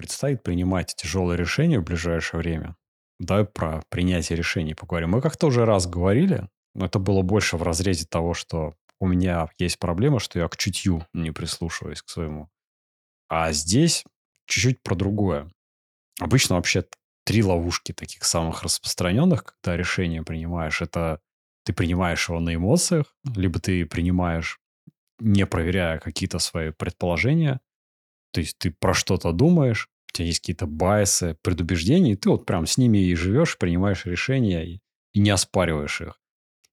предстоит принимать тяжелые решения в ближайшее время. Давай про принятие решений поговорим. Мы как-то уже раз говорили, но это было больше в разрезе того, что у меня есть проблема, что я к чутью не прислушиваюсь к своему. А здесь чуть-чуть про другое. Обычно вообще три ловушки таких самых распространенных, когда решение принимаешь. Это ты принимаешь его на эмоциях, либо ты принимаешь, не проверяя какие-то свои предположения. То есть ты про что-то думаешь, у тебя есть какие-то байсы, предубеждения, и ты вот прям с ними и живешь, принимаешь решения и, не оспариваешь их.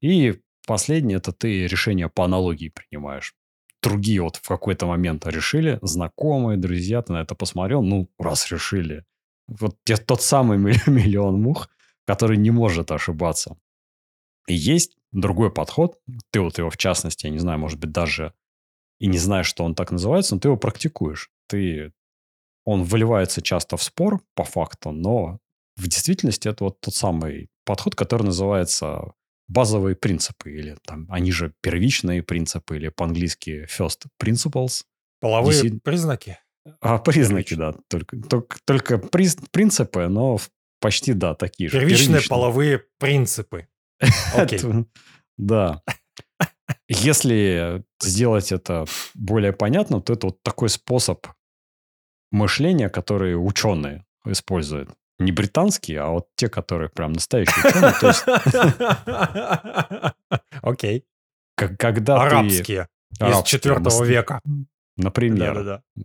И последнее – это ты решения по аналогии принимаешь. Другие вот в какой-то момент решили, знакомые, друзья, ты на это посмотрел, ну, раз решили. Вот тот самый миллион мух, который не может ошибаться. И есть другой подход, ты вот его в частности, я не знаю, может быть, даже и не знаешь, что он так называется, но ты его практикуешь. Ты... Он выливается часто в спор, по факту, но в действительности это вот тот самый подход, который называется базовые принципы, или там, они же первичные принципы, или по-английски first principles. Половые Деси... признаки? А, признаки, да. Только, только, только приз... принципы, но почти, да, такие же. Первичные, первичные. половые принципы. Окей. Да. Если сделать это более понятно, то это вот такой способ мышления, который ученые используют. Не британские, а вот те, которые прям настоящие ученые. Окей. Когда Арабские. Из четвертого века. Например. Да-да-да.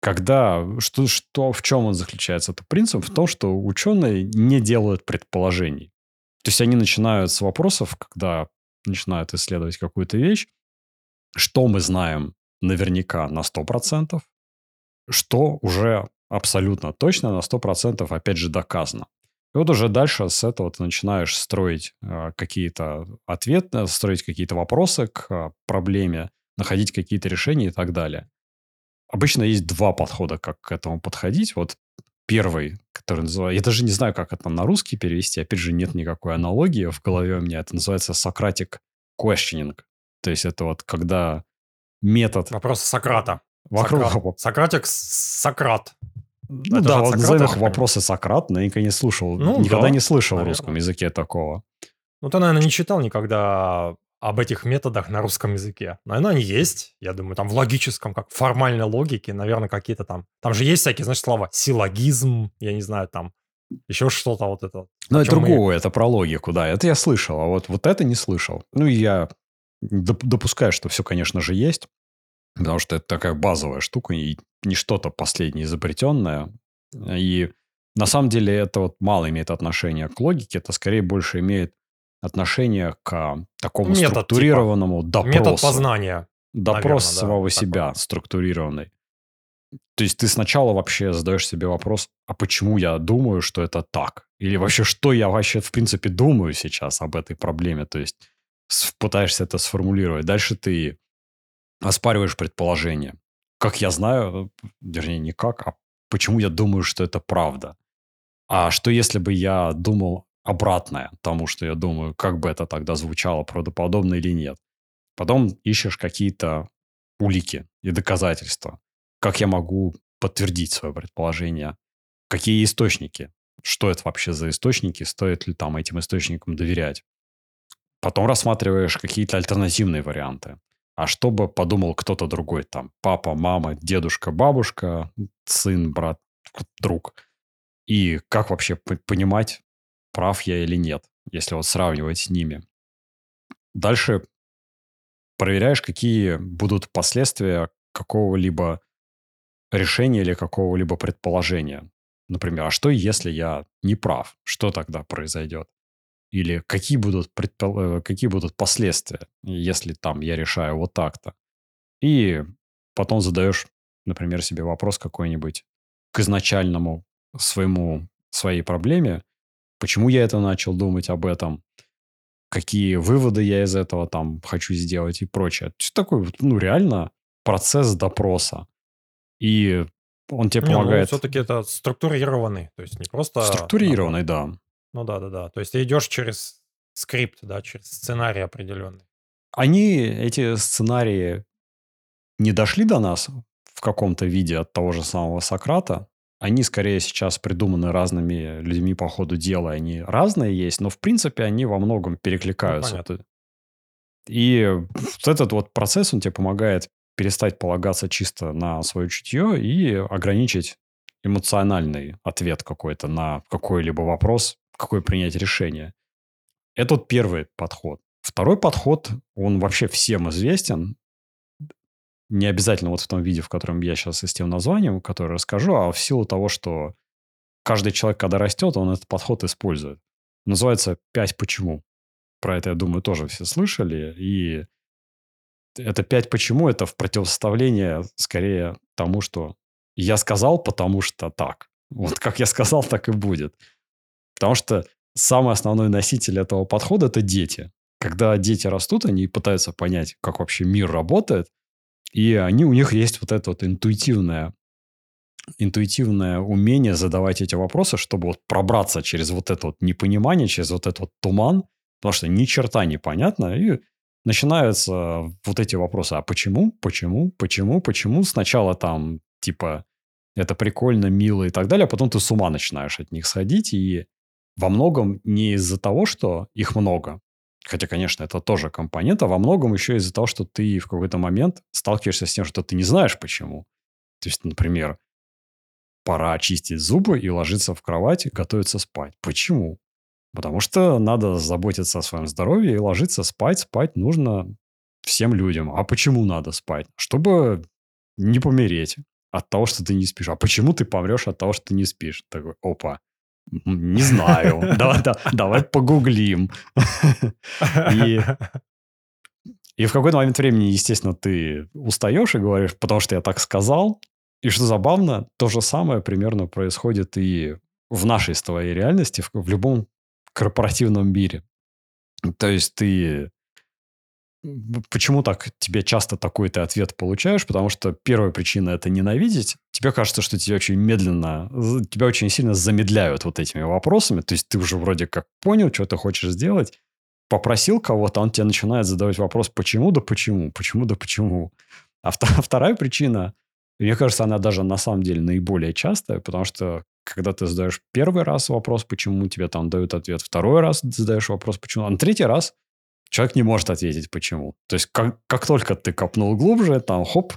Когда, что, что, в чем он заключается? Это принцип в том, что ученые не делают предположений. То есть они начинают с вопросов, когда начинают исследовать какую-то вещь, что мы знаем наверняка на 100%, что уже абсолютно точно на 100% опять же доказано. И вот уже дальше с этого ты начинаешь строить э, какие-то ответы, строить какие-то вопросы к э, проблеме, находить какие-то решения и так далее. Обычно есть два подхода, как к этому подходить. Вот первый, который называется... Я даже не знаю, как это на русский перевести. Опять же, нет никакой аналогии в голове у меня. Это называется Socratic questioning. То есть это вот когда метод... Вопрос Сократа. Вокруг... Сократ. Сократик Сократ. Ну это да, вот назовем их вопросы Сократ, но я никогда не слушал. Ну, никогда да, не слышал наверное. в русском языке такого. Ну, ты, наверное, не читал никогда об этих методах на русском языке. Наверное, они есть. Я думаю, там в логическом, как формальной логике, наверное, какие-то там... Там же есть всякие, значит, слова. Силлогизм, я не знаю, там еще что-то вот это. Ну, это другое, мы... это про логику, да. Это я слышал, а вот, вот это не слышал. Ну, я допускаю, что все, конечно же, есть. Потому что это такая базовая штука, и не что-то последнее изобретенное. И на самом деле это вот мало имеет отношение к логике, это скорее больше имеет отношение к такому метод, типа. структурированному типа, допросу. Метод познания. Допрос наверное, самого да, себя такой. структурированный. То есть ты сначала вообще задаешь себе вопрос, а почему я думаю, что это так? Или вообще, что я вообще в принципе думаю сейчас об этой проблеме? То есть пытаешься это сформулировать. Дальше ты оспариваешь предположение. Как я знаю, вернее, не как, а почему я думаю, что это правда. А что если бы я думал обратное тому, что я думаю, как бы это тогда звучало, правдоподобно или нет. Потом ищешь какие-то улики и доказательства. Как я могу подтвердить свое предположение? Какие источники? Что это вообще за источники? Стоит ли там этим источникам доверять? Потом рассматриваешь какие-то альтернативные варианты. А что бы подумал кто-то другой? Там папа, мама, дедушка, бабушка, сын, брат, друг. И как вообще понимать, прав я или нет, если вот сравнивать с ними. Дальше проверяешь, какие будут последствия какого-либо решения или какого-либо предположения. Например, а что, если я не прав? Что тогда произойдет? Или какие будут, предпол... Э, какие будут последствия, если там я решаю вот так-то? И потом задаешь, например, себе вопрос какой-нибудь к изначальному своему, своей проблеме, почему я это начал думать об этом, какие выводы я из этого там хочу сделать и прочее. Это такой, ну, реально процесс допроса. И он тебе не, ну, помогает... Ну, все-таки это структурированный, то есть не просто... Структурированный, да. Ну да, да, да. То есть ты идешь через скрипт, да, через сценарий определенный. Они, эти сценарии, не дошли до нас в каком-то виде от того же самого Сократа, они скорее сейчас придуманы разными людьми по ходу дела, они разные есть, но в принципе они во многом перекликаются. Ну, и вот этот вот процесс, он тебе помогает перестать полагаться чисто на свое чутье и ограничить эмоциональный ответ какой-то на какой-либо вопрос, какое принять решение. Это вот первый подход. Второй подход, он вообще всем известен. Не обязательно вот в том виде, в котором я сейчас и с тем названием, которое расскажу, а в силу того, что каждый человек, когда растет, он этот подход использует. Называется «пять почему». Про это, я думаю, тоже все слышали. И это «пять почему» — это в противоставление скорее тому, что я сказал, потому что так. Вот как я сказал, так и будет. Потому что самый основной носитель этого подхода – это дети. Когда дети растут, они пытаются понять, как вообще мир работает, и они, у них есть вот это вот интуитивное, интуитивное умение задавать эти вопросы, чтобы вот пробраться через вот это вот непонимание, через вот этот вот туман, потому что ни черта не понятно, и начинаются вот эти вопросы. А почему? Почему? Почему? Почему? Сначала там типа это прикольно, мило и так далее, а потом ты с ума начинаешь от них сходить, и во многом не из-за того, что их много, хотя, конечно, это тоже компонент, а во многом еще из-за того, что ты в какой-то момент сталкиваешься с тем, что ты не знаешь почему. То есть, например, пора чистить зубы и ложиться в кровать и готовиться спать. Почему? Потому что надо заботиться о своем здоровье и ложиться спать. Спать нужно всем людям. А почему надо спать? Чтобы не помереть от того, что ты не спишь. А почему ты помрешь от того, что ты не спишь? Такой, опа, не знаю. Давай, давай погуглим. И, и в какой-то момент времени, естественно, ты устаешь и говоришь, потому что я так сказал. И что забавно, то же самое примерно происходит и в нашей твоей реальности, в, в любом корпоративном мире. То есть ты Почему так тебе часто такой ты ответ получаешь? Потому что первая причина – это ненавидеть. Тебе кажется, что тебя очень медленно, тебя очень сильно замедляют вот этими вопросами. То есть ты уже вроде как понял, что ты хочешь сделать, попросил кого-то, он тебе начинает задавать вопрос «почему да почему? Почему да почему?». А вторая причина, мне кажется, она даже на самом деле наиболее частая, потому что когда ты задаешь первый раз вопрос «почему?», тебе там дают ответ. Второй раз задаешь вопрос «почему?», а на третий раз – человек не может ответить, почему. То есть, как, как только ты копнул глубже, там, хоп,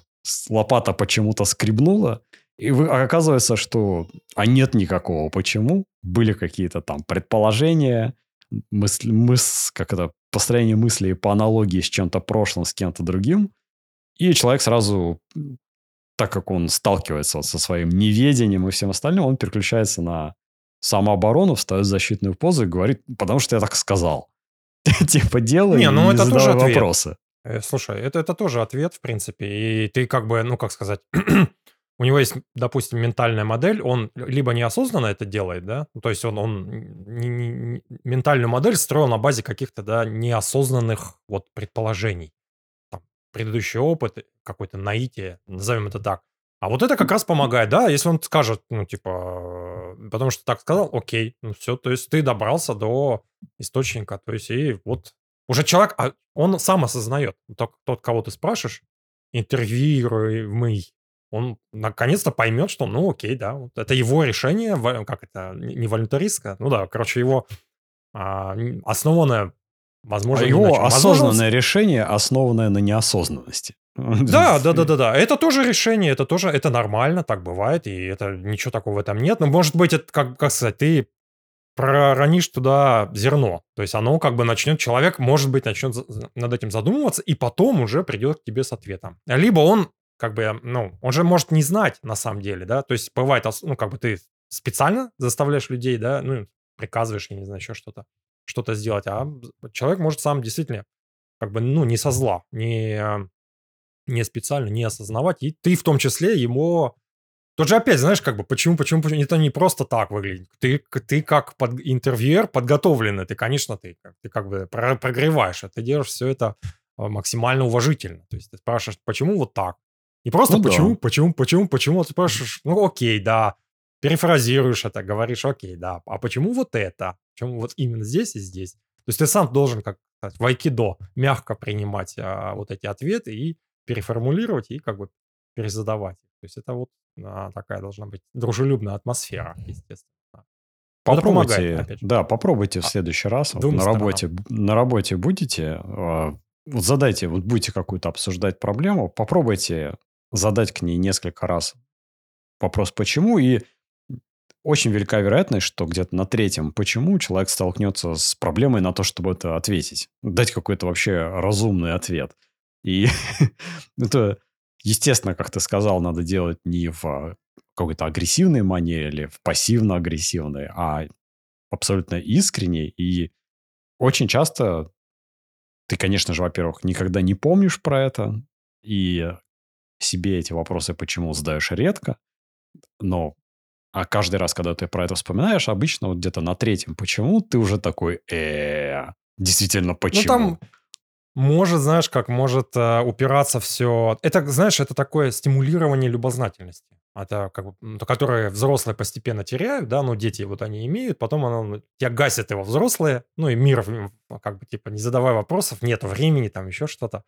лопата почему-то скребнула, и вы, оказывается, что а нет никакого почему. Были какие-то там предположения, мысли, мыс, как это, построение мыслей по аналогии с чем-то прошлым, с кем-то другим. И человек сразу, так как он сталкивается вот со своим неведением и всем остальным, он переключается на самооборону, встает в защитную позу и говорит, потому что я так сказал. типа делай не, ну, это тоже ответ. вопросы. Э, слушай, это, это тоже ответ, в принципе. И ты как бы, ну, как сказать, у него есть, допустим, ментальная модель, он либо неосознанно это делает, да, ну, то есть он, он не, не, ментальную модель строил на базе каких-то, да, неосознанных вот предположений. Там, предыдущий опыт, какой-то наитие, назовем это так. А вот это как раз помогает, да, если он скажет, ну, типа, потому что так сказал, окей, ну все, то есть ты добрался до источника, то есть и вот уже человек, а он сам осознает, тот, тот кого ты спрашиваешь, интервьюируемый, он наконец-то поймет, что, ну, окей, да, вот это его решение, как это, не волонтаристское, ну да, короче, его а, основанное, возможно, а его осознанное решение, основанное на неосознанности. Да, да, да, да, да. Это тоже решение, это тоже, это нормально, так бывает, и это ничего такого в этом нет. Но может быть, это, как, как сказать, ты проронишь туда зерно. То есть оно как бы начнет, человек, может быть, начнет над этим задумываться, и потом уже придет к тебе с ответом. Либо он как бы, ну, он же может не знать на самом деле, да, то есть бывает, ну, как бы ты специально заставляешь людей, да, ну, приказываешь, я не знаю, еще что-то, что-то сделать, а человек может сам действительно, как бы, ну, не со зла, не не специально, не осознавать, и ты в том числе ему... Тут же опять, знаешь, как бы, почему, почему, почему это не просто так выглядит. Ты, ты как под, интервьюер подготовленный, ты, конечно, ты, ты как бы прогреваешь, а ты делаешь все это а, максимально уважительно. То есть ты спрашиваешь, почему вот так? Не просто ну, почему, да. почему, почему, почему, ты спрашиваешь, ну окей, да, перефразируешь это, говоришь, окей, да, а почему вот это? Почему вот именно здесь и здесь? То есть ты сам должен, как в айкидо, мягко принимать а, вот эти ответы и переформулировать и как бы перезадавать. То есть это вот а, такая должна быть дружелюбная атмосфера, естественно. Попробуйте, помогает, опять же. да, попробуйте в а, следующий раз. Вот на, работе, на работе будете, вот задайте, вот будете какую-то обсуждать проблему, попробуйте задать к ней несколько раз вопрос «почему?» и очень велика вероятность, что где-то на третьем «почему» человек столкнется с проблемой на то, чтобы это ответить. Дать какой-то вообще разумный ответ. И это, естественно, как ты сказал, надо делать не в какой-то агрессивной манере или в пассивно-агрессивной, а абсолютно искренней. И очень часто ты, конечно же, во-первых, никогда не помнишь про это, и себе эти вопросы почему задаешь редко, но а каждый раз, когда ты про это вспоминаешь, обычно вот где-то на третьем почему ты уже такой, э, действительно почему? Ну там может, знаешь, как может э, упираться все. Это, знаешь, это такое стимулирование любознательности. Это как бы, ну, которые взрослые постепенно теряют, да, но дети вот они имеют, потом оно, ну, тебя гасят его взрослые, ну и мир, как бы, типа, не задавай вопросов, нет времени, там еще что-то.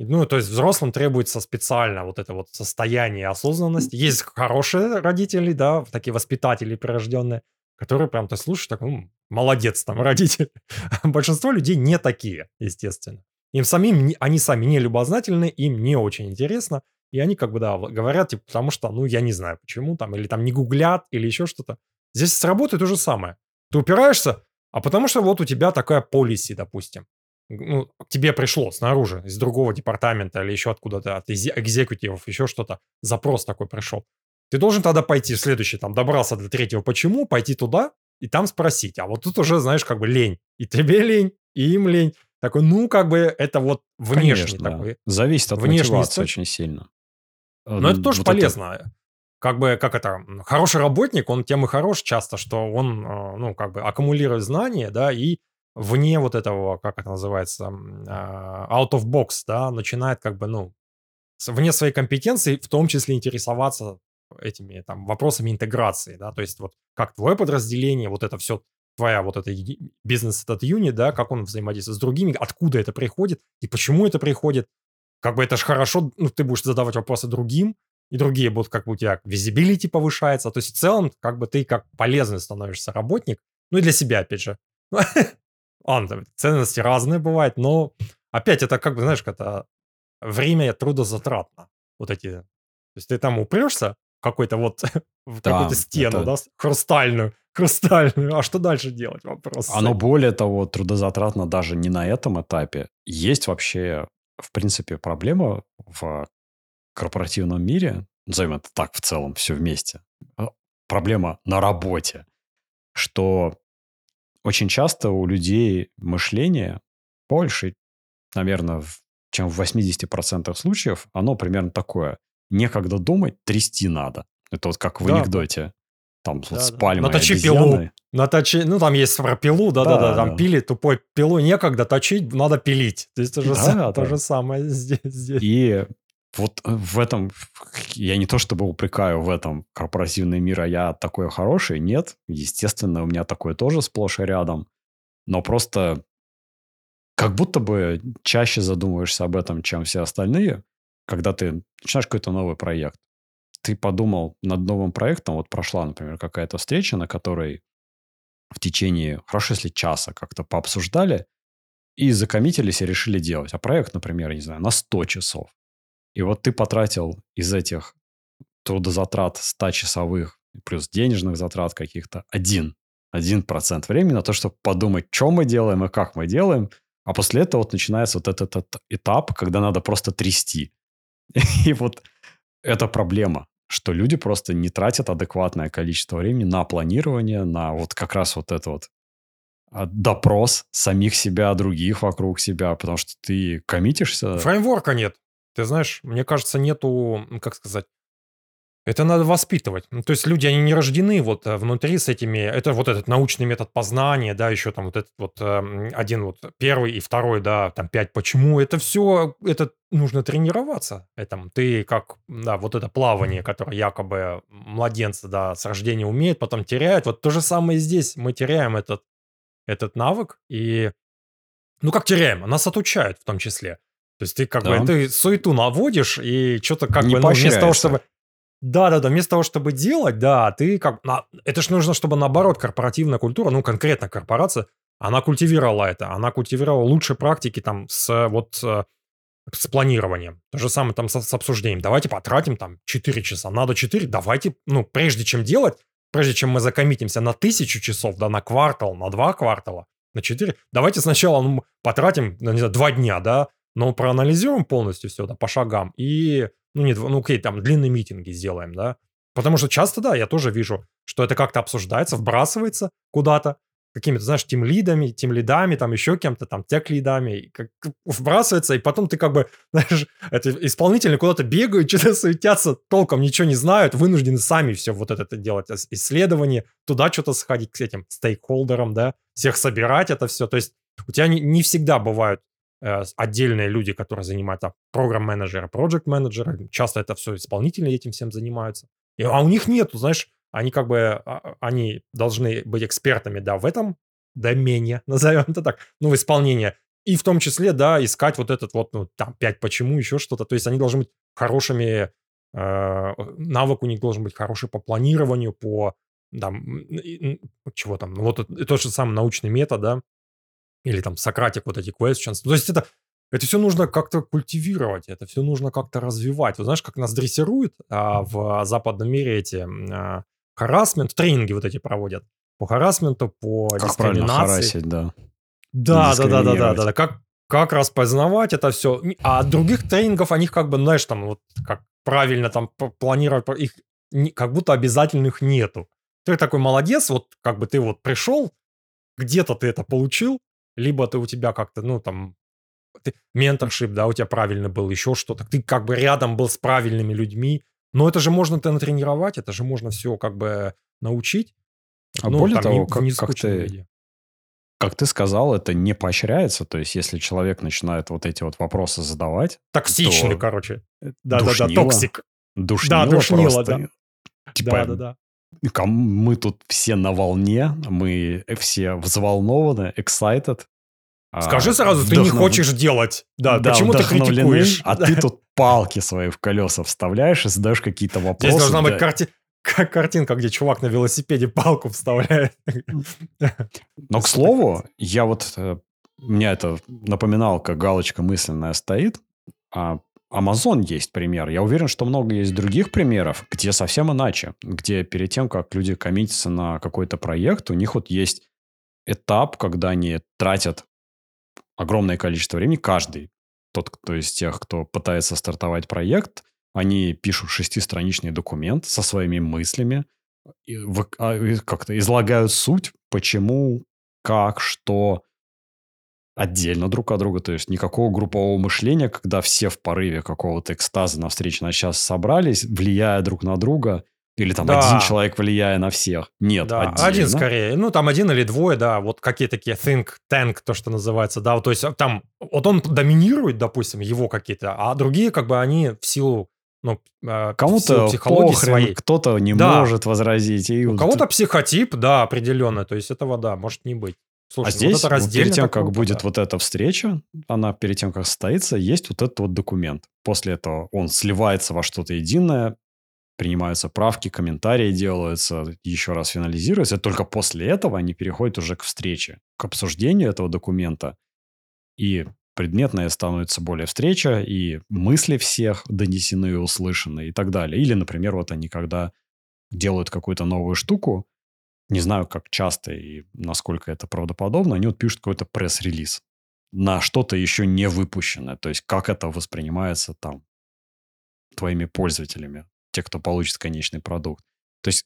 Ну, то есть взрослым требуется специально вот это вот состояние осознанности. Есть хорошие родители, да, такие воспитатели прирожденные, которые прям ты слушаешь, так, ну, молодец там родитель. Большинство людей не такие, естественно. Им самим, они сами не любознательны, им не очень интересно, и они как бы, да, говорят, типа, потому что, ну, я не знаю почему там, или там не гуглят, или еще что-то. Здесь сработает то же самое. Ты упираешься, а потому что вот у тебя такая полиси, допустим. Ну, к тебе пришло снаружи, из другого департамента или еще откуда-то, от экзекутивов, еще что-то, запрос такой пришел. Ты должен тогда пойти в следующий, там, добрался до третьего почему, пойти туда и там спросить. А вот тут уже, знаешь, как бы лень. И тебе лень, и им лень. Такой, ну, как бы это вот внешний Конечно, такой. Зависит от внешний мотивации очень сильно. Но это тоже вот полезно. Это... Как бы, как это, хороший работник, он тем и хорош часто, что он, э, ну, как бы аккумулирует знания, да, и вне вот этого, как это называется, а, out of box, да, начинает как бы, ну, вне своей компетенции, в том числе интересоваться этими там вопросами интеграции, да, то есть вот как твое подразделение, вот это все твоя вот эта бизнес этот юнит, да, как он взаимодействует с другими, откуда это приходит и почему это приходит, как бы это же хорошо, ну, ты будешь задавать вопросы другим, и другие будут, как бы у тебя визибилити повышается. То есть в целом, как бы ты как полезный становишься работник, ну и для себя, опять же. Ладно, ценности разные бывают, но опять это как бы, знаешь, это время трудозатратно. Вот эти... То есть ты там упрешься какой-то вот в какую-то стену, это... да, хрустальную, хрустальную. А что дальше делать? Вопрос. Оно более того трудозатратно даже не на этом этапе. Есть вообще в принципе, проблема в корпоративном мире, назовем это так в целом, все вместе, а, проблема на работе, что очень часто у людей мышление больше, наверное, чем в 80% случаев, оно примерно такое. Некогда думать, трясти надо. Это вот как в да, анекдоте там да, вот с пальмой Наточи обезьяны. пилу. Наточи, ну, там есть про пилу, да-да-да, там пили тупой пилу некогда точить, надо пилить. То есть то же, да, сам, да. то же самое здесь, здесь. И вот в этом, я не то чтобы упрекаю в этом корпоративный мир, а я такой хороший, нет. Естественно, у меня такое тоже сплошь и рядом. Но просто как будто бы чаще задумываешься об этом, чем все остальные, когда ты начинаешь какой-то новый проект ты подумал над новым проектом, вот прошла, например, какая-то встреча, на которой в течение, хорошо, если часа как-то пообсуждали и закоммитились и решили делать. А проект, например, не знаю, на 100 часов. И вот ты потратил из этих трудозатрат 100 часовых плюс денежных затрат каких-то один, один процент времени на то, чтобы подумать, что мы делаем и как мы делаем, а после этого вот начинается вот этот, этот этап, когда надо просто трясти. И вот это проблема, что люди просто не тратят адекватное количество времени на планирование, на вот как раз вот это вот а, допрос самих себя, других вокруг себя, потому что ты коммитишься. Фреймворка нет. Ты знаешь, мне кажется, нету, как сказать, это надо воспитывать. Ну, то есть люди, они не рождены вот э, внутри с этими... Это вот этот научный метод познания, да, еще там вот этот вот э, один вот первый и второй, да, там пять почему. Это все, это нужно тренироваться этому. Ты как, да, вот это плавание, которое якобы младенцы, да, с рождения умеют, потом теряют. Вот то же самое здесь. Мы теряем этот, этот навык и... Ну, как теряем? Нас отучают в том числе. То есть ты как Да. бы ты суету наводишь и что-то как Не бы ну, вместо того, поощряется. чтобы да-да-да, вместо того, чтобы делать, да, ты как... Это ж нужно, чтобы наоборот корпоративная культура, ну, конкретно корпорация, она культивировала это, она культивировала лучшие практики там с вот э, с планированием. То же самое там с, с обсуждением. Давайте потратим там 4 часа. Надо 4, давайте, ну, прежде чем делать, прежде чем мы закоммитимся на тысячу часов, да, на квартал, на два квартала, на 4, давайте сначала ну, потратим, ну, не знаю, два дня, да, но проанализируем полностью все, да, по шагам и, ну, не, ну, окей, там, длинные митинги сделаем, да. Потому что часто, да, я тоже вижу, что это как-то обсуждается, вбрасывается куда-то, какими-то, знаешь, тем лидами, тем лидами, там еще кем-то, там, тех лидами, как вбрасывается, и потом ты как бы, знаешь, это исполнители куда-то бегают, что-то суетятся, толком ничего не знают, вынуждены сами все вот это делать, ис- исследование, туда что-то сходить к этим стейкхолдерам, да, всех собирать это все, то есть у тебя не, не всегда бывают отдельные люди, которые занимаются программ-менеджеры, проект-менеджеры, часто это все исполнители этим всем занимаются, И- а у них нету, знаешь, они как бы, а, они должны быть экспертами, да, в этом домене, назовем это так, ну, в исполнении. И в том числе, да, искать вот этот вот, ну, там, пять почему, еще что-то. То есть они должны быть хорошими, э, навык у них должен быть хороший по планированию, по, там, чего там, ну, вот это- тот же самый научный метод, да, или там Сократик, вот эти questions. То есть это, это все нужно как-то культивировать, это все нужно как-то развивать. Вот знаешь, как нас дрессируют а, в западном мире эти а, харасмент, тренинги вот эти проводят по харасменту, по Как правильно дискриминации. харасить, да. Да, да, да, да, да, да, да. Как, как распознавать это все. А других тренингов, они как бы, знаешь, там вот как правильно там планировать, их как будто обязательных нету. Ты такой молодец, вот как бы ты вот пришел, где-то ты это получил, либо ты у тебя как-то, ну там, ты, менторшип, да, у тебя правильно был, еще что-то. Ты как бы рядом был с правильными людьми. Но это же можно -то натренировать, это же можно все как бы научить. А Ну, более там, того, не- как, как нескучном ты, виде. как ты сказал, это не поощряется. То есть, если человек начинает вот эти вот вопросы задавать, Токсичный, то короче. Да-да-да, душнило, toxic. душнило душнило, просто. Типа, Да-да-да. ком- мы тут все на волне, мы все взволнованы, excited. а, Скажи сразу, ты не вдохнов- хочешь делать. Да, Да, почему ты критикуешь? А ты тут палки свои в колеса вставляешь и задаешь какие-то вопросы. Здесь должна быть да. карти- ка- картинка, где чувак на велосипеде палку вставляет. Но, к слову, я вот... э, У меня это напоминалка, галочка мысленная стоит. А Amazon есть пример. Я уверен, что много есть других примеров, где совсем иначе. Где перед тем, как люди коммитятся на какой-то проект, у них вот есть этап, когда они тратят огромное количество времени, каждый, тот, кто из тех, кто пытается стартовать проект, они пишут шестистраничный документ со своими мыслями, а, как-то излагают суть, почему, как, что, отдельно друг от друга, то есть никакого группового мышления, когда все в порыве какого-то экстаза на встрече на час собрались, влияя друг на друга, или там Да. один человек влияя на всех. Нет, Да, отдельно. один скорее. Ну, там один или двое, да, вот какие такие think tank, то, что называется, да, вот, то есть а, там, вот он доминирует, допустим, его какие-то, а другие, как бы, они в силу, ну, силу Кому-то психологии похрен, своей. кто-то не Да. может возразить. И У вот кого-то психотип, да, определенно, то есть этого, да, может не быть. Слушай, а вот здесь, это вот раздельно перед тем, как круто, будет да. вот эта встреча, она перед тем, как состоится, есть вот этот вот документ. После этого он сливается во что-то единое, принимаются правки, комментарии делаются, еще раз финализируется. И только после этого они переходят уже к встрече, к обсуждению этого документа. И предметная становится более встреча, и мысли всех донесены и услышаны и так далее. Или, например, вот они когда делают какую-то новую штуку, не знаю, как часто и насколько это правдоподобно, они вот пишут какой-то пресс-релиз на что-то еще не выпущенное. То есть, как это воспринимается там твоими пользователями, те, кто получит конечный продукт. То есть,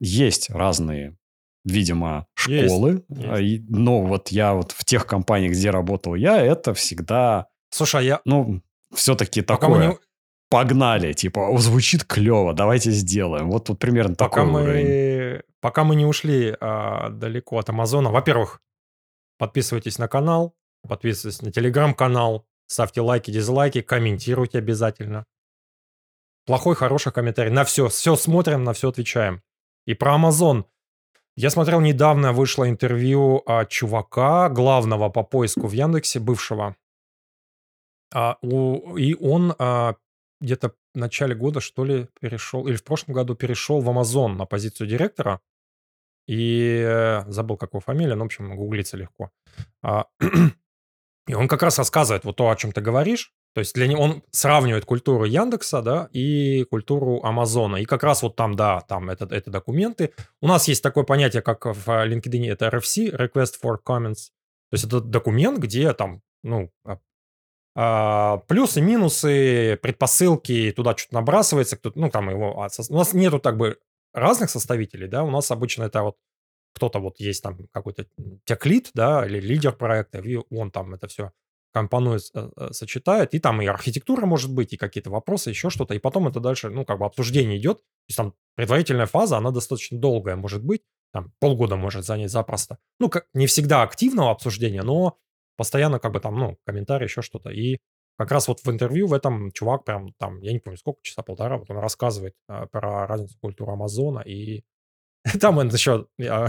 есть разные, видимо, Есть, школы, есть. а, и- но вот я вот в тех компаниях, где работал я, это всегда, Слушай, а я... ну, все-таки Пока мы такое, не- погнали, типа, «О, звучит клево, давайте сделаем. Вот тут примерно Пока такой уровень. мы, пока мы не ушли а, далеко от Амазона, во-первых, подписывайтесь на канал, подписывайтесь на телеграм-канал, ставьте лайки, дизлайки, комментируйте обязательно. Плохой, хороший комментарий. На все, все смотрим, на все отвечаем. И про Амазон. Я смотрел недавно, вышло интервью а, чувака, главного по поиску в Яндексе, бывшего. А, у, и он а, где-то в начале года, что ли, перешел, или в прошлом году перешел в Amazon на позицию директора. И э, забыл, какую фамилию, но, в общем, гуглиться легко. А, и он как раз рассказывает вот то, о чем ты говоришь. То есть для него он сравнивает культуру Яндекса, да, и культуру Амазона. И как раз вот там, да, там это, это документы. У нас есть такое понятие, как в LinkedIn, это RFC, Request for Comments. То есть это документ, где там, ну, а, плюсы, минусы, предпосылки, туда что-то набрасывается, кто ну, там его... А, у нас нету так бы разных составителей, да, у нас обычно это вот кто-то вот есть там какой-то теклит, да, или лидер проекта, и он там это все компонует, э, э, сочетает, и там и архитектура может быть, и какие-то вопросы, еще что-то, и потом это дальше, ну, как бы обсуждение идет, то есть там предварительная фаза, она достаточно долгая может быть, там полгода может занять запросто. Ну, как, не всегда активного обсуждения, но постоянно как бы там, ну, комментарий, еще что-то. И как раз вот в интервью в этом чувак прям там, я не помню сколько, часа полтора, вот он рассказывает э, про разницу культуры Амазона, и там он еще, а,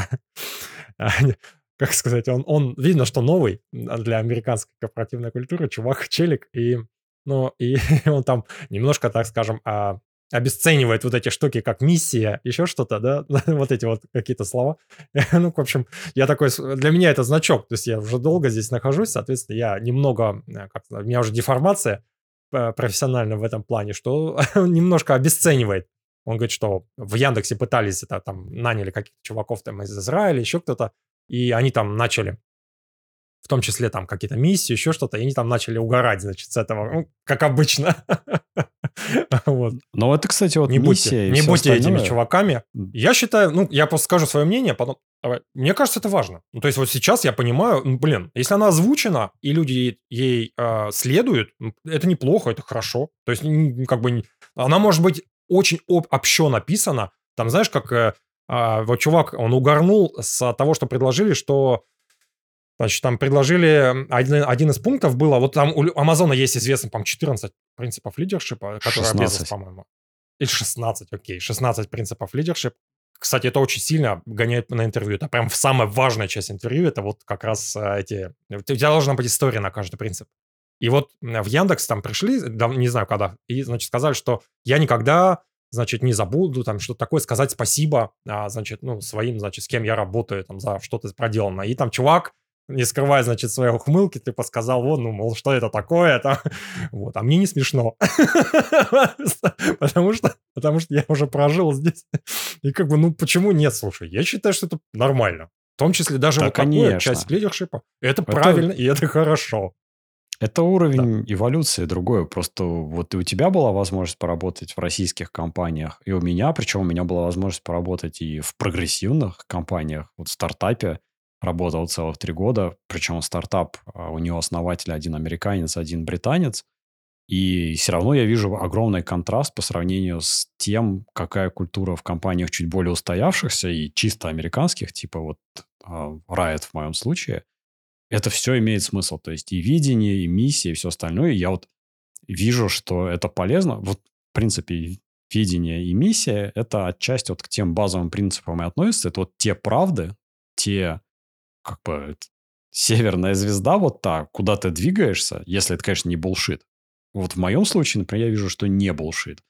как сказать, он, он видно, что новый для американской корпоративной культуры, чувак, челик, и, ну, и он там немножко, так скажем, а, обесценивает вот эти штуки, как миссия, еще что-то, да, вот эти вот какие-то слова. ну, в общем, я такой, для меня это значок, то есть я уже долго здесь нахожусь, соответственно, я немного, э, как у меня уже деформация э, профессионально в этом плане, что немножко обесценивает. Он говорит, что в Яндексе пытались это, там, наняли каких-то чуваков там из Израиля, еще кто-то, и они там начали в том числе там какие-то миссии, еще что-то, и они там начали угорать, значит, с этого, ну, как обычно. вот. Но это, кстати, вот не миссия будьте, Не будьте остальное. этими чуваками. Я считаю, ну, я просто скажу свое мнение, потом... Мне кажется, это важно. Ну, то есть вот сейчас я понимаю, ну, блин, если она озвучена, и люди ей э, следуют, это неплохо, это хорошо. То есть как бы она может быть очень об, общо написана. Там, знаешь, как э, э, вот чувак, он угорнул с того, что предложили, что Значит, там предложили, один, один из пунктов было, вот там у Амазона есть известно, по 14 принципов лидершипа, которые 16. по-моему. Или 16, окей, 16 принципов лидершип. Кстати, это очень сильно гоняет на интервью. Это прям самая важная часть интервью, это вот как раз э, эти... У тебя должна быть история на каждый принцип. И вот в Яндекс там пришли, не знаю когда, и, значит, сказали, что я никогда, значит, не забуду там что-то такое, сказать спасибо, а, значит, ну, своим, значит, с кем я работаю, там, за что-то проделано. И там чувак не скрывая, значит, своей ухмылки, ты подсказал, вот, ну, мол, что это такое, это... вот, а мне не смешно. потому что, потому что я уже прожил здесь. И как бы, ну, почему нет, слушай, я считаю, что это нормально. В том числе даже да, вот такое, часть лидершипа. Это, это правильно, и это хорошо. Это уровень да. эволюции другой. Просто вот и у тебя была возможность поработать в российских компаниях, и у меня, причем у меня была возможность поработать и в прогрессивных компаниях, вот в стартапе, работал целых три года, причем стартап, а, у него основатель один американец, один британец, и все равно я вижу огромный контраст по сравнению с тем, какая культура в компаниях чуть более устоявшихся и чисто американских, типа вот а, Riot в моем случае. Это все имеет смысл. То есть и видение, и миссия, и все остальное. И я вот вижу, что это полезно. Вот, в принципе, видение и миссия – это отчасти вот к тем базовым принципам и относятся. Это вот те правды, те как бы северная звезда вот та, куда ты двигаешься, если это, конечно, не булшит. Вот в моем случае, например, я вижу, что не булшит.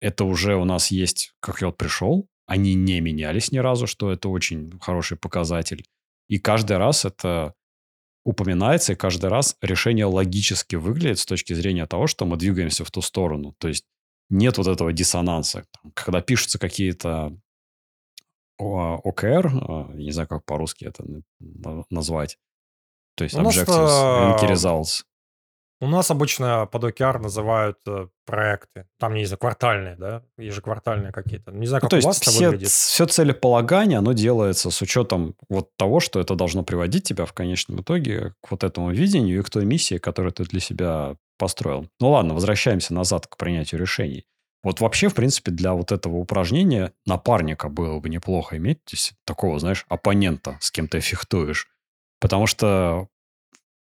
Это уже у нас есть, как я вот пришел, они не менялись ни разу, что это очень хороший показатель. И каждый раз это упоминается, и каждый раз решение логически выглядит с точки зрения того, что мы двигаемся в ту сторону. То есть нет вот этого диссонанса. Когда пишутся какие-то OKR, а, не знаю, как по-русски это назвать. То есть Objectives and Key Results. У нас обычно под OKR называют э, проекты. Там, не знаю, квартальные, да? Ежеквартальные какие-то. Не знаю, ну, как ну, у вас это все, выглядит. Все целеполагание, оно делается с учетом вот того, что это должно приводить тебя в конечном итоге к вот этому видению и к той миссии, которую ты для себя построил. Ну ладно, возвращаемся назад к принятию решений. Вот вообще, в принципе, для вот этого упражнения напарника было бы неплохо иметь, то есть такого, знаешь, оппонента, с кем ты фехтуешь. Потому что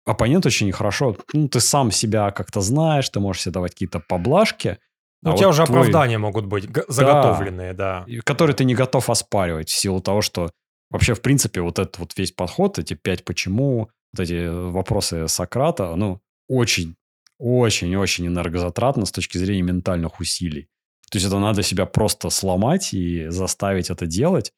оппонент очень хорошо, ну, ты сам себя как-то знаешь, ты можешь себе давать какие-то поблажки. Ну, а у тебя вот уже твой... оправдания могут быть заготовленные, да. да. Которые ты не готов оспаривать в силу того, что вообще, в принципе, вот этот вот весь подход, эти пять почему, вот эти вопросы Сократа, ну, очень очень-очень энергозатратно с точки зрения ментальных усилий. То есть это надо себя просто сломать и заставить это делать.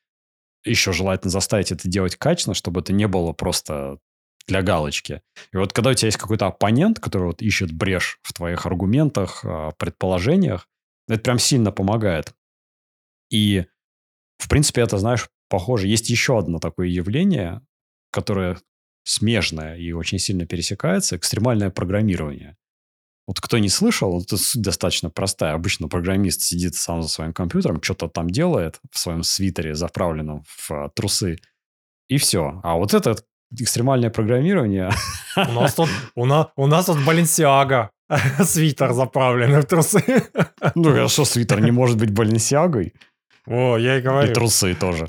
Еще желательно заставить это делать качественно, чтобы это не было просто для галочки. И вот когда у тебя есть какой-то оппонент, который вот ищет брешь в твоих аргументах, а, предположениях, это прям сильно помогает. И, в принципе, это, знаешь, похоже. Есть еще одно такое явление, которое смежное и очень сильно пересекается – экстремальное программирование. Вот кто не слышал, это суть достаточно простая. Обычно программист сидит сам за своим компьютером, что-то там делает в своем свитере, заправленном в а, трусы, и все. А вот это экстремальное программирование... У нас тут, у нас, у нас тут Баленсиага. Свитер заправленный в трусы. Ну, хорошо, свитер не может быть Баленсиагой. О, я и говорю. И трусы тоже.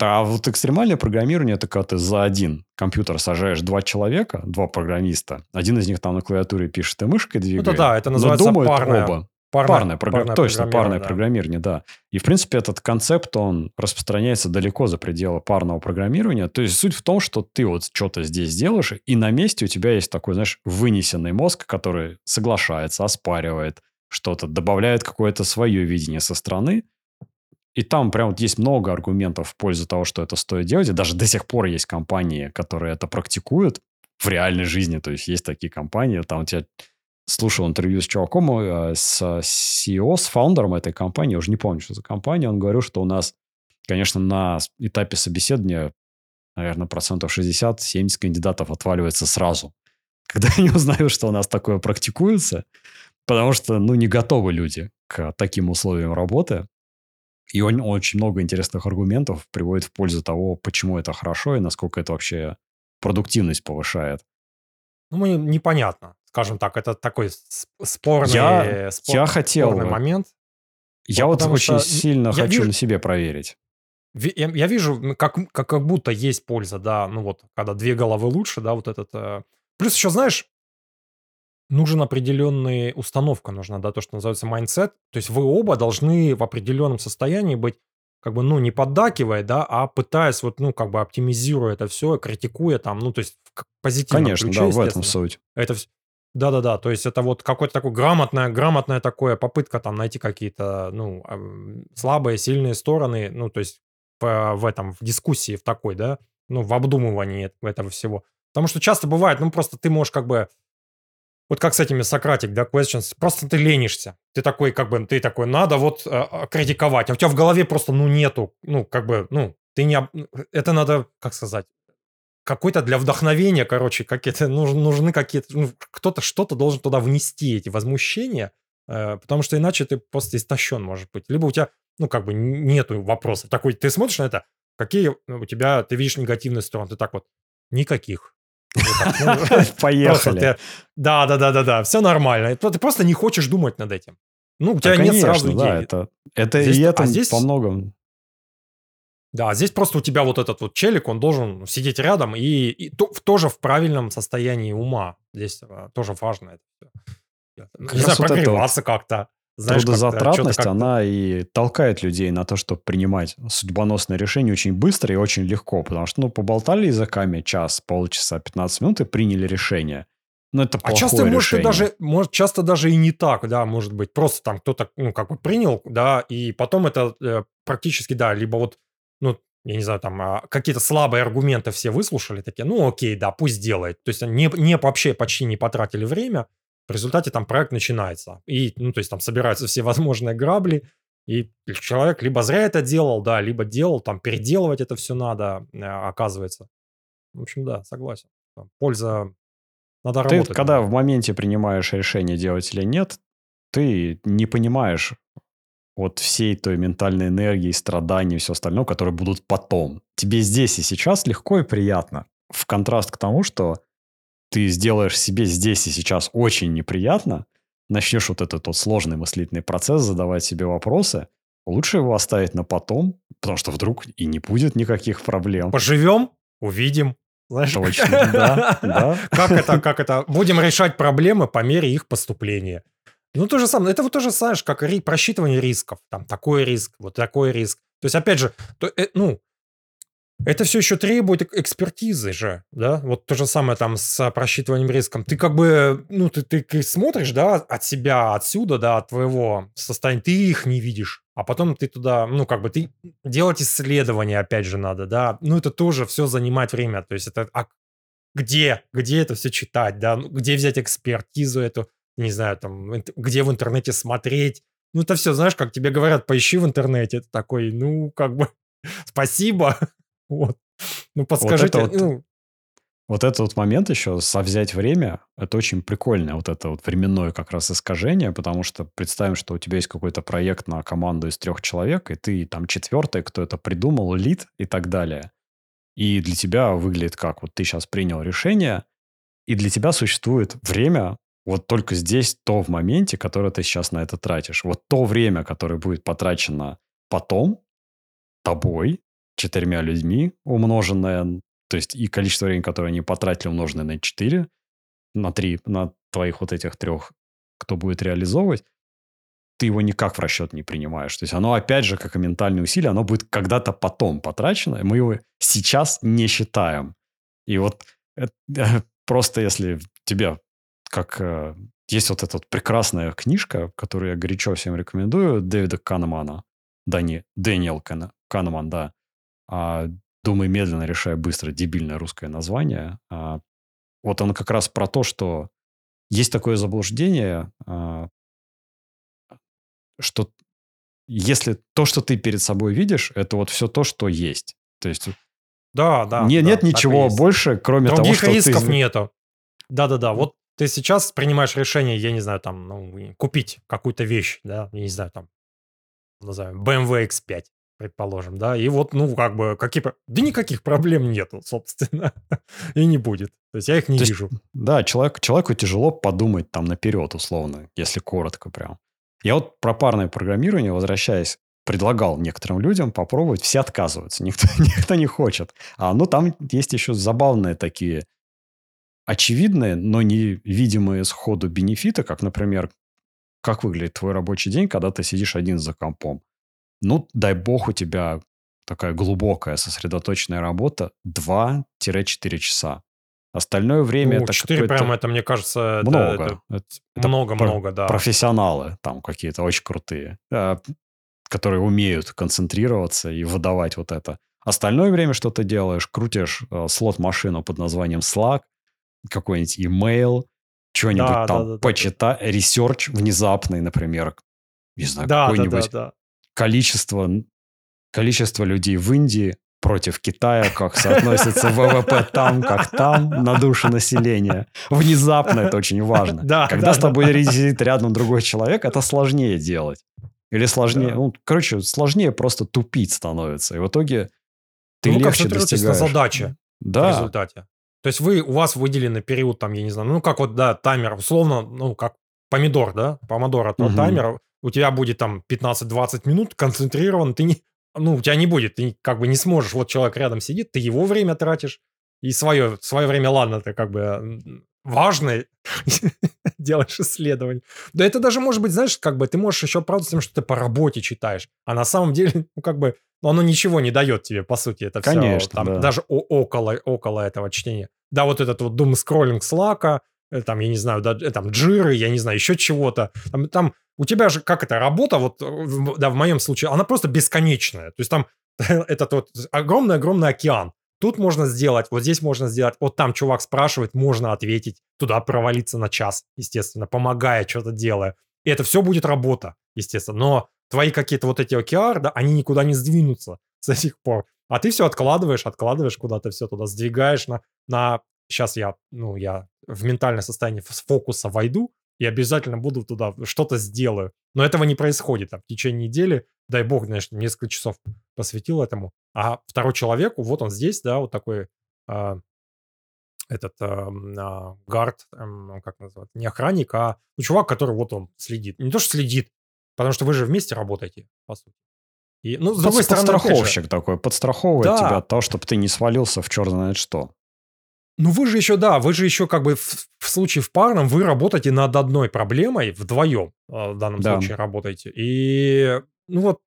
А вот экстремальное программирование – это когда ты за один компьютер сажаешь два человека, два программиста. Один из них там на клавиатуре пишет и мышкой двигает. Ну, да, да, это называется парное, оба. парное, Парное, програ- парное точно, парное да. программирование, да. И, в принципе, этот концепт, он распространяется далеко за пределы парного программирования. То есть, суть в том, что ты вот что-то здесь делаешь, и на месте у тебя есть такой, знаешь, вынесенный мозг, который соглашается, оспаривает что-то, добавляет какое-то свое видение со стороны, и там прям вот есть много аргументов в пользу того, что это стоит делать. И даже до сих пор есть компании, которые это практикуют в реальной жизни. То есть есть такие компании, там у тебя слушал интервью с чуваком, э, с CEO, с фаундером этой компании, уже не помню, что за компания, он говорил, что у нас, конечно, на этапе собеседования, наверное, процентов 60-70 кандидатов отваливается сразу. Когда они узнают, что у нас такое практикуется, потому что, ну, не готовы люди к таким условиям работы. И он очень много интересных аргументов приводит в пользу того, почему это хорошо и насколько это вообще продуктивность повышает. Ну, мне непонятно. Скажем так, это такой спорный, Я- спор- я хотел спорный бы. момент. Я вот потому очень сильно хочу вижу- на себе проверить. Я, я вижу, как, как, как будто есть польза, да, ну вот, когда две головы лучше, да, вот этот... э. Плюс еще, знаешь, нужен определенный установка нужна, да, то, что называется mindset. То есть вы оба должны в определенном состоянии быть, как бы, ну, не поддакивая, да, а пытаясь вот, ну, как бы оптимизируя это все, критикуя там, ну, то есть в позитивном Конечно, ключе, да, в этом суть. Это вс- да-да-да, то есть это вот какое-то такое грамотное, грамотная такое попытка там найти какие-то, ну, слабые, сильные стороны, ну, то есть в этом, в дискуссии в такой, да, ну, в обдумывании эт- этого всего. Потому что часто бывает, ну, просто ты можешь как бы, вот как с этими Сократик, да, questions, просто ты ленишься. Ты такой, как бы, ты такой, надо вот э, э, критиковать, а у тебя в голове просто, ну, нету, ну, как бы, ну, ты не, об- это надо, как сказать, какой-то для вдохновения, короче, какие-то нужны, нужны какие-то, ну, кто-то что-то должен туда внести эти возмущения, э, потому что иначе ты просто истощен, может быть. Либо у тебя, ну, как бы нету вопросов. Такой, ты смотришь на это, какие у тебя, ты видишь негативные стороны, ты так вот, никаких. Вот ну, Поехали. Да, да, да, да, да, все нормально. Ты просто не хочешь думать над этим. Ну, у тебя Да, нет сразу идеи. это, и а это по многом. Да, здесь просто у тебя вот этот вот челик, он должен сидеть рядом и, и то- в- тоже в правильном состоянии ума. Здесь а, тоже важно это ну, Не знаю, вот прогреваться как-то. Знаешь, Трудозатратность, как-то- она и толкает людей на то, чтобы принимать судьбоносные решения очень быстро и очень легко. Потому что, ну, поболтали языками час, полчаса, 15 минут и приняли решение. Ну, это А часто, может, решение. даже, может, часто даже и не так, да, может быть. Просто там кто-то, ну, как бы принял, да, и потом это э, практически, да, либо вот, ну, я не знаю, там а, какие-то слабые аргументы все выслушали, такие, ну, окей, да, пусть делает. То есть не, не вообще почти не потратили время, в результате там проект начинается. И, ну, то есть там собираются все возможные грабли, и человек либо зря это делал, да, либо делал, там переделывать это все надо, э, оказывается. В общем, да, согласен. Там Польза... Надо Ты, работать. когда над в моменте принимаешь решение делать или нет, ты не понимаешь вот всей той ментальной энергии, страданий и все остальное, которые будут потом. Тебе здесь и сейчас легко и приятно. В контраст к тому, что ты сделаешь себе здесь и сейчас очень неприятно, начнешь вот этот вот сложный мыслительный процесс, задавать себе вопросы, лучше его оставить на потом, потому что вдруг и не будет никаких проблем. Поживем, увидим. Знаешь, Точно, да, да. Как это, как это? Будем решать проблемы по мере их поступления. Ну, то же самое. Это вот тоже, знаешь, как ри- просчитывание рисков. Там такой риск, вот такой риск. То есть, опять же, то, э, ну, Это все еще требует экспертизы же, да? Вот то же самое там с просчитыванием риском. Ты как бы, ну, ты, ты смотришь, да, от себя, отсюда, да, от твоего состояния, ты их не видишь. А потом ты туда, ну, как бы, ты делать исследования, опять же, надо, да. Ну, это тоже все занимает время. То есть это, а где, где это все читать, да? Ну, где взять экспертизу эту, не знаю, там, где в интернете смотреть. Ну, это все, знаешь, как тебе говорят, поищи в интернете. Это такой, ну, как бы, спасибо. Вот. Ну, подскажите, вот, это ну... вот, вот этот вот момент еще, со взять время, это очень прикольное вот это вот временное как раз искажение, потому что представим, что у тебя есть какой-то проект на команду из трех человек, и ты там четвертый, кто это придумал, лид и так далее. И для тебя выглядит как? Вот ты сейчас принял решение, и для тебя существует время, вот только здесь, то в моменте, которое ты сейчас на это тратишь. Вот то время, которое будет потрачено потом, тобой, четырьмя людьми, умноженное, то есть и количество времени, которое они потратили, умноженное на 4, на 3, на твоих вот этих трех, кто будет реализовывать, ты его никак в расчет не принимаешь. То есть оно, опять же, как и ментальное усилие, оно будет когда-то потом потрачено, мы его сейчас не считаем. И вот это, просто если тебе, как э, есть вот эта вот прекрасная книжка, которую я горячо всем рекомендую, Дэвида Канемана, да не, Дэниел Канеман, да, а, «Думай медленно, решай быстро» дебильное русское название. А, вот он как раз про то, что есть такое заблуждение, а, что если то, что ты перед собой видишь, это вот все то, что есть. То есть да, да, не, да, нет ничего больше, кроме Других того, что рисков ты... нету. Да-да-да, вот ты сейчас принимаешь решение, я не знаю, там, ну, купить какую-то вещь, да, я не знаю, там, назовем, BMW X5 предположим, да, и вот, ну, как бы, какие... Да никаких проблем нету, собственно, и не будет. То есть я их не То вижу. Есть, да, человек, человеку тяжело подумать там наперед, условно, если коротко прям. Я вот про парное программирование, возвращаясь, предлагал некоторым людям попробовать, все отказываются, никто, никто не хочет. А ну там есть еще забавные такие очевидные, но невидимые сходу бенефиты, как, например, как выглядит твой рабочий день, когда ты сидишь один за компом. Ну, дай бог, у тебя такая глубокая сосредоточенная работа 2-4 часа. Остальное время ну, это 4 прям это, мне кажется, много. Это, много-много, да. Профессионалы там какие-то очень крутые, э, которые умеют концентрироваться и выдавать вот это. Остальное время что ты делаешь? Крутишь э, слот-машину под названием Slack, какой-нибудь email, что-нибудь да, там да, да, почитай, да. research внезапный, например, не знаю, да, какой-нибудь да, да, да количество, количество людей в Индии против Китая, как соотносится ВВП там, как там, на душу населения. Внезапно это очень важно. Да, Когда да, с тобой да. сидит рядом другой человек, это сложнее делать. Или сложнее, Да. ну, короче, сложнее просто тупить становится. И в итоге ты ну, легче концентрируйтесь на достигаешь. задаче в Да, результате. То есть вы, у вас выделенный период, там, я не знаю, ну, как вот, да, таймер, условно, ну, как помидор, да, помидор, то Мгм. таймер, у тебя будет там 15-20 минут концентрирован, ты не, ну, у тебя не будет, ты как бы не сможешь, вот человек рядом сидит, ты его время тратишь, и свое, свое время, ладно, ты как бы м, важное, делаешь исследование. Да это даже может быть, знаешь, как бы ты можешь еще оправдывать тем, что ты по работе читаешь, а на самом деле, ну, как бы, ну, оно ничего не дает тебе, по сути, это все, Конечно, там, да. даже около, около этого чтения. Да, вот этот вот дум скроллинг слака, э, там, я не знаю, да, э, там, джиры, я не знаю, еще чего-то. Там, там у тебя же, как это, работа, вот, э, да, в моем случае, она просто бесконечная. То есть там этот вот огромный-огромный океан. Тут можно сделать, вот здесь можно сделать, вот там чувак спрашивает, можно ответить, туда провалиться на час, естественно, помогая, что-то делая. И это все будет работа, естественно. Но твои какие-то вот эти OKR, да, они никуда не сдвинутся с сих пор. А ты все откладываешь, откладываешь куда-то, все туда сдвигаешь на, на... Сейчас я, ну, я в ментальное состояние фокуса войду, и обязательно буду туда что-то сделаю. Но этого не происходит. Там, в течение недели, дай бог, конечно, несколько часов посвятил этому. А второй человек, вот он здесь, да, вот такой а, этот эм, а, гард, эм, как называть, не охранник, а ну, чувак, который вот он следит. Не то, что следит, потому что вы же вместе работаете, по сути. И, ну, с другой стороны, опять же, подстраховщик такой, подстраховывает Да. тебя от того, чтобы ты не свалился в черт знает что. Ну, вы же еще, да, вы же еще как бы в, в случае в парном вы работаете над одной проблемой вдвоем, э, в данном Да. случае работаете. И, ну вот,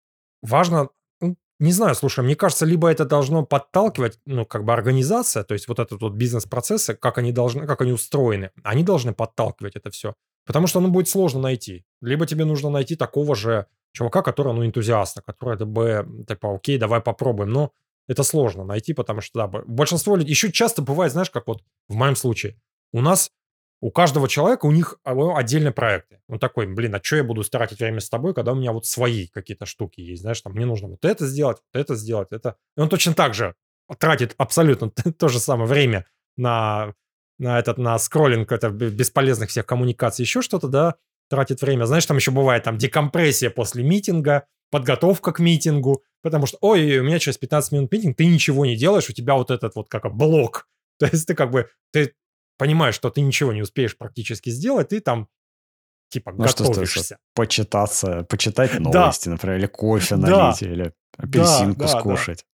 важно, ну, не знаю, слушай, мне кажется, либо это должно подталкивать, ну, как бы организация, то есть вот этот вот бизнес-процессы, как они должны, как они устроены, они должны подталкивать это все. Потому что, ну, будет сложно найти. Либо тебе нужно найти такого же чувака, который, ну, энтузиаста, который бы, типа, окей, давай попробуем. Но это сложно найти, потому что, да, большинство людей, еще часто бывает, знаешь, как вот в моем случае, у нас у каждого человека у них отдельные проекты. Он такой, блин, а что я буду тратить время с тобой, когда у меня вот свои какие-то штуки есть, знаешь, там мне нужно вот это сделать, вот это сделать, это. И он точно так же тратит абсолютно то же самое время на, на этот, на скроллинг это бесполезных всех коммуникаций, еще что-то, да, тратит время. Знаешь, там еще бывает там декомпрессия после митинга, подготовка к митингу, потому что, ой, у меня через 15 минут митинг, ты ничего не делаешь, у тебя вот этот вот как блок. То есть ты как бы, ты понимаешь, что ты ничего не успеешь практически сделать, ты там типа ну, готовишься. Что, почитаться, почитать новости, да. например, или кофе налить, да. или апельсинку да, да, скушать.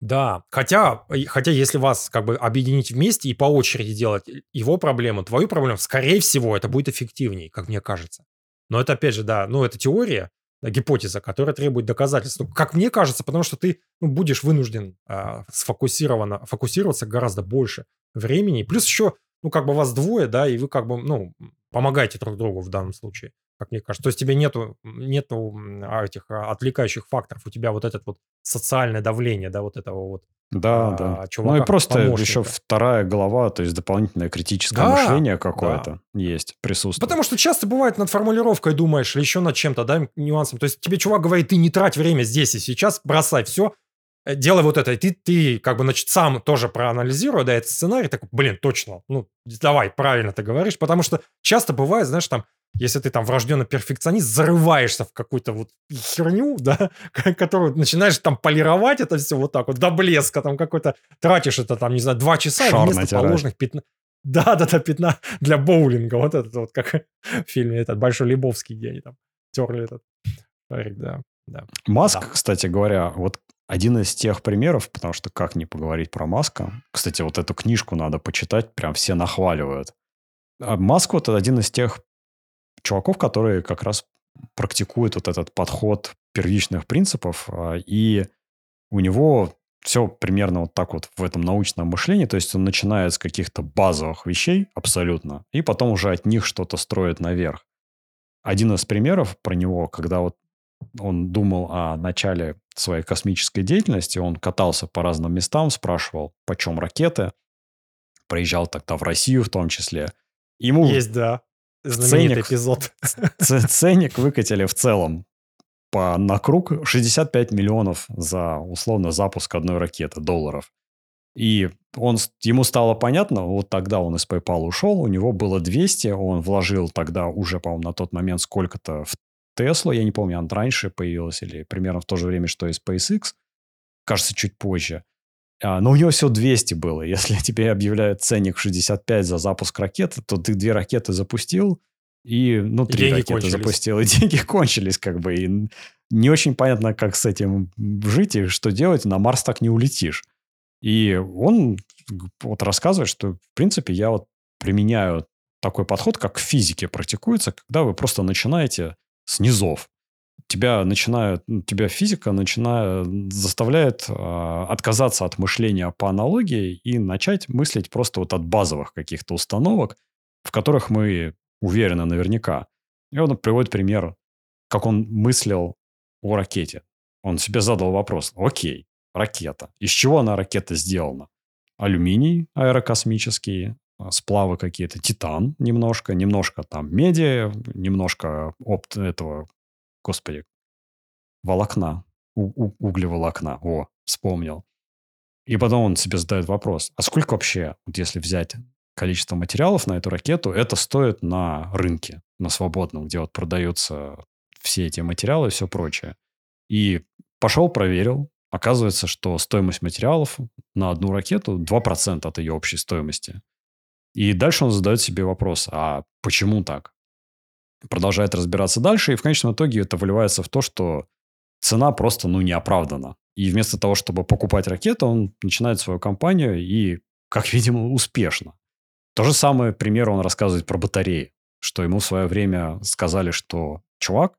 Да. да, хотя, хотя если вас как бы объединить вместе и по очереди делать его проблему, твою проблему, скорее всего, это будет эффективнее, как мне кажется. Но это опять же, да, ну это теория, да, гипотеза, которая требует доказательств. Ну, как мне кажется, потому что ты ну, будешь вынужден э, сфокусированно, фокусироваться гораздо больше времени. Плюс еще, ну, как бы вас двое, да, и вы как бы, ну, помогаете друг другу в данном случае, как мне кажется. То есть тебе нету, нету этих а, отвлекающих факторов, у тебя вот этот вот социальное давление, да, вот этого вот да, а, да. Чувака, ну и просто помощника. еще вторая голова, то есть дополнительное критическое да, мышление какое-то да. есть, присутствует. Потому что часто бывает над формулировкой думаешь или еще над чем-то, да, нюансом. То есть тебе чувак говорит, ты не трать время здесь и сейчас, бросай все, Э, делай вот это, и ты, ты как бы, значит, сам тоже проанализируя, да, этот сценарий, такой, блин, точно, ну, давай, правильно ты говоришь, потому что часто бывает, знаешь, там, если ты там врожденный перфекционист, зарываешься в какую-то вот херню, да, которую начинаешь там полировать это все вот так вот до блеска, там какой-то, тратишь это там, не знаю, два часа Шар вместо натирать. положенных 15... Да, да, да, 15 для боулинга, вот этот вот, как в фильме этот Большой Лебовский, где они там терли этот шарик, да. Да. Маск, да. кстати говоря, вот один из тех примеров, потому что как не поговорить про Маска. Кстати, вот эту книжку надо почитать, прям все нахваливают. А Маск вот один из тех чуваков, которые как раз практикуют вот этот подход первичных принципов, а, и у него все примерно вот так вот в этом научном мышлении, то есть он начинает с каких-то базовых вещей абсолютно, и потом уже от них что-то строит наверх. Один из примеров про него, когда вот он думал о начале своей космической деятельности, он катался по разным местам, спрашивал, почем ракеты, проезжал тогда в Россию в том числе. Ему Есть, да, знаменитый ценник, эпизод. Ценник выкатили в целом по, на круг 65 миллионов за, условно, запуск одной ракеты долларов. И он, ему стало понятно, вот тогда он из PayPal ушел, у него было 200, он вложил тогда уже, по-моему, на тот момент сколько-то в Tesla, я не помню, она раньше появилась или примерно в то же время, что и SpaceX, кажется, чуть позже. А, но у него все 200 было. Если тебе объявляют ценник 65 за запуск ракеты, то ты две ракеты запустил, и, ну, три деньги ракеты кончились. запустил, и деньги кончились, как бы. И не очень понятно, как с этим жить и что делать. На Марс так не улетишь. И он вот рассказывает, что, в принципе, я вот применяю такой подход, как в физике практикуется, когда вы просто начинаете с низов. Тебя начинают, ну, тебя физика начинает, заставляет э, отказаться от мышления по аналогии и начать мыслить просто вот от базовых каких-то установок, в которых мы уверены наверняка. И он приводит пример, как он мыслил о ракете. Он себе задал вопрос. Окей, ракета. Из чего она ракета сделана? Алюминий аэрокосмический, а, сплавы какие-то, титан немножко, немножко там меди, немножко опт этого, господи, волокна, у, у, углеволокна. О, вспомнил. И потом он себе задает вопрос, а сколько вообще, вот если взять количество материалов на эту ракету, это стоит на рынке, на свободном, где вот продаются все эти материалы и все прочее. И пошел, проверил. Оказывается, что стоимость материалов на одну ракету 2% от ее общей стоимости. И дальше он задает себе вопрос, а почему так? Продолжает разбираться дальше, и в конечном итоге это выливается в то, что цена просто, ну, не оправдана. И вместо того, чтобы покупать ракету, он начинает свою компанию и, как видимо, успешно. То же самое пример он рассказывает про батареи, что ему в свое время сказали, что, чувак,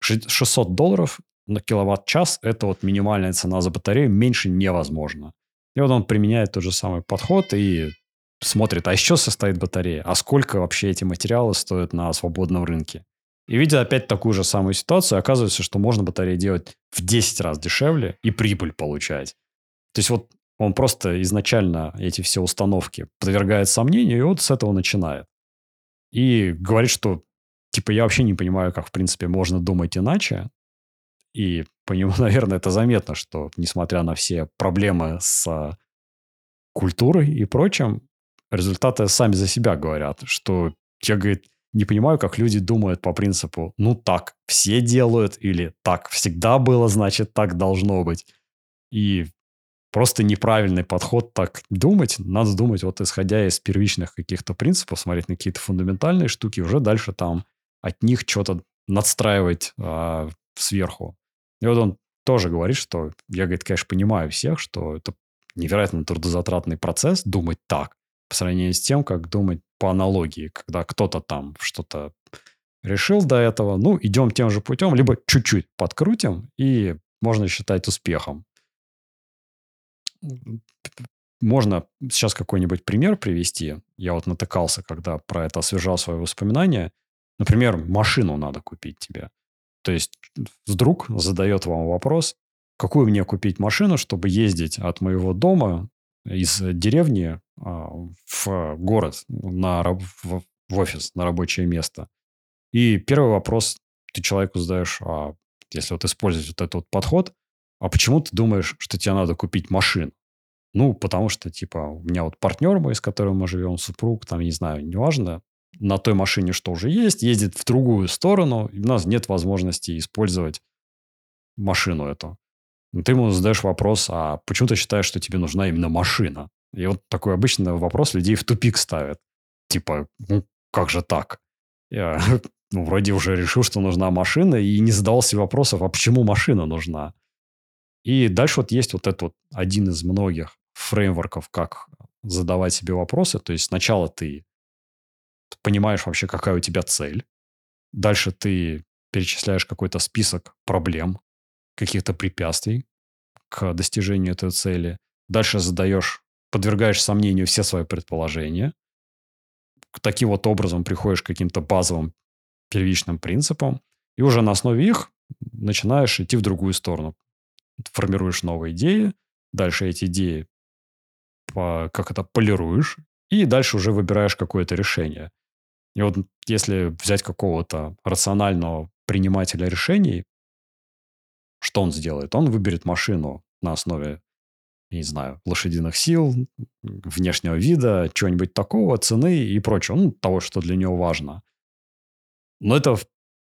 600 долларов на киловатт-час это вот минимальная цена за батарею, меньше невозможно. И вот он применяет тот же самый подход и смотрит, а чего состоит батарея, а сколько вообще эти материалы стоят на свободном рынке. И видя опять такую же самую ситуацию, оказывается, что можно батареи делать в 10 раз дешевле и прибыль получать. То есть вот он просто изначально эти все установки подвергает сомнению, и вот с этого начинает. И говорит, что типа я вообще не понимаю, как в принципе можно думать иначе. И по нему, наверное, это заметно, что несмотря на все проблемы с культурой и прочим, результаты сами за себя говорят, что я, говорит, не понимаю, как люди думают по принципу, ну так все делают, или так всегда было, значит так должно быть. И просто неправильный подход так думать. Надо думать вот исходя из первичных каких-то принципов, смотреть на какие-то фундаментальные штуки, уже дальше там от них что-то надстраивать э, сверху. И вот он тоже говорит, что я, говорит, конечно, понимаю всех, что это невероятно трудозатратный процесс думать так, по сравнению с тем, как думать по аналогии, когда кто-то там что-то решил до этого, ну, идем тем же путем, либо чуть-чуть подкрутим, и можно считать успехом. Можно сейчас какой-нибудь пример привести. Я вот натыкался, когда про это освежал свои воспоминания. Например, машину надо купить тебе. То есть вдруг задает вам вопрос, какую мне купить машину, чтобы ездить от моего дома из деревни в город, на, в, в офис, на рабочее место. И первый вопрос ты человеку задаешь, а если вот использовать вот этот вот подход, а почему ты думаешь, что тебе надо купить машину? Ну, потому что, типа, у меня вот партнер мой, с которым мы живем, супруг, там, не знаю, неважно, на той машине, что уже есть, ездит в другую сторону, и у нас нет возможности использовать машину эту. Ты ему задаешь вопрос, а почему ты считаешь, что тебе нужна именно машина? И вот такой обычный вопрос людей в тупик ставит. Типа, ну, как же так? Я ну, вроде уже решил, что нужна машина, и не задавался вопросов, а почему машина нужна? И дальше вот есть вот этот вот один из многих фреймворков, как задавать себе вопросы. То есть сначала ты понимаешь вообще, какая у тебя цель. Дальше ты перечисляешь какой-то список проблем, каких-то препятствий к достижению этой цели. Дальше задаешь, подвергаешь сомнению все свои предположения. Таким вот образом приходишь к каким-то базовым первичным принципам. И уже на основе их начинаешь идти в другую сторону. Формируешь новые идеи. Дальше эти идеи по, как это полируешь. И дальше уже выбираешь какое-то решение. И вот если взять какого-то рационального принимателя решений, что он сделает? Он выберет машину на основе, не знаю, лошадиных сил, внешнего вида, чего-нибудь такого, цены и прочего. Ну, того, что для него важно. Но это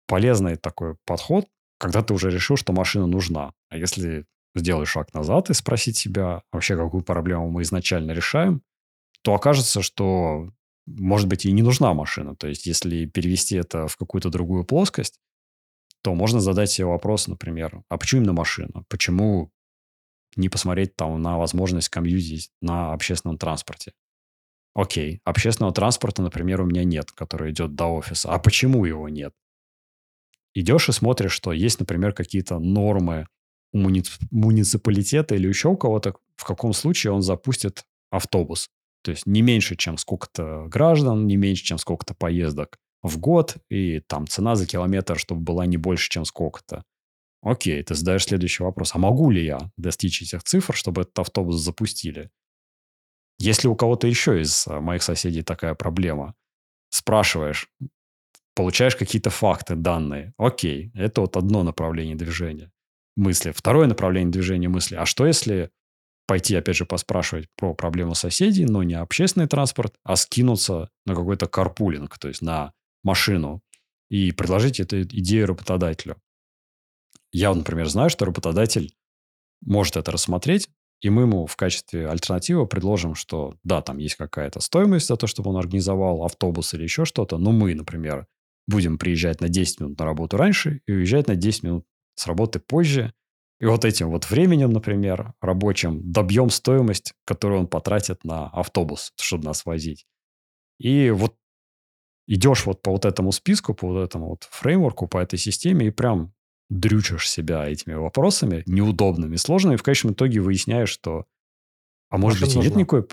полезный такой подход, когда ты уже решил, что машина нужна. А если сделать шаг назад и спросить себя, вообще какую проблему мы изначально решаем, то окажется, что, может быть, и не нужна машина. То есть, если перевести это в какую-то другую плоскость, то можно задать себе вопрос, например, а почему именно машина? Почему не посмотреть там на возможность комьюзить на общественном транспорте? Окей, общественного транспорта, например, у меня нет, который идет до офиса. А почему его нет? Идешь и смотришь, что есть, например, какие-то нормы у муниципалитета или еще у кого-то, в каком случае он запустит автобус. То есть не меньше, чем сколько-то граждан, не меньше, чем сколько-то поездок в год, и там цена за километр, чтобы была не больше, чем сколько-то. Окей, ты задаешь следующий вопрос. А могу ли я достичь этих цифр, чтобы этот автобус запустили? Если у кого-то еще из а, моих соседей такая проблема, спрашиваешь, получаешь какие-то факты, данные. Окей, это вот одно направление движения мысли. Второе направление движения мысли. А что если пойти, опять же, поспрашивать про проблему соседей, но не общественный транспорт, а скинуться на какой-то карпулинг, то есть на машину и предложить эту идею работодателю. Я, например, знаю, что работодатель может это рассмотреть, и мы ему в качестве альтернативы предложим, что да, там есть какая-то стоимость за то, чтобы он организовал автобус или еще что-то, но мы, например, будем приезжать на 10 минут на работу раньше и уезжать на 10 минут с работы позже. И вот этим вот временем, например, рабочим добьем стоимость, которую он потратит на автобус, чтобы нас возить. И вот идешь вот по вот этому списку, по вот этому вот фреймворку, по этой системе, и прям дрючишь себя этими вопросами неудобными, сложными, и в конечном итоге выясняешь, что... А может быть, нет никакой...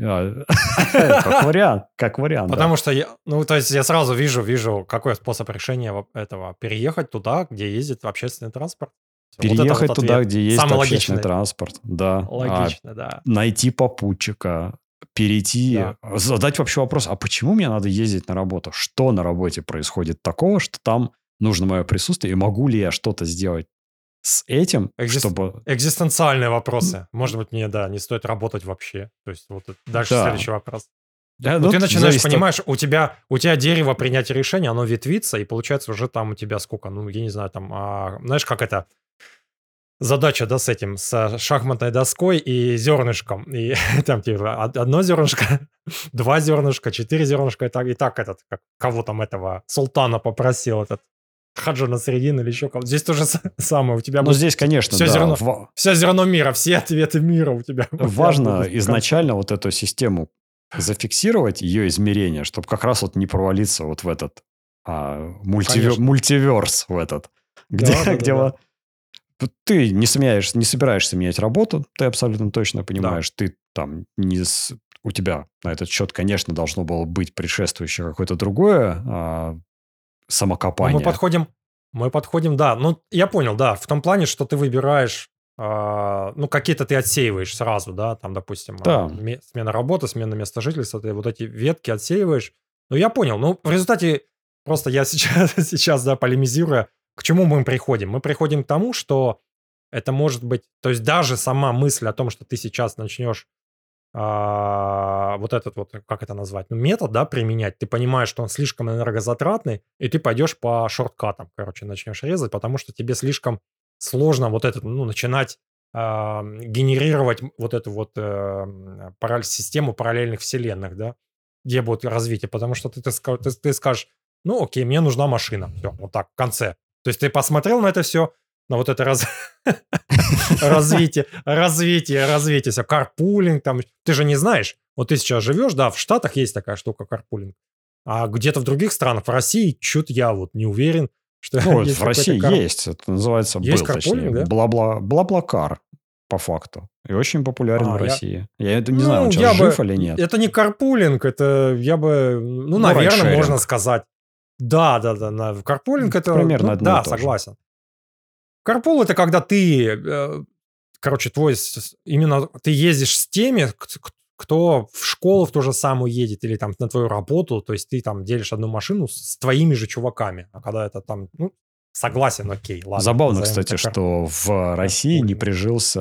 А, как вариант, как вариант. Потому что я, ну, то есть я сразу вижу, вижу, какой способ решения этого. Переехать туда, где ездит общественный транспорт. Переехать вот туда, где есть Самый общественный логичный. транспорт, да. Логично, а, да. Найти попутчика, перейти, да. задать вообще вопрос, а почему мне надо ездить на работу? Что на работе происходит такого, что там нужно мое присутствие, и могу ли я что-то сделать с этим, Экзист... чтобы... Экзистенциальные вопросы. Может быть, мне, да, не стоит работать вообще. То есть вот дальше да. следующий вопрос. Да, ну, ты начинаешь, понимаешь, от... у тебя, у тебя дерево принятия решения, оно ветвится, и получается уже там у тебя сколько, ну, я не знаю, там, а, знаешь, как это, задача, да, с этим, с шахматной доской и зернышком. И там, типа, одно зернышко, два зернышка, четыре зернышка, и так, и так этот, как, кого там этого, султана попросил этот Хаджа на середину или еще кого-то. Здесь то же самое. У тебя Ну, здесь, конечно, все да. Зерно, в... Все зерно мира, все ответы мира у тебя. Важно изначально вот эту систему зафиксировать, ее измерение, чтобы как раз вот не провалиться вот в этот а, мультивер... мультиверс в этот, где, да, да, где да, да. ты не, смеешь, не собираешься менять работу, ты абсолютно точно понимаешь, да. ты там не с... у тебя на этот счет, конечно, должно было быть предшествующее какое-то другое а, самокопание. Мы подходим, мы подходим, да. Ну, я понял, да, в том плане, что ты выбираешь, э, ну, какие-то ты отсеиваешь сразу, да, там, допустим, да. э, смена работы, смена места жительства, ты вот эти ветки отсеиваешь. Ну, я понял. Ну, в результате, просто я сейчас, сейчас, да, полемизируя, к чему мы приходим? Мы приходим к тому, что это может быть, то есть даже сама мысль о том, что ты сейчас начнешь а, вот этот вот, как это назвать, ну, метод, да, применять, ты понимаешь, что он слишком энергозатратный, и ты пойдешь по шорткатам, короче, начнешь резать, потому что тебе слишком сложно вот этот, ну, начинать э, генерировать вот эту вот э, параллель, систему параллельных вселенных, да, где будет развитие, потому что ты, ты, ты, ты скажешь, ну, окей, мне нужна машина, все, вот так, в конце. То есть ты посмотрел на это все, на вот это раз... развитие, развитие, развитие, карпулинг там. Ты же не знаешь, вот ты сейчас живешь, да, в Штатах есть такая штука карпулинг, а где-то в других странах, в России, чуть я вот не уверен, что ну, есть в России кар... есть, это называется есть был, точнее, да? бла-бла, бла-бла-кар по факту. И очень популярен а, в России. Я, я это не ну, знаю, он сейчас жив бы... или нет. Это не карпулинг, это я бы, ну, ну наверное, можно сказать. Да, да, да, на карпулинг это... Примерно ну, Да, согласен. Карпул это когда ты, э, короче, твой, именно ты ездишь с теми, кто в школу в ту же самую едет или там на твою работу, то есть ты там делишь одну машину с твоими же чуваками, а когда это там, ну, согласен, окей, ладно. Забавно, кстати, что в России не прижился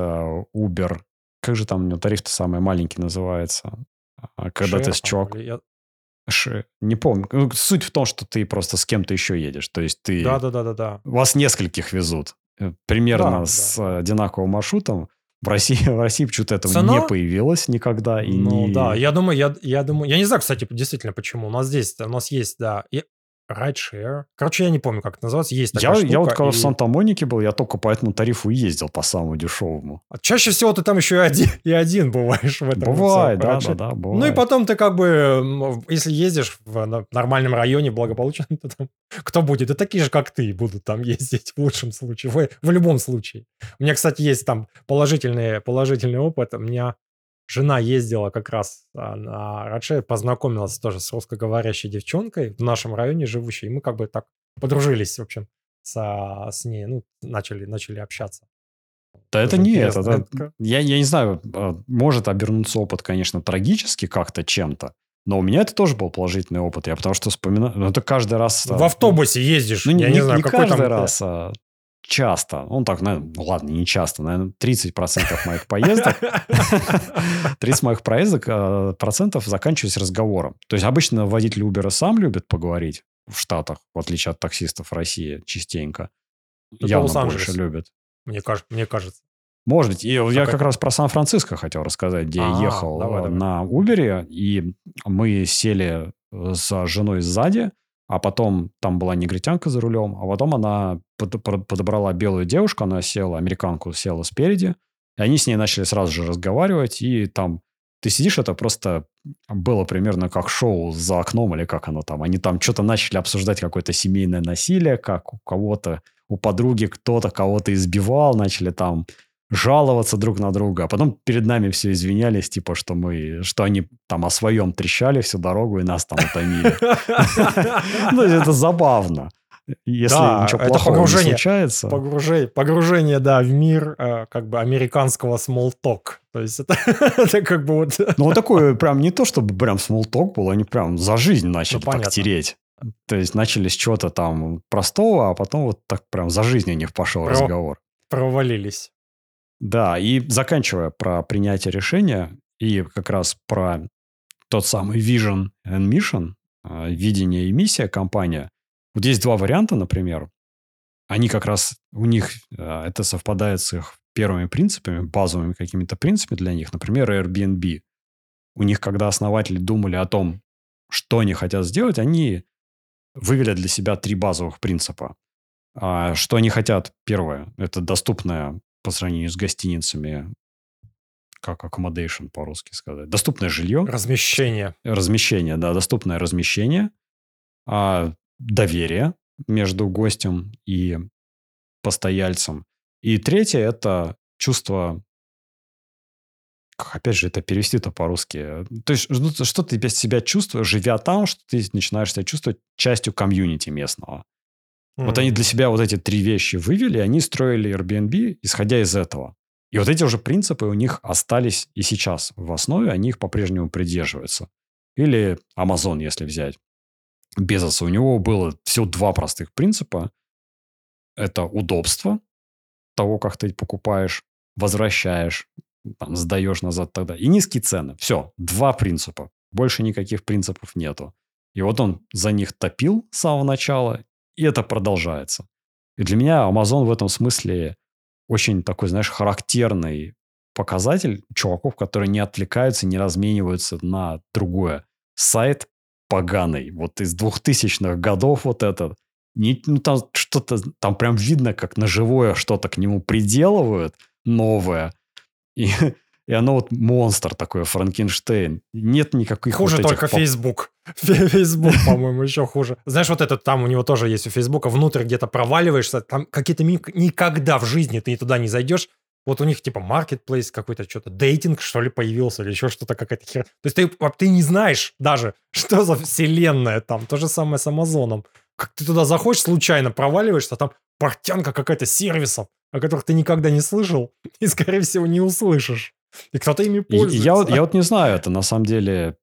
Uber. Как же там у него тариф-то самый маленький называется? А когда Шер, ты с чувак... Я... Ш... Не помню. Ну, суть в том, что ты просто с кем-то еще едешь. То есть ты... Да-да-да-да-да. Вас нескольких везут. Э, примерно да, с да. одинаковым маршрутом. В России, в России почему-то этого Цена? не появилось никогда. И ну не... да, я думаю, я, я думаю, я не знаю, кстати, действительно, почему. У нас здесь, у нас есть, да, Rideshare. Короче, я не помню, как это называется. Есть такая я, штука. Я вот когда и... в Санта-Монике был, я только по этому тарифу и ездил по самому дешевому. А чаще всего ты там еще и один, и один бываешь в этом. Бывает, да, да, да, бывает. Ну и потом ты как бы, если ездишь в нормальном районе, благополучно, то там кто будет? Да такие же, как ты, будут там ездить в лучшем случае, в, в любом случае. У меня, кстати, есть там положительный, положительный опыт. У меня жена ездила как раз а, на Радше, познакомилась тоже с русскоговорящей девчонкой в нашем районе живущей, и мы как бы так подружились, в общем, со, с ней, ну, начали, начали общаться. Да это не это. это я, я не знаю, а, может обернуться опыт, конечно, трагически как-то чем-то, но у меня это тоже был положительный опыт. Я потому что вспоминаю... Ну, это каждый раз... В автобусе ездишь. Ну, я не, не знаю, не каждый там... раз, а часто, он так, наверное, ну ладно, не часто, наверное, 30% моих поездок, 30 моих поездок э, процентов заканчиваются разговором. То есть обычно водитель Uber сам любит поговорить в Штатах, в отличие от таксистов России частенько. Это Явно больше любят. Мне, кажется, мне кажется. Может быть. И я как раз про Сан-Франциско хотел рассказать, где я ехал э, на Uber, и мы сели с женой сзади, а потом там была негритянка за рулем, а потом она подобрала белую девушку, она села, американку села спереди, и они с ней начали сразу же разговаривать, и там ты сидишь, это просто было примерно как шоу за окном или как оно там. Они там что-то начали обсуждать какое-то семейное насилие, как у кого-то у подруги кто-то кого-то избивал, начали там жаловаться друг на друга, а потом перед нами все извинялись, типа, что мы, что они там о своем трещали всю дорогу и нас там утомили. Ну, это забавно. Если Да, ничего это плохого не погружение. случается. Погружение, погружение, да, в мир э, как бы американского talk. То есть это, это как бы вот... Ну, вот такое прям не то, чтобы прям смолток был, они прям за жизнь начали так понятно. тереть. То есть начали с чего-то там простого, а потом вот так прям за жизнь у них пошел Про- разговор. провалились. Да, и заканчивая про принятие решения и как раз про тот самый vision and mission, э, видение и миссия компания. Вот есть два варианта, например. Они как раз, у них э, это совпадает с их первыми принципами, базовыми какими-то принципами для них. Например, Airbnb. У них, когда основатели думали о том, что они хотят сделать, они вывели для себя три базовых принципа. А, Что они хотят? Первое – это доступная по сравнению с гостиницами, как accommodation по-русски сказать, доступное жилье, Размещение. размещение, да, доступное размещение, а, доверие между гостем и постояльцем. И третье – это чувство как, опять же, это перевести-то по-русски. То есть, ну, что ты без себя чувствуешь, живя там, что ты начинаешь себя чувствовать частью комьюнити местного. Вот они для себя вот эти три вещи вывели, и они строили Airbnb, исходя из этого. И вот эти уже принципы у них остались и сейчас в основе, они их по-прежнему придерживаются. Или Amazon, если взять. Безоса, у него было всего два простых принципа. Это удобство того, как ты покупаешь, возвращаешь, там, сдаешь назад тогда. И низкие цены. Все, два принципа. Больше никаких принципов нету. И вот он за них топил с самого начала, и это продолжается. И для меня Amazon в этом смысле очень такой, знаешь, характерный показатель чуваков, которые не отвлекаются, не размениваются на другое. Сайт поганый. Вот из 2000-х годов вот этот. Не, ну, там что-то, там прям видно, как на живое что-то к нему приделывают новое. И, и оно вот монстр такой, Франкенштейн. Нет никаких Хуже вот этих только поп- Facebook. Facebook, по-моему, еще хуже. Знаешь, вот этот там у него тоже есть у Фейсбука, внутрь где-то проваливаешься, там какие-то ми- никогда в жизни ты туда не зайдешь. Вот у них типа маркетплейс какой-то, что-то, дейтинг, что ли, появился, или еще что-то какая-то хер. То есть ты, ты не знаешь даже, что за вселенная там. То же самое с Амазоном. Как ты туда заходишь, случайно проваливаешься, а там портянка какая-то сервисов, о которых ты никогда не слышал и, скорее всего, не услышишь. И кто-то ими И- и пользуется. я, я вот не знаю, это на самом деле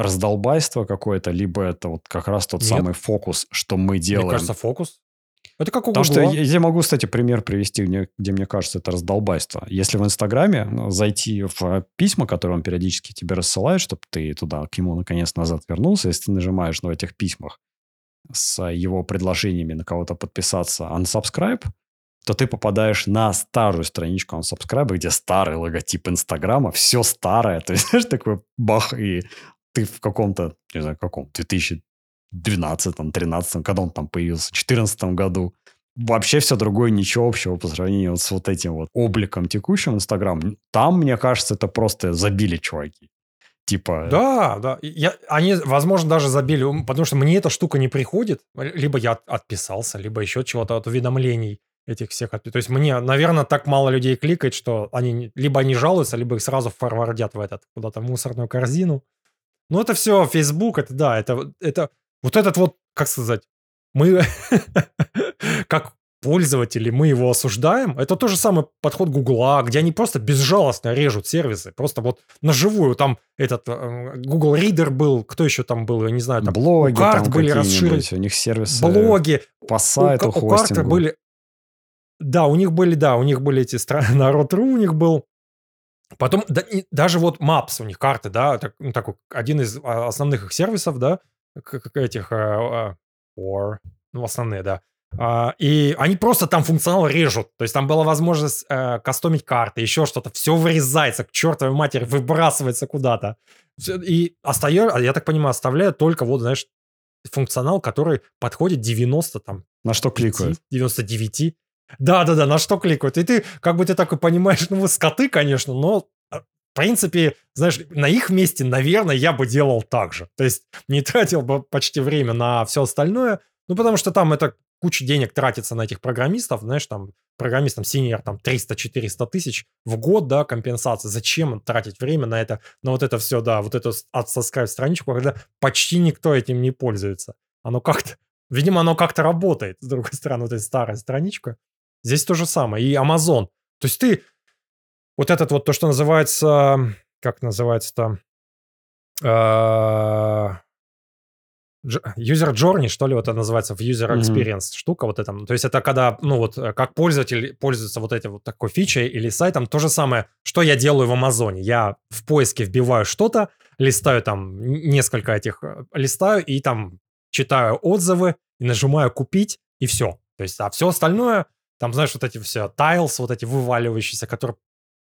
раздолбайство какое-то, либо это вот как раз тот Нет. самый фокус, что мы делаем. Мне кажется, фокус. Это как у Потому что я, я могу, кстати, пример привести, где, где мне кажется, это раздолбайство. Если в Инстаграме ну, зайти в э, письма, которые он периодически тебе рассылает, чтобы ты туда к нему наконец назад вернулся, если ты нажимаешь на этих письмах с его предложениями на кого-то подписаться unsubscribe, то ты попадаешь на старую страничку unsubscribe, где старый логотип Инстаграма, все старое. То есть, знаешь, такой бах, и ты в каком-то, не знаю, каком, 2012 13 когда он там появился, в 2014 году, вообще все другое, ничего общего по сравнению с вот этим вот обликом текущим Инстаграм. Там, мне кажется, это просто забили чуваки. Типа, Да, да. Я, они, возможно, даже забили, потому что мне эта штука не приходит. Либо я от- отписался, либо еще чего-то от уведомлений этих всех. То есть мне, наверное, так мало людей кликает, что они либо они жалуются, либо их сразу форвардят в этот, куда-то в мусорную корзину. Ну, это все Facebook, это да, это, это вот этот вот, как сказать, мы как пользователи, мы его осуждаем. Это тот же самый подход Гугла, где они просто безжалостно режут сервисы. Просто вот на живую. Там этот э, Google Reader был, кто еще там был, я не знаю, там блоги у карт там были расширены, у них сервисы блоги, по у, сайту, ка- у карты были... Да, у них были, да, у них были эти страны, народ.ру у них был. Потом да, и даже вот Maps у них карты, да, так- ну, такой один из а, основных их сервисов, да, к- к- этих, а, or, ну, основные, да. А, и они просто там функционал режут. То есть там была возможность э, кастомить карты, еще что-то. Все вырезается к чертовой матери, выбрасывается куда-то. И остается, я так понимаю, оставляют только вот, знаешь, функционал, который подходит 90 там На что кликают? 99. Да-да-да, на что кликают. И ты, как бы ты такой понимаешь, ну вы скоты, конечно, но а, в принципе, знаешь, на их месте, наверное, я бы делал так же. То есть не тратил бы почти время на все остальное, ну потому что там это куча денег тратится на этих программистов, знаешь, там, программистам синьор там 300-400 тысяч в год, да, компенсации. Зачем тратить время на это, на вот это все, да, вот эту отсоскать страничку, когда почти никто этим не пользуется. Оно как-то, видимо, оно как-то работает, с другой стороны, вот эта старая страничка. Здесь то же самое. И Amazon. То есть ты вот этот вот то, что называется, как называется-то, а, User Journey, что ли, вот это называется, в User Experience mm-hmm. штука вот это. То есть это когда, ну вот, э, как пользователь пользуется вот этим вот такой фичей или сайтом, то же самое, что я делаю в Амазоне. Я в поиске вбиваю что-то, листаю там несколько этих, э, листаю и там читаю отзывы и нажимаю «Купить» и все. То есть, а все остальное, там, знаешь, вот эти все tiles, вот эти вываливающиеся, которые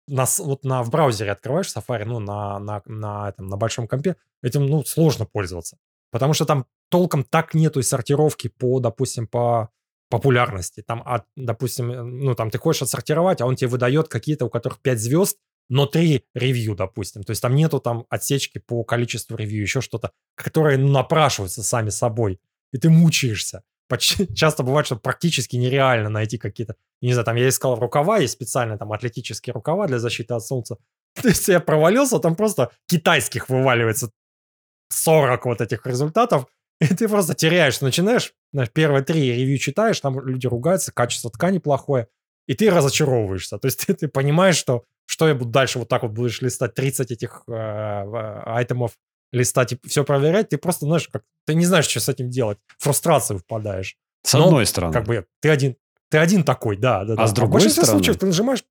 на, вот на, в браузере открываешь Safari, ну, на, на, на, этом, на большом компе, этим, ну, сложно пользоваться. Потому что там толком так нету сортировки по, допустим, по популярности. Там, от, допустим, э, ну, там ты хочешь отсортировать, а он тебе выдает какие-то, у которых 5 звезд, но 3 ревью, допустим. То есть там нету там отсечки по количеству ревью, еще что-то, которые ну, напрашиваются сами собой. И ты мучаешься. Почти, часто бывает, что практически нереально найти какие-то... Не знаю, там я искал рукава, есть специальные там атлетические рукава для защиты от солнца. То есть я провалился, там просто китайских вываливается 40 вот этих результатов, и ты просто теряешь, начинаешь, знаешь, первые три ревью читаешь, там люди ругаются, качество ткани плохое, и ты разочаровываешься. То есть ты, ты понимаешь, что что я буду дальше вот так вот будешь листать 30 этих э, э, айтемов, листать и все проверять, ты просто, знаешь, как ты не знаешь, что с этим делать. В фрустрацию впадаешь. С Но, одной стороны. Как бы ты один, ты один такой, да, да. А да. с другой а в стороны. случаев ты нажимаешь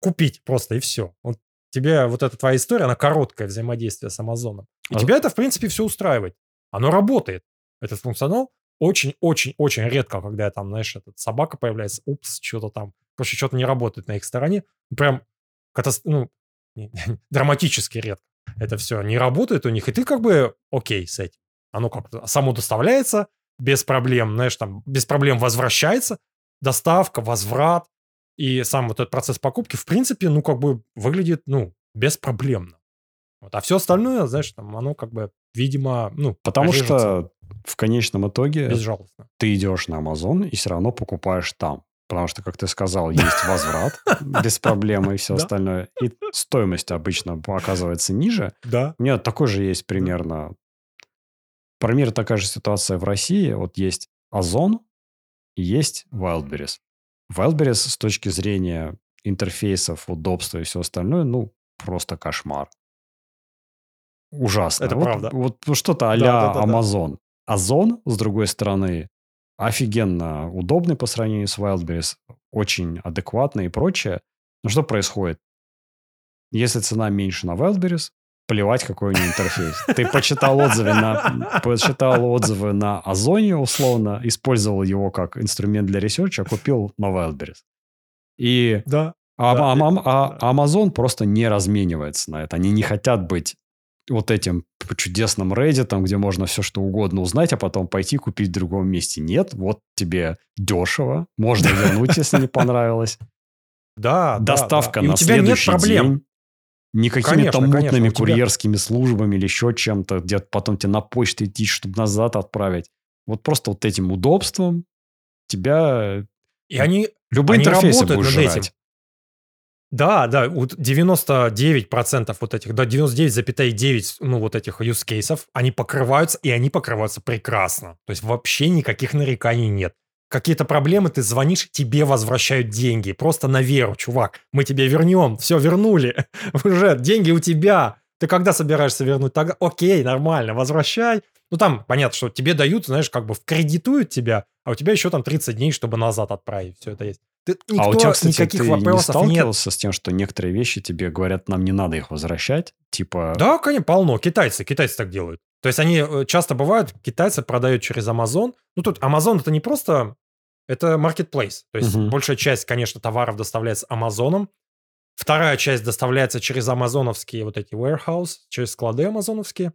купить просто и все. Вот тебе вот эта твоя история, она короткое взаимодействие с Амазоном. И а... тебя это, в принципе, все устраивает. Оно работает. Этот функционал очень-очень-очень редко, когда там, знаешь, этот собака появляется, упс, что-то там, короче, что-то не работает на их стороне. Прям катаст... ну, драматически редко. Это все не работает у них, и ты как бы окей с этим. Оно как-то само доставляется без проблем, знаешь, там, без проблем возвращается, доставка, возврат, и сам вот этот процесс покупки, в принципе, ну, как бы выглядит, ну, беспроблемно. Вот. А все остальное, знаешь, там, оно как бы, видимо, ну, Потому что в конечном итоге ты идешь на Amazon и все равно покупаешь там. Потому что, как ты сказал, есть возврат без проблем и все остальное. И стоимость обычно оказывается ниже. Да. У меня такой же есть примерно... Примерно такая же ситуация в России. Вот есть Озон и есть Wildberries. Wildberries с точки зрения интерфейсов, удобства и все остальное, ну, просто кошмар. Ужасно. Это вот, правда. Вот что-то а-ля да, да, да, Amazon. Озон, с другой стороны, офигенно удобный по сравнению с Wildberries, очень адекватный и прочее. Но что происходит? Если цена меньше на Wildberries, плевать, какой у него интерфейс. Ты почитал отзывы на, почитал отзывы на Озоне, условно, использовал его как инструмент для research а, купил на Wildberries. И да, а, да, а, а, а Amazon просто не разменивается на это. Они не хотят быть вот этим чудесным Reddit, где можно все что угодно узнать, а потом пойти купить в другом месте. Нет, вот тебе дешево, можно вернуть, если не понравилось. Да, Доставка да, на следующий нет проблем. день. Не какими-то мутными конечно, курьерскими службами или еще чем-то, где потом тебе на почту идти, чтобы назад отправить. Вот просто вот этим удобством тебя... И они, Любые они интерфейсы работают будешь над жрать. этим. Да, да, вот 99% вот этих, да, 99,9, ну, вот этих use кейсов, они покрываются, и они покрываются прекрасно. То есть вообще никаких нареканий нет какие-то проблемы, ты звонишь, тебе возвращают деньги. Просто на веру, чувак. Мы тебе вернем. Все, вернули. Уже деньги у тебя. Ты когда собираешься вернуть? Тогда окей, нормально, возвращай. Ну, там понятно, что тебе дают, знаешь, как бы вкредитуют тебя, а у тебя еще там 30 дней, чтобы назад отправить. Все это есть. Ты, никто, а у тебя, кстати, никаких ты вопросов не сталкивался нет. с тем, что некоторые вещи тебе говорят, нам не надо их возвращать? Типа... Да, конечно, полно. Китайцы, китайцы так делают. То есть они э, часто бывают, китайцы продают через Amazon. Ну, тут Amazon это не просто это marketplace. То есть угу. большая часть, конечно, товаров доставляется Амазоном. Вторая часть доставляется через амазоновские вот эти warehouse, через склады амазоновские.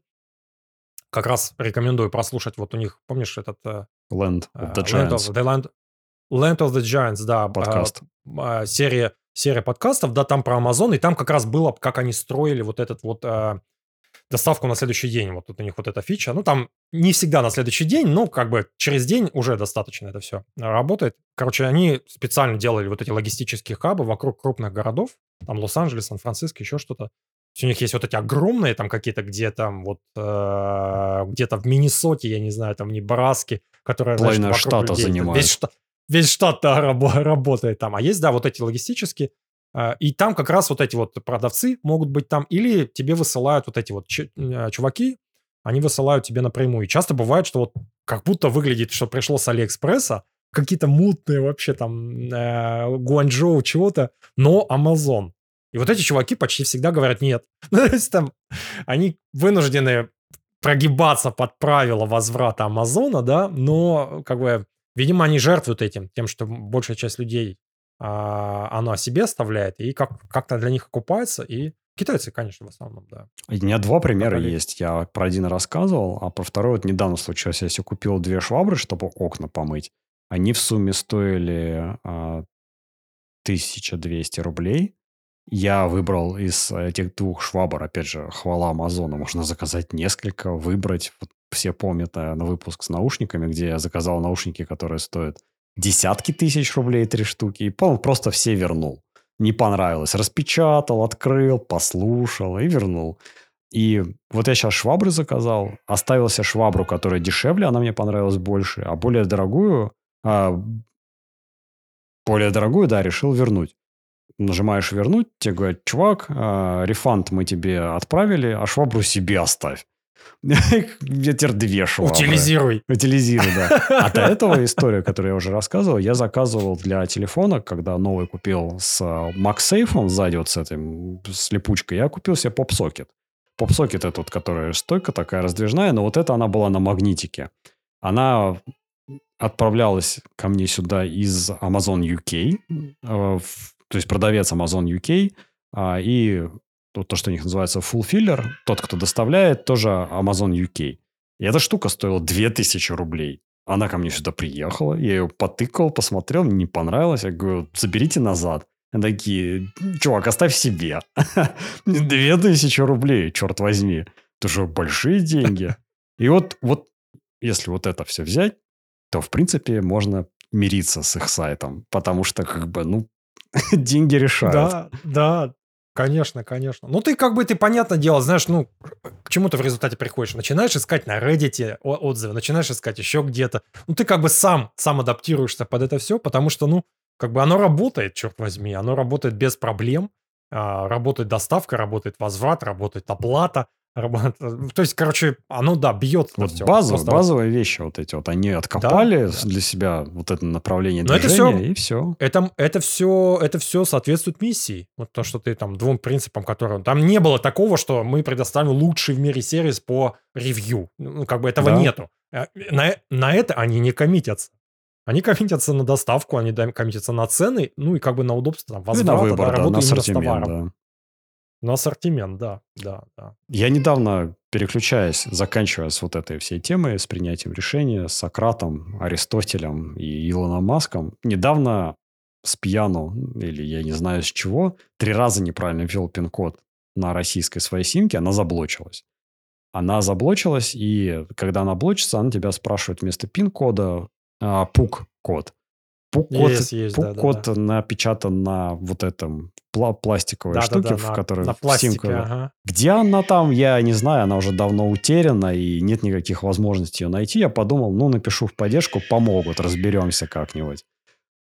Как раз рекомендую прослушать вот у них, помнишь этот... Э, Land of the Giants. Land of the, Land, Land of the Giants, да. Подкаст. Э, серия, серия подкастов, да, там про Амазон, и там как раз было, как они строили вот этот вот доставку на следующий день. Вот тут у них вот эта фича. Ну, там не всегда на следующий день, но как бы через день уже достаточно это все работает. Короче, они специально делали вот эти логистические хабы вокруг крупных городов. Там Лос-Анджелес, Сан-Франциско, еще что-то. У них есть вот эти огромные там какие-то, где там вот э, где-то в Миннесоте, я не знаю, там не Бараски, которые... Половина штата людей, занимает. Весь, штат, весь штат да, работает там. А есть, да, вот эти логистические. Э, и там как раз вот эти вот продавцы могут быть там. Или тебе высылают вот эти вот э, чуваки, они высылают тебе напрямую. И часто бывает, что вот как будто выглядит, что пришло с Алиэкспресса, какие-то мутные вообще там э, Гуанчжоу чего-то, но Amazon. И вот эти чуваки почти всегда говорят нет. То есть там они вынуждены прогибаться под правила возврата Амазона, да, но как бы, видимо, они жертвуют этим, тем, что большая часть людей а, оно о себе оставляет и как, как-то для них окупается, и китайцы, конечно, в основном, да. У меня два примера Поколение. есть. Я про один рассказывал, а про второй вот недавно случилось. Я себе купил две швабры, чтобы окна помыть. Они в сумме стоили а, 1200 рублей. Я выбрал из этих двух швабр, опять же, хвала Амазона, можно заказать несколько, выбрать. Вот все помнят, наверное, выпуск с наушниками, где я заказал наушники, которые стоят десятки тысяч рублей, три штуки, и просто все вернул. Не понравилось. Распечатал, открыл, послушал и вернул. И вот я сейчас швабры заказал, оставил себе швабру, которая дешевле, она мне понравилась больше, а более дорогую, а, более дорогую, да, решил вернуть нажимаешь вернуть, тебе говорят, чувак, э, рефанд мы тебе отправили, а швабру себе оставь. Я теперь две швабры. Утилизируй. Утилизируй, да. А до этого история, которую я уже рассказывал, я заказывал для телефона, когда новый купил с MagSafe сзади вот с этой с липучкой, я купил себе PopSocket. PopSocket это вот, которая стойка такая раздвижная, но вот эта она была на магнитике. Она отправлялась ко мне сюда из Amazon UK э, то есть продавец Amazon UK а, и то, что у них называется fulfiller, тот, кто доставляет, тоже Amazon UK. И эта штука стоила 2000 рублей. Она ко мне сюда приехала, я ее потыкал, посмотрел, мне не понравилось. Я говорю, заберите назад. Они такие, чувак, оставь себе. 2000 рублей, черт возьми. Это же большие деньги. И вот, вот если вот это все взять, то, в принципе, можно мириться с их сайтом. Потому что, как бы, ну, деньги решают. Да, да, Конечно, конечно. Ну, ты как бы, ты, понятное дело, знаешь, ну, к чему ты в результате приходишь? Начинаешь искать на Reddit отзывы, начинаешь искать еще где-то. Ну, ты как бы сам, сам адаптируешься под это все, потому что, ну, как бы оно работает, черт возьми, оно работает без проблем. А, работает доставка, работает возврат, работает оплата. То есть, короче, оно, да, бьет. Вот все. Базовые, базовые вещи вот эти вот, они откопали да, для себя вот это направление Но движения, это все, и все. Это, это, все, это все соответствует миссии. Вот то, что ты там, двум принципам, которые... Там не было такого, что мы предоставим лучший в мире сервис по ревью. Ну, как бы этого да. нету. Э, на, на это они не коммитятся. Они коммитятся на доставку, они коммитятся на цены, ну и как бы на удобство, там, возврата, на выбор, да, да, на ассортимент, да. На ассортимент, да, да, да. Я недавно, переключаясь, заканчивая с вот этой всей темой, с принятием решения, с Сократом, Аристотелем и Илоном Маском, недавно с пьяну, или я не знаю с чего, три раза неправильно ввел пин-код на российской своей симке, она заблочилась. Она заблочилась, и когда она блочится, она тебя спрашивает вместо пин-кода а, пук-код. Пук-код, есть, есть, пук-код да, да, да. напечатан на вот этом пла- пластиковой да, штуке, да, да, в которой на, пластике, симка. Ага. Где она там, я не знаю, она уже давно утеряна, и нет никаких возможностей ее найти. Я подумал, ну, напишу в поддержку, помогут, разберемся как-нибудь.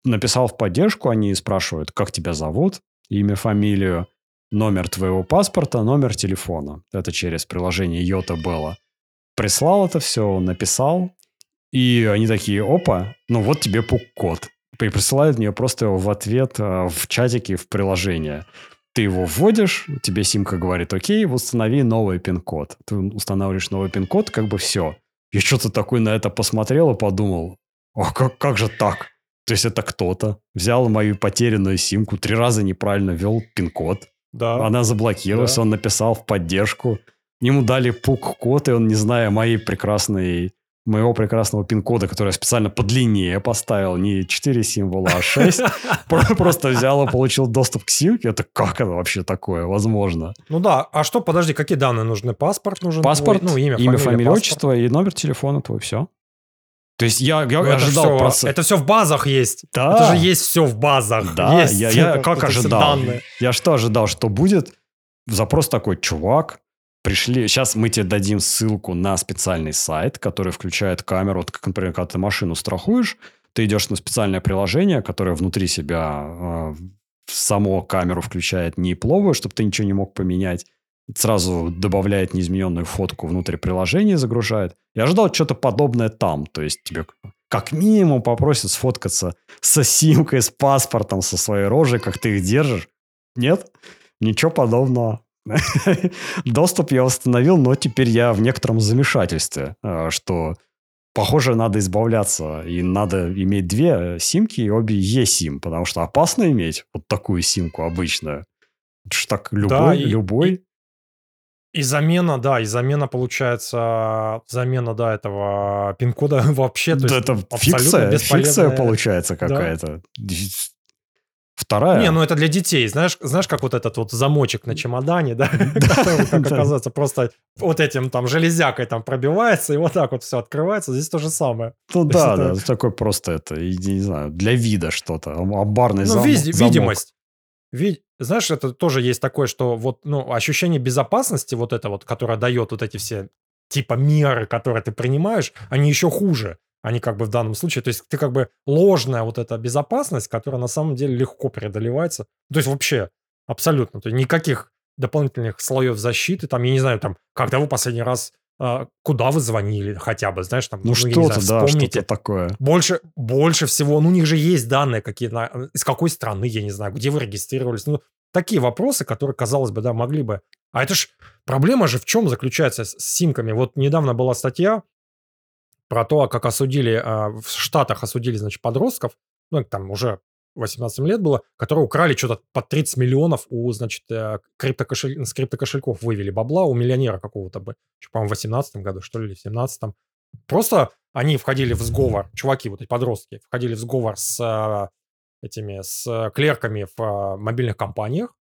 Написал в поддержку, они спрашивают, как тебя зовут, имя, фамилию, номер твоего паспорта, номер телефона. Это через приложение Йота было. Прислал это все, написал, и они такие, опа, ну вот тебе пук-код и присылают мне просто его в ответ а, в чатике в приложение. Ты его вводишь, тебе симка говорит, окей, установи новый пин-код. Ты устанавливаешь новый пин-код, как бы все. Я что-то такой на это посмотрел и подумал, о, как, как же так? То есть это кто-то взял мою потерянную симку, три раза неправильно ввел пин-код. Да. Она заблокировалась, да. он написал в поддержку. Ему дали пук-код, и он, не зная моей прекрасной моего прекрасного пин-кода, который я специально подлиннее поставил, не 4 символа, а 6, просто взял и получил доступ к симке. Это как это вообще такое возможно? Ну да, а что, подожди, какие данные нужны? Паспорт нужен? Паспорт, ну, имя, имя фамилия, отчество и номер телефона твой, все. То есть я, я ну, ожидал это все, процесс. Это все в базах есть. Да. Это же есть все в базах. Да, есть я, я как ожидал. Я что ожидал, что будет запрос такой, чувак, пришли, сейчас мы тебе дадим ссылку на специальный сайт, который включает камеру, вот как, например, когда ты машину страхуешь, ты идешь на специальное приложение, которое внутри себя э, само камеру включает не пловую, чтобы ты ничего не мог поменять, сразу добавляет неизмененную фотку внутрь приложения, загружает. Я ожидал что-то подобное там, то есть тебе как минимум попросят сфоткаться со симкой, с паспортом, со своей рожей, как ты их держишь. Нет, ничего подобного. Доступ я восстановил, но теперь я в некотором замешательстве, э, что, похоже, надо избавляться, и надо иметь две симки, и обе eSIM, потому что опасно иметь вот такую симку обычную. Это ж так любой, да, и, любой. И, и замена, да, и замена получается, замена, да, этого пин-кода вообще, то да есть это фикция, фикция получается какая-то. Да. Вторая... Не, ну это для детей. Знаешь, знаешь, как вот этот вот замочек на чемодане, да? Как оказывается, просто вот этим там железякой там пробивается, и вот так вот все открывается. Здесь то же самое. Ну да, да, такой просто это, не знаю, для вида что-то. Амбарный Ну, видимость. Знаешь, это тоже есть такое, что вот, ну, ощущение безопасности вот это вот, которое дает вот эти все типа меры, которые ты принимаешь, они еще хуже они как бы в данном случае, то есть ты как бы ложная вот эта безопасность, которая на самом деле легко преодолевается. То есть вообще абсолютно, то есть никаких дополнительных слоев защиты, там, я не знаю, там, когда вы последний раз а, куда вы звонили хотя бы, знаешь, там, ну, ну что-то, да, что-то такое. Больше, больше всего, ну, у них же есть данные какие, на, из какой страны, я не знаю, где вы регистрировались, ну, такие вопросы, которые, казалось бы, да, могли бы... А это ж, проблема же в чем заключается с симками? Вот недавно была статья, про то, как осудили, а, в Штатах осудили, значит, подростков, ну, там уже 18 лет было, которые украли что-то под 30 миллионов у, значит, э, криптокошель... с криптокошельков вывели бабла у миллионера какого-то бы, по-моему, в 18 году, что ли, или в 17 -м. Просто они входили в сговор, чуваки, вот эти подростки, входили в сговор с а, этими, с клерками в а, мобильных компаниях,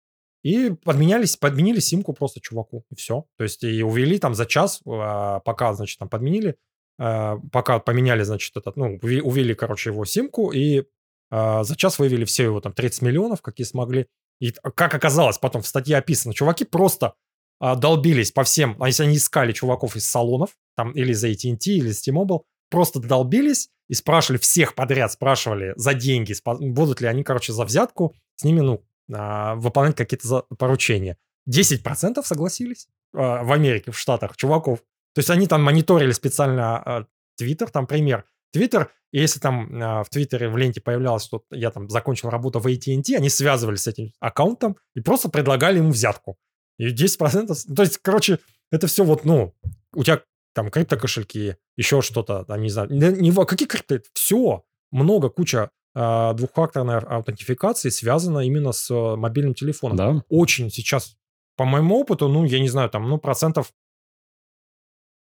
и подменялись, подменили симку просто чуваку, и все. То есть и увели там за час, пока, значит, там подменили, пока поменяли, значит, этот, ну, увели, короче, его симку, и э, за час вывели все его там 30 миллионов, какие смогли. И как оказалось, потом в статье описано, чуваки просто э, долбились по всем, а если они искали чуваков из салонов, там, или за AT&T, или с T-Mobile, просто долбились и спрашивали всех подряд, спрашивали за деньги, будут ли они, короче, за взятку с ними, ну, э, выполнять какие-то поручения. 10% согласились э, в Америке, в Штатах, чуваков. То есть они там мониторили специально а, Твиттер, там пример. Твиттер, и если там э, в Твиттере в ленте появлялось, что я там закончил работу в AT&T, они связывались с этим аккаунтом и просто предлагали ему взятку. И 10%... То есть, короче, это все вот, ну, у тебя там криптокошельки, еще что-то, там, не знаю, не, не, какие крипто... Все, много, куча э, двухфакторной аутентификации связана именно с э, мобильным телефоном. Да. Очень сейчас, по моему опыту, ну, я не знаю, там, ну, процентов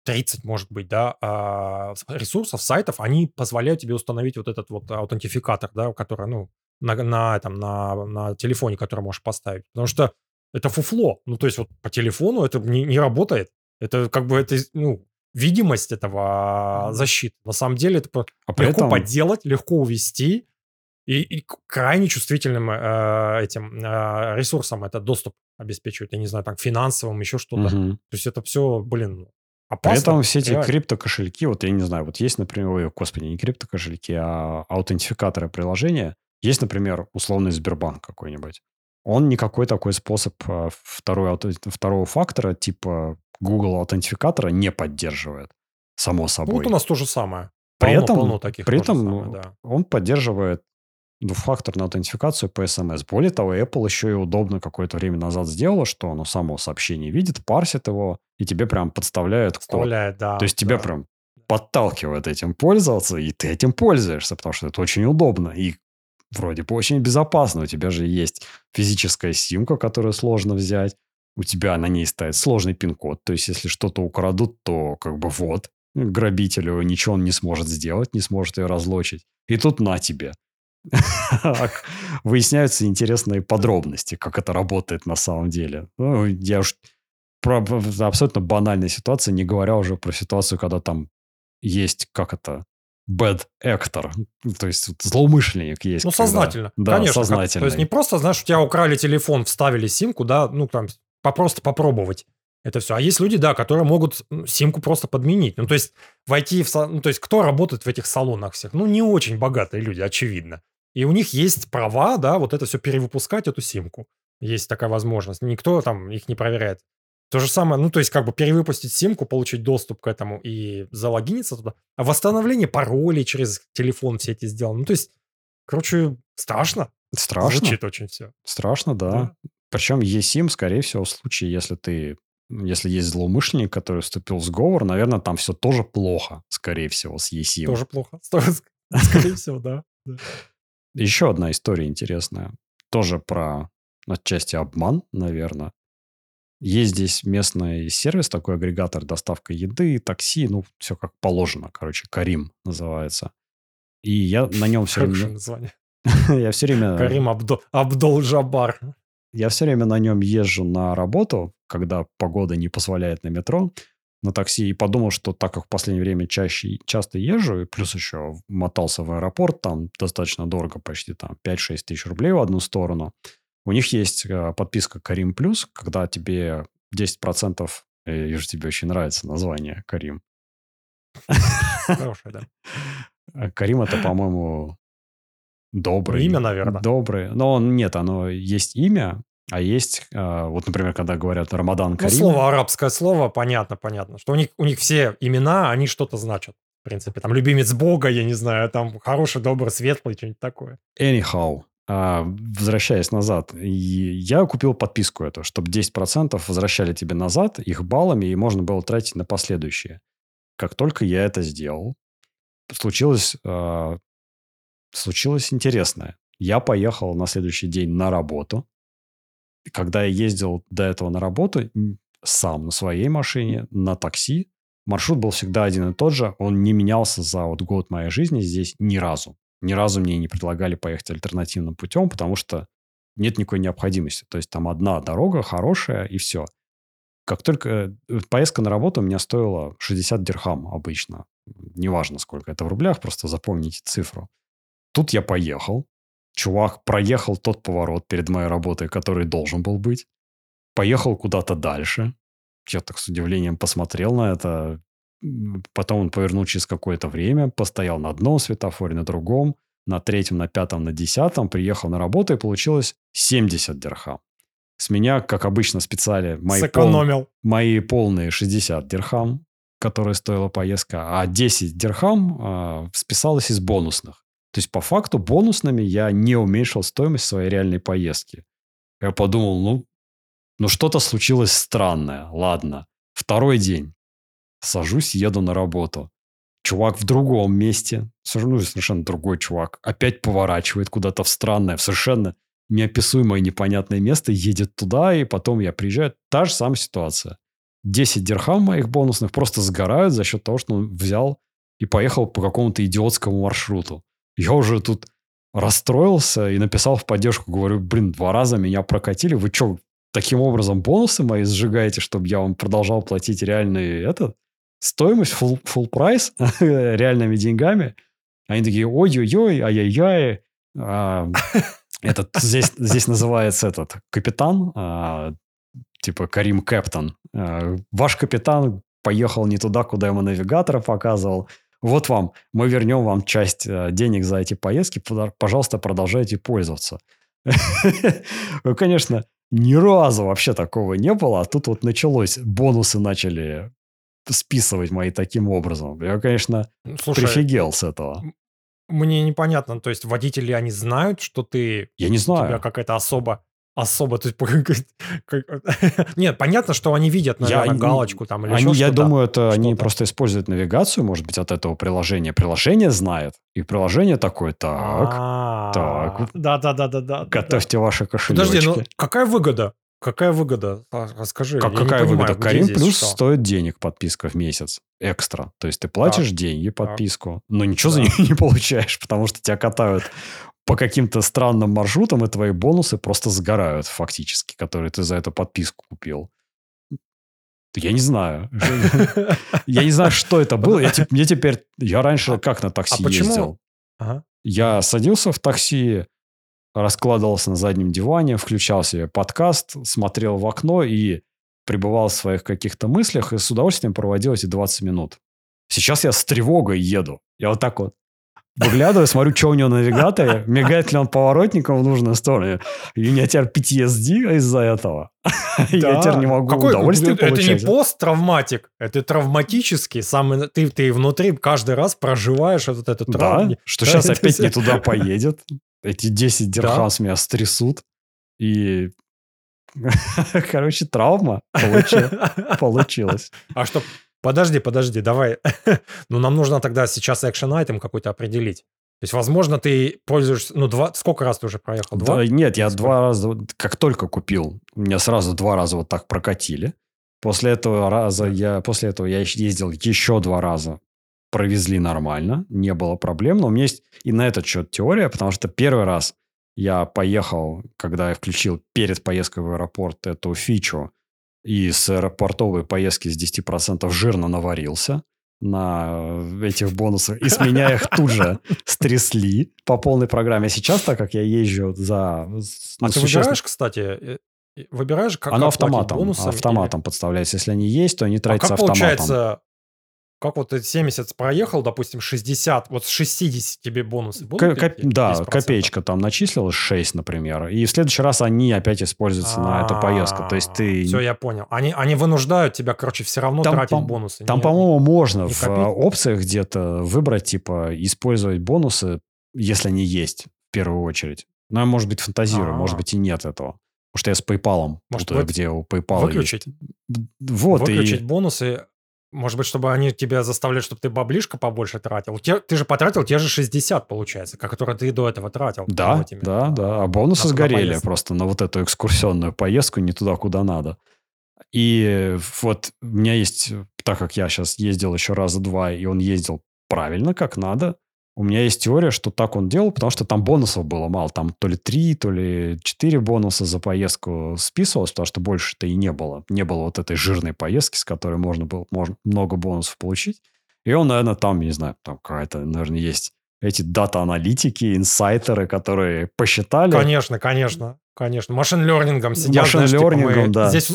30, может быть, да, а, ресурсов, сайтов, они позволяют тебе установить вот этот вот аутентификатор, да, который, ну, на, на, там, на, на телефоне, который можешь поставить. Потому что это фуфло. Ну, то есть вот по телефону это не, не работает. Это как бы, это, ну, видимость этого защиты. На самом деле это а легко этом... подделать, легко увести, и, и крайне чувствительным э, этим э, ресурсом это доступ обеспечивает, я не знаю, там, финансовым, еще что-то. Угу. То есть это все, блин, Опасно, При этом все эти реально. крипто-кошельки, вот я не знаю, вот есть, например, ой, господи, не крипто-кошельки, а аутентификаторы приложения. Есть, например, условный Сбербанк какой-нибудь. Он никакой такой способ а, второй, второго фактора, типа Google аутентификатора, не поддерживает, само собой. Ну, вот у нас то же самое. При полно, этом, полно таких при этом самое, да. он поддерживает двухфакторную аутентификацию по SMS. Более того, Apple еще и удобно какое-то время назад сделала, что оно само сообщение видит, парсит его, и тебе прям подставляет Вставляет, код. да. То есть тебя да. прям подталкивает этим пользоваться, и ты этим пользуешься, потому что это очень удобно. И вроде бы очень безопасно. У тебя же есть физическая симка, которую сложно взять. У тебя на ней стоит сложный пин-код. То есть, если что-то украдут, то как бы вот, грабителю, ничего он не сможет сделать, не сможет ее разлочить. И тут на тебе. Выясняются интересные подробности, как это работает на самом деле. Ну, я уж про абсолютно банальная ситуация, не говоря уже про ситуацию, когда там есть, как это, bad actor, то есть злоумышленник есть. Ну, сознательно. Да, Конечно. сознательно. То есть не просто, знаешь, у тебя украли телефон, вставили симку, да, ну, там, просто попробовать это все. А есть люди, да, которые могут симку просто подменить. Ну, то есть войти в... Ну, то есть кто работает в этих салонах всех? Ну, не очень богатые люди, очевидно. И у них есть права, да, вот это все перевыпускать, эту симку. Есть такая возможность. Никто там их не проверяет. То же самое, ну, то есть как бы перевыпустить симку, получить доступ к этому и залогиниться туда. А восстановление паролей через телефон все эти сделаны. Ну, то есть, короче, страшно. Страшно. Звучит очень все. Страшно, да. да. Причем eSIM, скорее всего, в случае, если ты если есть злоумышленник, который вступил в сговор, наверное, там все тоже плохо, скорее всего, с eSIM. Тоже плохо. Скорее всего, да. Еще одна история интересная. Тоже про отчасти обман, наверное. Есть здесь местный сервис, такой агрегатор доставка еды, такси, ну, все как положено, короче, Карим называется. И я на нем все время... название. Я все время... Карим Абдул-Джабар. Я все время на нем езжу на работу, когда погода не позволяет на метро, на такси, и подумал, что так как в последнее время чаще, часто езжу, и плюс еще мотался в аэропорт, там достаточно дорого, почти там 5-6 тысяч рублей в одну сторону, у них есть э, подписка Карим Плюс, когда тебе 10%, я вижу, тебе очень нравится название Карим. Хорошее, да. Э, Карим это, по-моему, добрый. Имя, наверное. Добрый. Но нет, оно есть имя, а есть, э, вот, например, когда говорят Рамадан Карим. Ну, слово арабское слово, понятно, понятно. Что у них, у них все имена, они что-то значат. В принципе, там любимец Бога, я не знаю, там хороший, добрый, светлый, что-нибудь такое. Anyhow, а, возвращаясь назад, я купил подписку эту, чтобы 10% возвращали тебе назад их баллами, и можно было тратить на последующие. Как только я это сделал, случилось, э, случилось интересное. Я поехал на следующий день на работу. Когда я ездил до этого на работу сам на своей машине, на такси, маршрут был всегда один и тот же. Он не менялся за вот год моей жизни здесь ни разу ни разу мне не предлагали поехать альтернативным путем, потому что нет никакой необходимости. То есть там одна дорога хорошая и все. Как только э, поездка на работу у меня стоила 60 дирхам обычно. Неважно, сколько это в рублях, просто запомните цифру. Тут я поехал. Чувак проехал тот поворот перед моей работой, который должен был быть. Поехал куда-то дальше. Я так с удивлением посмотрел на это. Потом он повернул через какое-то время, постоял на одном светофоре, на другом, на третьем, на пятом, на десятом, приехал на работу и получилось 70 дирхам. С меня, как обычно, специально мои, пол... мои полные 60 дирхам, которые стоила поездка, а 10 дирхам э, списалось из бонусных. То есть, по факту, бонусными я не уменьшил стоимость своей реальной поездки. Я подумал, ну, ну что-то случилось странное. Ладно. Второй день. Сажусь, еду на работу. Чувак в другом месте, ну, совершенно другой чувак, опять поворачивает куда-то в странное, в совершенно неописуемое непонятное место, едет туда, и потом я приезжаю. Та же самая ситуация. 10 дирхам моих бонусных просто сгорают за счет того, что он взял и поехал по какому-то идиотскому маршруту. Я уже тут расстроился и написал в поддержку, говорю, блин, два раза меня прокатили, вы что, таким образом бонусы мои сжигаете, чтобы я вам продолжал платить реальный этот? стоимость, full, full прайс реальными деньгами. Они такие, ой-ой-ой, ай-яй-яй. А, этот, здесь, здесь называется этот капитан, а, типа Карим Кэптон. А, ваш капитан поехал не туда, куда ему навигатора показывал. Вот вам, мы вернем вам часть а, денег за эти поездки, пожалуйста, продолжайте пользоваться. Ну, конечно, ни разу вообще такого не было, а тут вот началось, бонусы начали списывать мои таким образом. Я, конечно, Слушай, прифигел с этого. Мне непонятно, то есть водители, они знают, что ты... Я не знаю. У тебя какая-то особо особо, то есть, нет, понятно, что они видят, наверное, я, галочку там или они, еще Я думаю, это они просто используют навигацию, может быть, от этого приложения. Приложение знает, и приложение такое, так, так. Да-да-да-да-да. Готовьте ваши кошелечки. Подожди, ну какая выгода? Какая выгода? А, Расскажи. Как, какая понимаю, выгода? Карим Плюс что? стоит денег подписка в месяц экстра. То есть ты платишь деньги, подписку, но ничего за Да. нее не получаешь, потому что тебя катают по каким-то странным маршрутам, и твои бонусы просто сгорают фактически, которые ты за эту подписку купил. Я не знаю. Я не знаю, что это было. Я, теперь... Я раньше А- как на такси а ездил? Я садился в такси, раскладывался на заднем диване, включал себе подкаст, смотрел в окно и пребывал в своих каких-то мыслях и с удовольствием проводил эти 20 минут. Сейчас я с тревогой еду. Я вот так вот выглядываю, смотрю, что у него на навигаторе, мигает ли он поворотником в нужную сторону. И у меня теперь PTSD из-за этого. Я Да. теперь не могу Какой- удовольствие Это не получать. посттравматик, это травматический. Самый, ты, ты внутри каждый раз проживаешь вот эту Да, что сейчас Это опять не туда поедет. Эти 10 дирхам с меня стрясут. И, короче, травма получи- получилась. А что? Подожди, подожди, давай. ну, нам нужно тогда сейчас экшен айтем какой-то определить. То есть, возможно, ты пользуешься... Ну, два... Сколько раз ты уже проехал? Два? Да, нет, я Сколько? два раза, как только купил, меня сразу два раза вот так прокатили. После этого раза я, после этого я ездил еще два раза. Провезли нормально, не было проблем. Но у меня есть и на этот счет теория, потому что первый раз я поехал, когда я включил перед поездкой в аэропорт эту фичу, и с аэропортовой поездки с 10% жирно наварился на этих бонусах, и с меня их тут же стрясли по полной программе. А сейчас, так как я езжу за... А ты выбираешь, кстати, э, э, выбираешь, как Оно автоматом, бонусом автоматом подставляется. Если они есть, то они А тратятся как автоматом. получается, как вот ты 70 проехал, допустим, 60, вот с 60 тебе бонусы будут Ко- коп- да, 10%? копеечка там начислилась 6, например. И в следующий раз они опять используются на эту поездку. То есть ты... Все, А, я понял. Они, они вынуждают тебя, короче, все равно Там, тратить по- бонусы. Там, Не- по-моему, можно в опциях где-то выбрать, типа, использовать бонусы, если они есть, в первую очередь. Но я, может быть, фантазирую, А. может быть, и нет этого. Потому что я с PayPal, Может, путаю, вы- где у PayPal выключить? есть. Вот, выключить и... бонусы, может быть, чтобы они тебя заставляли, чтобы ты баблишко побольше тратил. Те- ты же потратил те же 60, получается, которые ты до этого тратил. Да, да, да. А бонусы сгорели поездку. просто на вот эту экскурсионную поездку не туда, куда надо. И вот у меня есть, так как я сейчас ездил еще раза два, и он ездил правильно, как надо, у меня есть теория, что так он делал, потому что там бонусов было мало. Там то ли три, то ли четыре бонуса за поездку списывалось, потому что больше-то и не было. Не было вот этой жирной поездки, с которой можно было можно много бонусов получить. И он, наверное, там, не знаю, там какая-то, наверное, есть эти дата-аналитики, инсайтеры, которые посчитали. Конечно, конечно, конечно. Машин-лернингом сидят, Машин знаешь, типа, да. Здесь,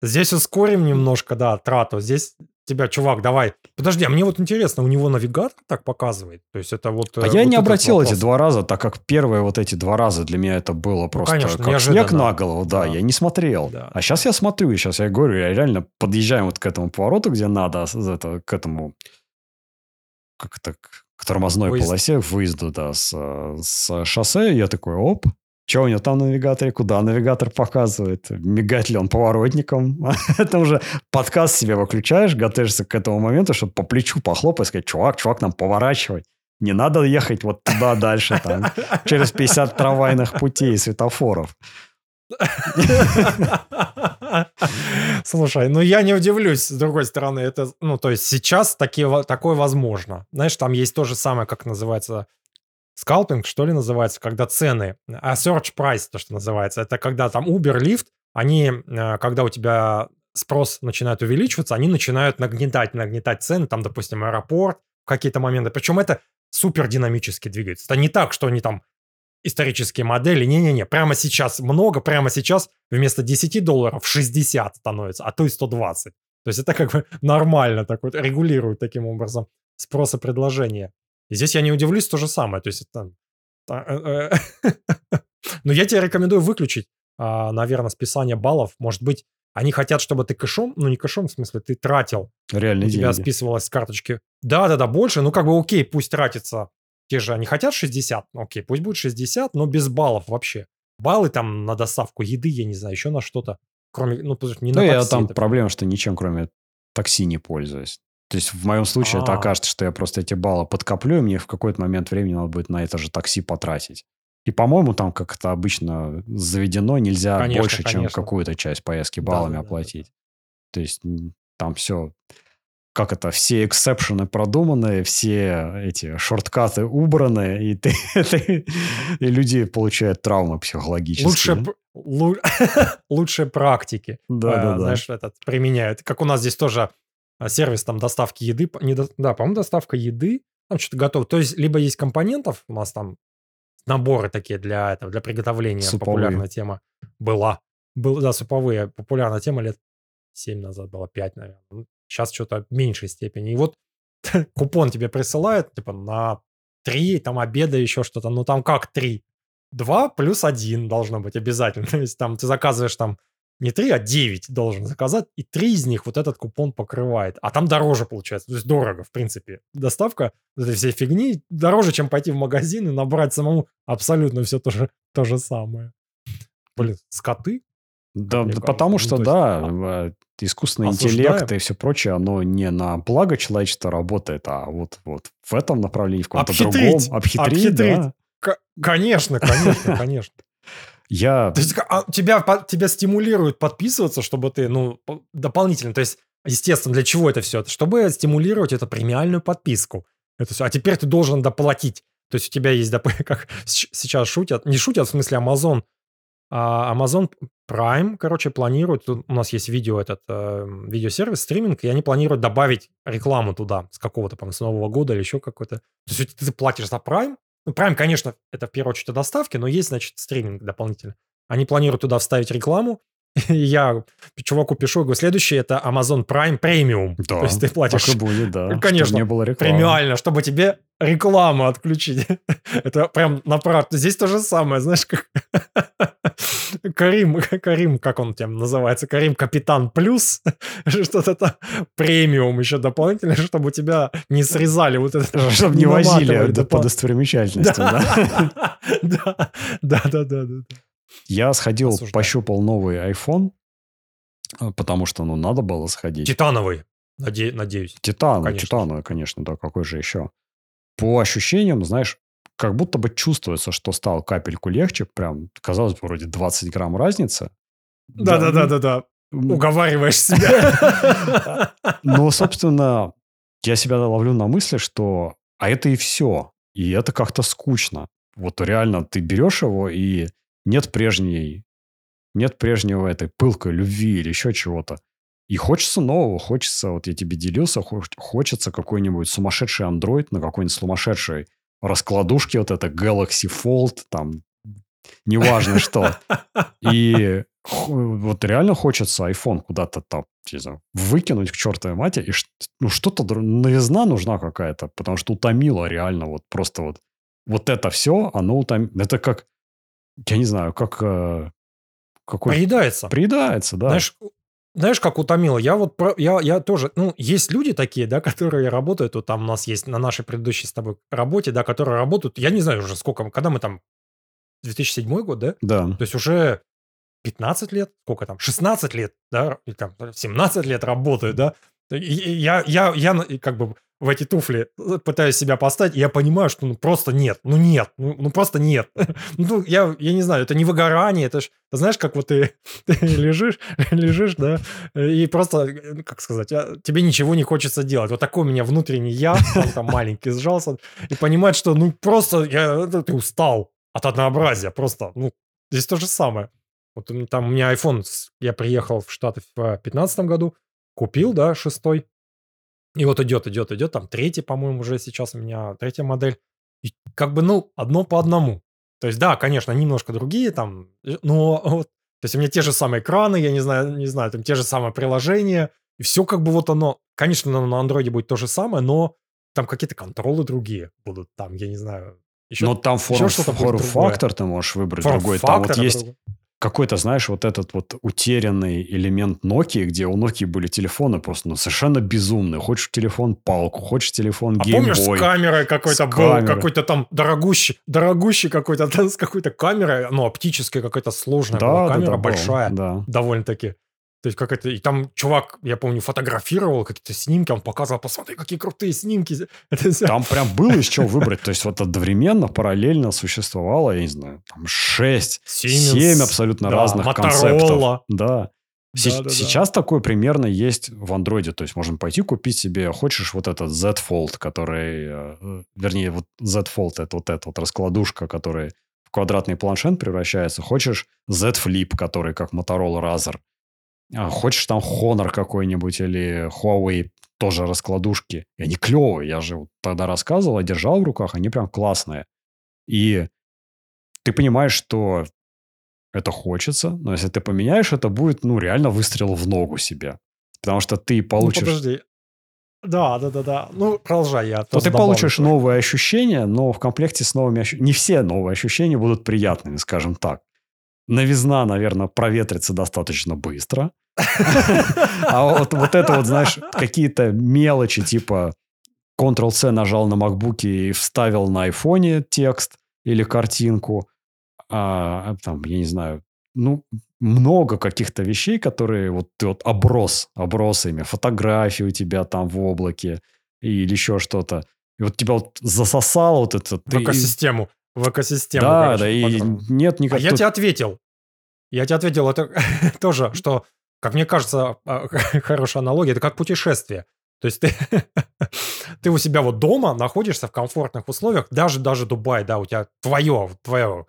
здесь ускорим немножко, да, трату. Здесь тебя, чувак, давай. Подожди, а мне вот интересно, у него навигатор так показывает? То есть это вот... А э, я вот не этот обратил эти вопрос. два раза, так как первые вот эти два раза для меня это было просто конечно, как неожиданно. снег на голову, да, Да. я не смотрел. Да. А сейчас я смотрю, и сейчас я говорю, я реально подъезжаем вот к этому повороту, где надо, это, к этому, как это, к тормозной Выезд. полосе, к выезду, да, с, э, с шоссе, я такой, оп, что у него там на навигаторе, куда навигатор показывает, мигает ли он поворотником. Это уже подкаст себе выключаешь, готовишься к этому моменту, чтобы по плечу похлопать, сказать, чувак, чувак, нам поворачивать. Не надо ехать вот туда дальше, там, через 50 трамвайных путей и светофоров. Слушай, ну я не удивлюсь, с другой стороны, это, ну, то есть сейчас такие, такое возможно. Знаешь, там есть то же самое, как называется, скалпинг, что ли, называется, когда цены, а search price, то, что называется, это когда там Uber, Lyft, они, э, когда у тебя спрос начинает увеличиваться, они начинают нагнетать, нагнетать цены, там, допустим, аэропорт, какие-то моменты. Причем это супер динамически двигается. Это не так, что они там исторические модели. Не-не-не, прямо сейчас много, прямо сейчас вместо 10 долларов 60 становится, а то и 120. То есть это как бы нормально так вот регулируют таким образом спрос и предложение. И здесь я не удивлюсь, то же самое. То есть это... та- э, э, Но я тебе рекомендую выключить, а, наверное, списание баллов. Может быть, они хотят, чтобы ты кэшом, ну не кэшом, в смысле, ты тратил Реальные у тебя деньги. списывалось с карточки. Да-да-да, больше. Ну, как бы окей, пусть тратится. Те же они хотят 60, ну, окей, пусть будет 60, но без баллов вообще. Баллы там на доставку еды, я не знаю, еще на что-то. Кроме, ну, не Ну, на я такси там это. проблема, что ничем, кроме такси, не пользуюсь. То есть в моем случае это А. окажется, что я просто эти баллы подкоплю, и мне в какой-то момент времени надо будет на это же такси потратить. И, по-моему, там, как это обычно заведено, нельзя Конечно, больше, чем конечно. какую-то часть поездки Да, баллами да, да, да, оплатить. То есть там все, как это, все эксепшены продуманы, все эти шорткаты убраны, и, ты, ты- и люди получают травмы психологические. Лучше, п- лу- лучшие практики. Да, э, да, да. Знаешь, этот применяют. Как у нас здесь тоже сервис там доставки еды. Не до- да, по-моему, доставка еды. Там что-то готово. То есть, либо есть компонентов, у нас там наборы такие для этого, для приготовления. Суповые. Популярная тема была. Был, да, суповые. Популярная тема лет 7 назад была, 5, наверное. Сейчас что-то в меньшей степени. И вот купон тебе присылают, типа, на 3, там, обеда, еще что-то. Ну, там как 3? 2 плюс 1 должно быть обязательно. То есть там ты заказываешь там не 3, а 9 должен заказать, и 3 из них вот этот купон покрывает. А там дороже получается, то есть дорого, в принципе. Доставка этой всей фигни дороже, чем пойти в магазин и набрать самому абсолютно все то же, то же самое. Блин, скоты? Да, да потому Ну, что, то есть, да, а- э, искусственный осуждаем. интеллект и все прочее, оно не на благо человечества работает, а вот, вот в этом направлении, в каком-то другом. Обхитрить, обхитрить. да. К- конечно, конечно, конечно. Я... То есть а тебя, тебя стимулируют подписываться, чтобы ты, ну, по- дополнительно, то есть, естественно, для чего это все? Чтобы стимулировать эту премиальную подписку. Это всё. А теперь ты должен доплатить. То есть у тебя есть, как сейчас шутят, не шутят, в смысле Amazon, а Amazon Prime, короче, планирует, у нас есть видео этот, э, видеосервис, стриминг, и они планируют добавить рекламу туда с какого-то, по с Нового года или еще какой-то. То есть ты платишь за Prime, ну, Prime, конечно, это в первую очередь о доставке, но есть, значит, стриминг дополнительно. Они планируют туда вставить рекламу, я чуваку пишу, говорю, следующий это Amazon Prime Premium. Да, То есть ты платишь так и будет, да. чтобы Конечно, не было рекламы. премиально, чтобы тебе рекламу отключить. Это прям на правду. Здесь то же самое, знаешь, как Карим, Карим, как он там называется, Карим Капитан Плюс, что-то там, премиум еще дополнительно, чтобы тебя не срезали вот это. Чтобы не возили по допол- достопримечательностям, да. Да, да, да, да, да. Я сходил, Осуждаю. пощупал новый iPhone, э, потому что, ну, надо было сходить. Титановый, наде- надеюсь. Титана, Конечно. Титана, конечно, да, какой же еще. По ощущениям, знаешь, как будто бы чувствуется, что стал капельку легче, прям, казалось бы, вроде 20 грамм разница. Да, да, да, да, да. м, Уговариваешь себя. Но, собственно, я себя ловлю на мысли, что а это и все. И это как-то скучно. Вот реально ты берешь его, и нет прежней, нет прежнего этой пылкой любви или еще чего-то. И хочется нового, хочется, вот я тебе делился, хоч- хочется какой-нибудь сумасшедший Android на какой-нибудь сумасшедшей раскладушке, вот это Galaxy Fold, там, неважно что. И вот реально хочется iPhone куда-то там, не знаю, выкинуть к чертовой матери. И ну, что-то, новизна нужна какая-то, потому что утомило реально вот просто вот. Вот это все, оно утомило. Это как, я не знаю, как э, какой... Приедается. Приедается, да. Знаешь, знаешь, как утомило? Я вот, про- я, я тоже, ну, есть люди такие, да, которые работают, вот там у нас есть на нашей предыдущей с тобой работе, да, которые работают, я не знаю уже сколько, когда мы там, 2007 год, да? да. То есть уже 15 лет, сколько там, 16 лет, да, или там 17 лет работают, да? И- я, я, я как бы в эти туфли пытаюсь себя поставить, и я понимаю, что ну просто нет, ну нет, ну, ну просто нет. Ну, я, я не знаю, это не выгорание, это ж, ты знаешь, как вот ты, ты лежишь, лежишь, да, и просто, э, как сказать, а, тебе ничего не хочется делать. Вот такой у меня внутренний я, он там маленький сжался, и понимает, что ну просто я, ты устал от однообразия, просто, ну, здесь то же самое. Вот там у меня iPhone, я приехал в Штаты в 2015 году, купил, да, шестой, и вот идет, идет, идет, там третий, по-моему, уже сейчас у меня третья модель. И как бы, ну, одно по одному. То есть, да, конечно, немножко другие там, э, но вот, то есть у меня те же самые экраны, я не знаю, не знаю, там те же самые приложения, и все как бы вот оно, конечно, на, андроиде будет то же самое, но там какие-то контролы другие будут, там, я не знаю, еще Но там форм, что-то будет фактор ты можешь выбрать другой. Там вот есть другой. Какой-то, знаешь, вот этот вот утерянный элемент Nokia, где у Nokia были телефоны просто ну, совершенно безумные. Хочешь телефон палку, хочешь телефон А помнишь, с геймбой. камерой какой-то С был, камерой. какой-то там дорогущий, дорогущий какой-то, с какой-то камерой, ну, оптической какой-то сложная была да, камера, да, был, большая, Да. довольно-таки. То есть как это... И там чувак, я помню, фотографировал какие-то снимки, он показывал, посмотри, какие крутые снимки. Это все... Там прям было из чего выбрать. То есть вот одновременно, параллельно существовало, я не знаю, там 6, Siemens, 7 абсолютно да, разных Motorola. концептов. Да. С- да, сейчас да. такое примерно есть в андроиде. То есть можно пойти купить себе, хочешь вот этот Z Fold, который, э, вернее, вот Z Fold, это вот эта вот раскладушка, которая в квадратный планшет превращается. Хочешь Z Flip, который как Motorola Razer. А, хочешь там Honor какой-нибудь или Huawei, тоже раскладушки. И они клевые. Я же вот тогда рассказывал, держал в руках, они прям классные. И ты понимаешь, что это хочется, но если ты поменяешь, это будет, ну, реально выстрел в ногу себе. Потому что ты ну, получишь... Ну, подожди. Да, да, да, да. Ну, продолжай я. То ты получишь новые ощущения, но в комплекте с новыми ощущениями... Не все новые ощущения будут приятными, скажем так. Новизна, наверное, проветрится достаточно быстро. А вот, вот это вот, знаешь, какие-то мелочи, типа Ctrl-C нажал на MacBook и вставил на айфоне текст или картинку, а, там, я не знаю, ну, много каких-то вещей, которые вот ты вот оброс, оброс ими, фотографии у тебя там в облаке или еще что-то. И вот тебя вот засосало вот это. В экосистему. В экосистему. Да, короче, да, и нет никакого... А я тебе ответил. Я тебе ответил, это тоже, что, как мне кажется, а, хорошая аналогия, это как путешествие. То есть ты, ты у себя вот дома находишься в комфортных условиях, даже, даже Дубай, да, у тебя твое, твое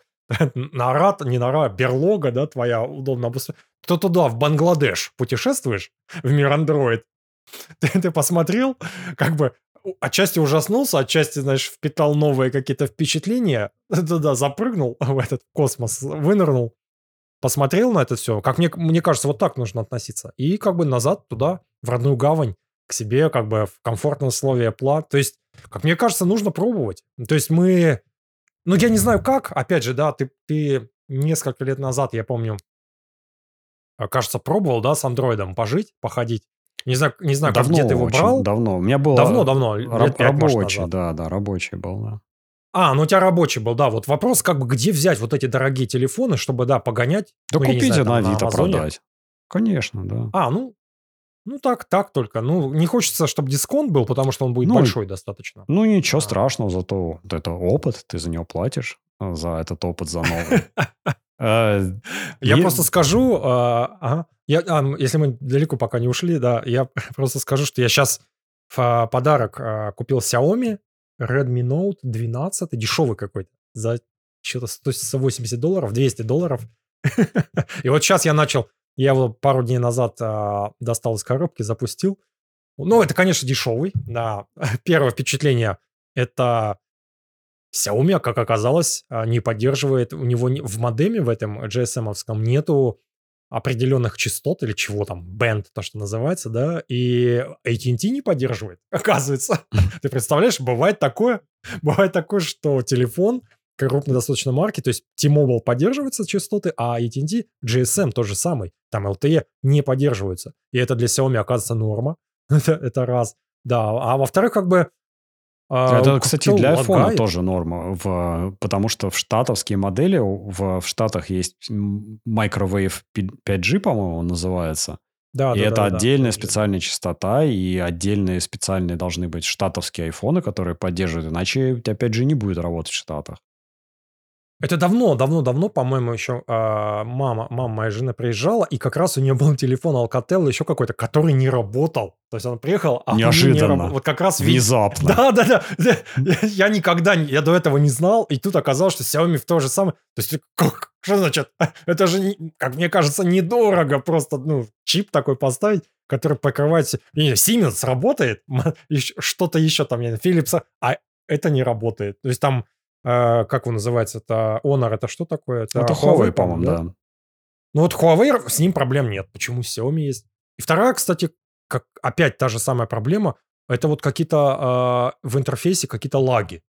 нора, не нора, берлога, да, твоя удобно обустроена. Ты туда, в Бангладеш, путешествуешь, в мир андроид. Ты, ты посмотрел, как бы отчасти ужаснулся, отчасти, знаешь, впитал новые какие-то впечатления, туда запрыгнул в этот космос, вынырнул, посмотрел на это все. Как мне, мне кажется, вот так нужно относиться. И как бы назад туда, в родную гавань, к себе, как бы в комфортные условия пла. То есть, как мне кажется, нужно пробовать. То есть мы ну, я не знаю как. Опять же, да, ты, ты несколько лет назад, я помню, а, кажется, пробовал, да, с андроидом пожить, походить. Не знаю, не знаю давно, как, где ты его брал. давно. У меня было... Давно, давно. Раб- рабочий, да, да, рабочий был, да. А, ну у тебя рабочий был, да. Вот вопрос, как бы, где взять вот эти дорогие телефоны, чтобы, да, погонять. Да ну, купите знаю, на Авито на продать. Конечно, да. А, ну, ну, так, так только. Ну, не хочется, чтобы дисконт был, потому что он будет ну, большой достаточно. Ну, ничего а. страшного, зато вот это опыт, ты за него платишь, а, за этот опыт, за новый. Э, я просто скажу, а, если мы далеко пока не ушли, да, я просто скажу, что я сейчас в подарок купил Xiaomi Redmi Note 12, дешевый какой-то, за что-то 180 долларов, 200 долларов. И вот сейчас я начал я его пару дней назад а, достал из коробки, запустил. Ну, это, конечно, дешевый. Да. Первое впечатление – это Xiaomi, как оказалось, а, не поддерживает, у него в модеме в этом GSM-овском нету определенных частот или чего там, band, то, что называется, да, и AT&T не поддерживает, оказывается. Ты представляешь, бывает такое, бывает такое, что телефон крупной достаточно марки, то есть T-Mobile поддерживается частоты, а AT&T, GSM тот же самый, там LTE не поддерживаются. И это для Xiaomi оказывается норма, это, это раз. Да, а во-вторых, как бы а, это, кстати, для iPhone лагает. тоже норма, в, потому что в штатовские модели, в, в Штатах есть Microwave 5G, по-моему, он называется. Да, и да, это да, отдельная да, специальная частота, и отдельные специальные должны быть штатовские айфоны, которые поддерживают, иначе у тебя 5G не будет работать в Штатах. Это давно, давно, давно, по-моему, еще а, мама, мама моей жены приезжала, и как раз у нее был телефон Alcatel еще какой-то, который не работал. То есть он приехал, а Неожиданно. Не раб... Вот как раз внезапно. Да, да, да. Я никогда, я до этого не знал, и тут оказалось, что Xiaomi в то же самое. То есть как, что значит? Это же, как мне кажется, недорого просто, ну, чип такой поставить, который покрывает... Не, Siemens работает, что-то еще там, Philips, а это не работает. То есть там э, как он называется, это Honor, это что такое? Это, это Huawei, по-моему, да? да. Ну вот Huawei, с ним проблем нет. Почему Xiaomi есть? И вторая, кстати, как опять та же самая проблема, это вот какие-то э, в интерфейсе какие-то лаги.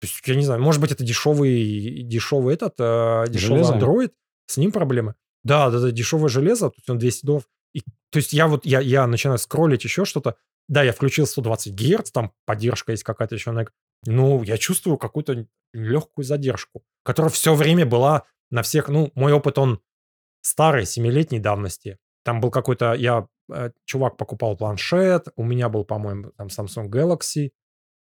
То есть, я не знаю, может быть, это дешевый, дешевый этот, э, дешевый Железо? Android, с ним проблемы. Да, да, да, дешевое железо, тут он 200 долларов. И, то есть я вот, я, я начинаю скроллить еще что-то, да, я включил 120 Гц, там поддержка есть какая-то еще. Ну, я чувствую какую-то легкую задержку, которая все время была на всех... Ну, мой опыт, он старый, семилетней давности. там был какой-то, я, э, чувак покупал планшет, у меня был, по-моему, там Samsung Galaxy,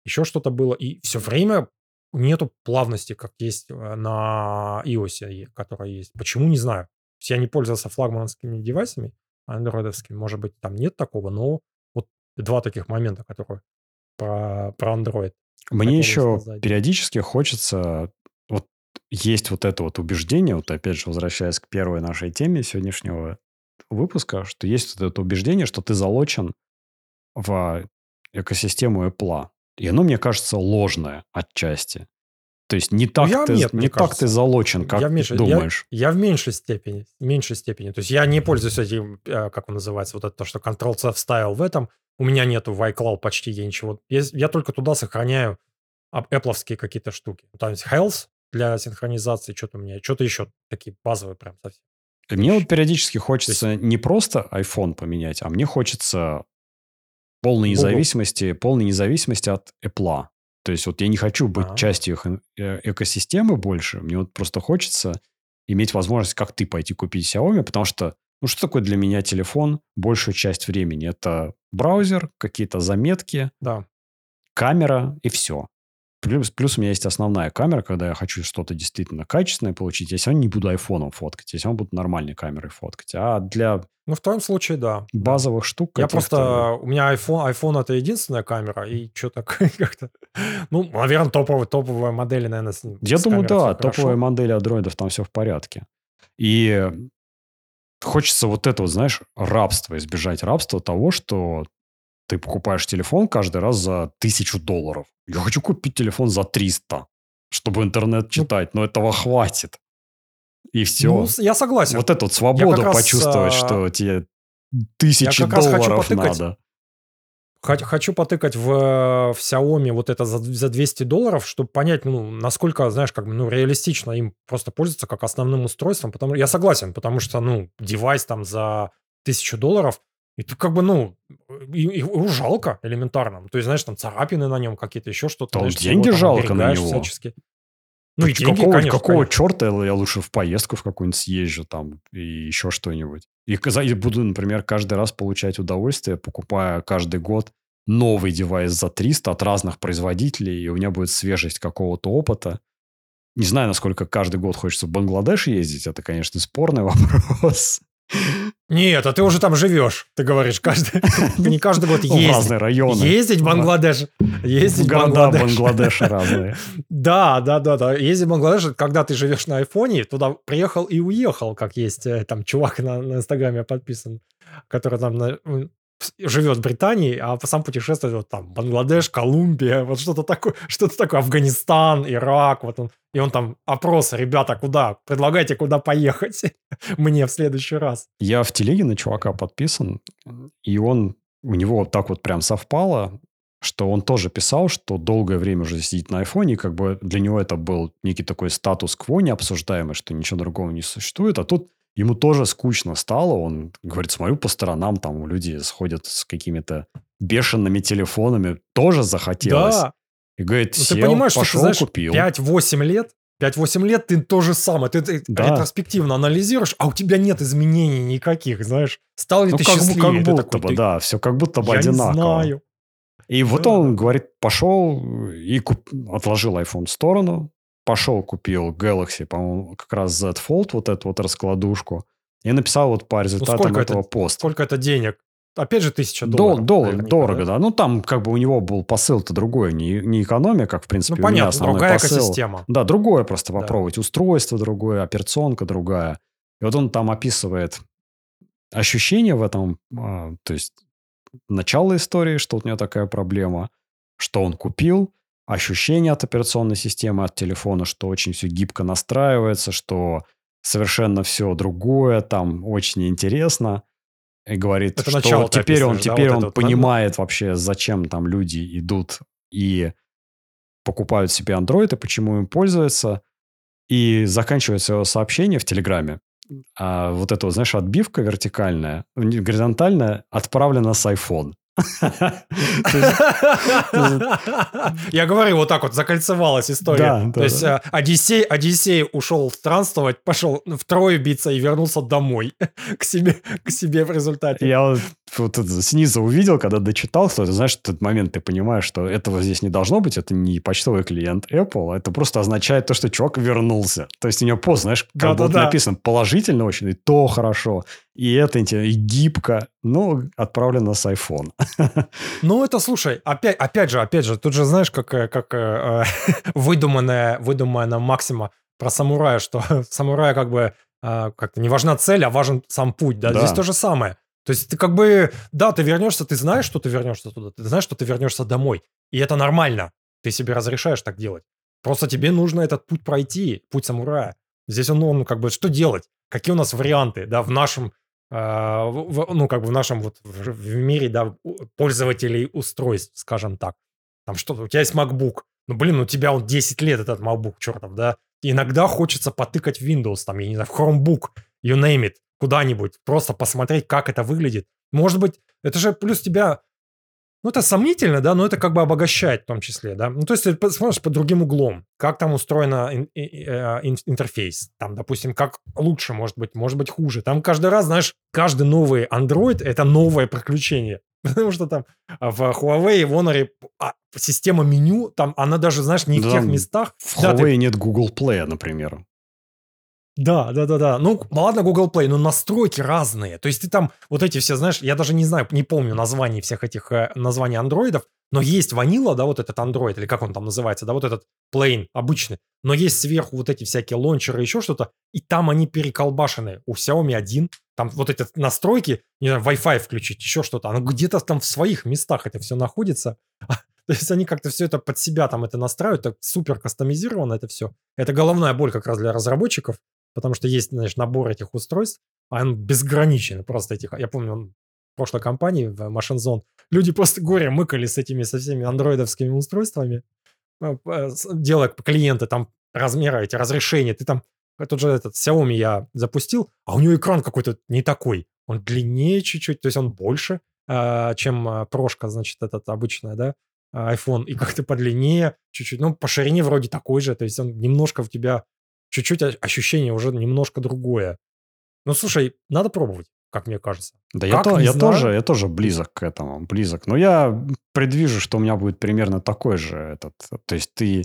еще что-то было, и все время нету плавности, как есть э, на iOS, которая есть. Почему, не знаю. Я не пользовался флагманскими девайсами андроидовскими, может быть, там нет такого, но вот два таких момента, которые про, про Android. Мне еще сказать. периодически хочется... Вот есть вот это вот убеждение, вот опять же, возвращаясь к первой нашей теме сегодняшнего выпуска, что есть вот это убеждение, что ты залочен в экосистему Apple. И оно, мне кажется, ложное отчасти. То есть не так, я, ты, нет, не так ты залочен, как я в меньшей, думаешь. Я, я в меньшей степени. В меньшей степени. То есть я не пользуюсь этим, э, как он называется, вот это то, что Ctrl-C вставил в этом. У меня нету в iCloud почти я ничего. Я, я только туда сохраняю Apple какие-то штуки. Там есть Health для синхронизации, что-то у меня, что-то еще такие базовые прям совсем. Мне вот периодически хочется есть... не просто iPhone поменять, а мне хочется полной независимости, полной независимости от Apple. То есть вот я не хочу быть А-а-а. частью их э, экосистемы больше. Мне вот просто хочется иметь возможность, как ты, пойти купить Xiaomi, потому что, ну, что такое для меня телефон большую часть времени? Это браузер, какие-то заметки, да. камера и все. Плюс, плюс у меня есть основная камера, когда я хочу что-то действительно качественное получить. Я все равно не буду айфоном фоткать, я все равно буду нормальной камерой фоткать. А для ну, в твоем случае, да. базовых штук Я просто... У меня iPhone, iPhone это единственная камера, и что-то как-то... Ну, наверное, топовые, топовые модели, наверное, с Я с думаю, да, топовые модели андроидов, там все в порядке. И хочется вот этого, знаешь, рабства, избежать рабства того, что ты покупаешь телефон каждый раз за тысячу долларов. Я хочу купить телефон за 300, чтобы интернет ну, читать, но этого хватит. И все. Ну, я согласен. Вот эту вот свободу почувствовать, раз, что тебе тысячи долларов надо. Хочу потыкать в, в Xiaomi вот это за, за 200 долларов, чтобы понять, ну, насколько, знаешь, как бы, ну, реалистично им просто пользоваться как основным устройством. Потому, я согласен, потому что, ну, девайс там за тысячу долларов, и ты как бы, ну, его жалко элементарно. То есть, знаешь, там царапины на нем какие-то, еще что-то. Да, деньги жалко на него. Всячески. Ну, и деньги, какого, конечно, какого конечно. черта я лучше в поездку в какую-нибудь съезжу там и еще что-нибудь. И, и буду, например, каждый раз получать удовольствие, покупая каждый год новый девайс за 300 от разных производителей, и у меня будет свежесть какого-то опыта. Не знаю, насколько каждый год хочется в Бангладеш ездить, это, конечно, спорный вопрос. Нет, а ты уже там живешь, ты говоришь, каждый, не каждый год ездить. В разные районы. Ездить в Бангладеш. Ездить в Бангладеш. Бангладеша разные. Да, да, да, да. Ездить в Бангладеш, когда ты живешь на айфоне, туда приехал и уехал, как есть э, там чувак на, на Инстаграме подписан, который там на, живет в Британии, а сам путешествует вот там Бангладеш, Колумбия, вот что-то такое, что-то такое, Афганистан, Ирак, вот он, и он там опрос, ребята, куда, предлагайте, куда поехать мне в следующий раз. Я в телеге на чувака подписан, и он, у него вот так вот прям совпало, что он тоже писал, что долгое время уже сидит на айфоне, и как бы для него это был некий такой статус-кво необсуждаемый, что ничего другого не существует, а тут ему тоже скучно стало. Он говорит, смотрю по сторонам, там люди сходят с какими-то бешеными телефонами. Тоже захотелось. Да. И говорит, ну, сел, ты понимаешь, пошел, что ты, знаешь, купил. 5-8 лет 5-8 лет ты то же самое, ты, ты да. ретроспективно анализируешь, а у тебя нет изменений никаких, знаешь. Стал ли ну, ты как, счастливее? Как будто такой, бы, ты... да, все как будто бы Я одинаково. Не знаю. И да, вот он, говорит, пошел и куп... отложил iPhone в сторону, пошел, купил Galaxy, по-моему, как раз Z Fold, вот эту вот раскладушку, и написал вот по ну, результатам ну, этого это, поста. Сколько это денег? Опять же, тысяча долларов. Дол- доллар, дорого, да? да. Ну, там как бы у него был посыл-то другой, не, не экономия, как, в принципе, ну, понятно, у меня основной другая посыл. экосистема. Да, другое просто попробовать. Да. Устройство другое, операционка другая. И вот он там описывает ощущения в этом, а, то есть начало истории, что у него такая проблема, что он купил, ощущение от операционной системы, от телефона, что очень все гибко настраивается, что совершенно все другое, там очень интересно. И говорит, Это что теперь он, теперь да, он вот понимает вот, вообще, зачем там люди идут и покупают себе Android и почему им пользуются. И заканчивает свое сообщение в Телеграме. А вот эта, знаешь, отбивка вертикальная, горизонтальная отправлена с iPhone. Я говорю, вот так вот закольцевалась история. То есть э, Одиссей, Одиссей ушел странствовать, пошел в Трою биться и вернулся домой к себе, к себе в результате. Я вот, снизу увидел, когда дочитал, что ты знаешь, в этот момент ты понимаешь, что этого здесь не должно быть, это не почтовый клиент Apple, а это просто означает то, что чувак вернулся. То есть у него пост, знаешь, как будто написано положительно очень, и то хорошо, и это интересно, и гибко, но отправлено с iPhone. Ну, это, слушай, опять, опять же, опять же, тут же знаешь, как, э, как э, э, выдуманная, выдуманная максима про самурая, что самурая как бы э, как-то не важна цель, а важен сам путь, да? Да. Здесь то же самое. То есть ты как бы, да, ты вернешься, ты знаешь, что ты вернешься туда, ты знаешь, что ты вернешься домой, и это нормально, ты себе разрешаешь так делать. Просто тебе нужно этот путь пройти, путь самурая. Здесь он, ну, как бы, что делать? Какие у нас варианты, да, в нашем, ну, как бы в нашем вот в, мире, да, пользователей устройств, скажем так. Там что у тебя есть MacBook. Ну, блин, у тебя он 10 лет, этот MacBook, чертов, да? Иногда хочется потыкать Windows, там, я не знаю, в Chromebook, you name it, куда-нибудь, просто посмотреть, как это выглядит. Может быть, это же плюс тебя ну, это сомнительно, да, но это как бы обогащает в том числе, да. Ну, то есть ты посмотришь под другим углом, как там устроен интерфейс, там, допустим, как лучше, может быть, может быть, хуже. Там каждый раз, знаешь, каждый новый Android — это новое приключение. Потому что там в Huawei, в Honor а, система меню, там она даже, знаешь, не в Да, тех там местах. В Да, ты- Huawei нет Google Play, например. Да, да, да, да. Ну, ладно, Google Play, но настройки разные. То есть ты там вот эти все, знаешь, я даже не знаю, не помню названий всех этих э, названий андроидов, но есть ванила, да, вот этот Android, или как он там называется, да, вот этот plain обычный, но есть сверху вот эти всякие лончеры, еще что-то, и там они переколбашены. У Xiaomi 1, там вот эти настройки, не знаю, Wi-Fi включить, еще что-то, оно где-то там в своих местах это все находится. То есть они как-то все это под себя там это настраивают, так супер кастомизировано это все. Это головная боль как раз для разработчиков, потому что есть, знаешь, набор этих устройств, а он безграничен просто этих. Я помню, он в прошлой компании, в Zone, люди просто горе мыкали с этими, со всеми андроидовскими устройствами, э, э, делая клиенты там размеры, эти разрешения. Ты там, э, тот же этот Xiaomi я запустил, а у него экран какой-то не такой. Он длиннее чуть-чуть, то есть он больше, э, чем э, прошка, значит, этот обычная, да, э, iPhone, и как-то подлиннее чуть-чуть, ну, по ширине вроде такой же, то есть он немножко в тебя, чуть-чуть ощущение уже немножко другое. Ну, слушай, надо пробовать, как мне кажется. Да я, Как, то- не я знаю. тоже, я тоже близок к этому, близок. Но я предвижу, что у меня будет примерно такой же этот. То есть ты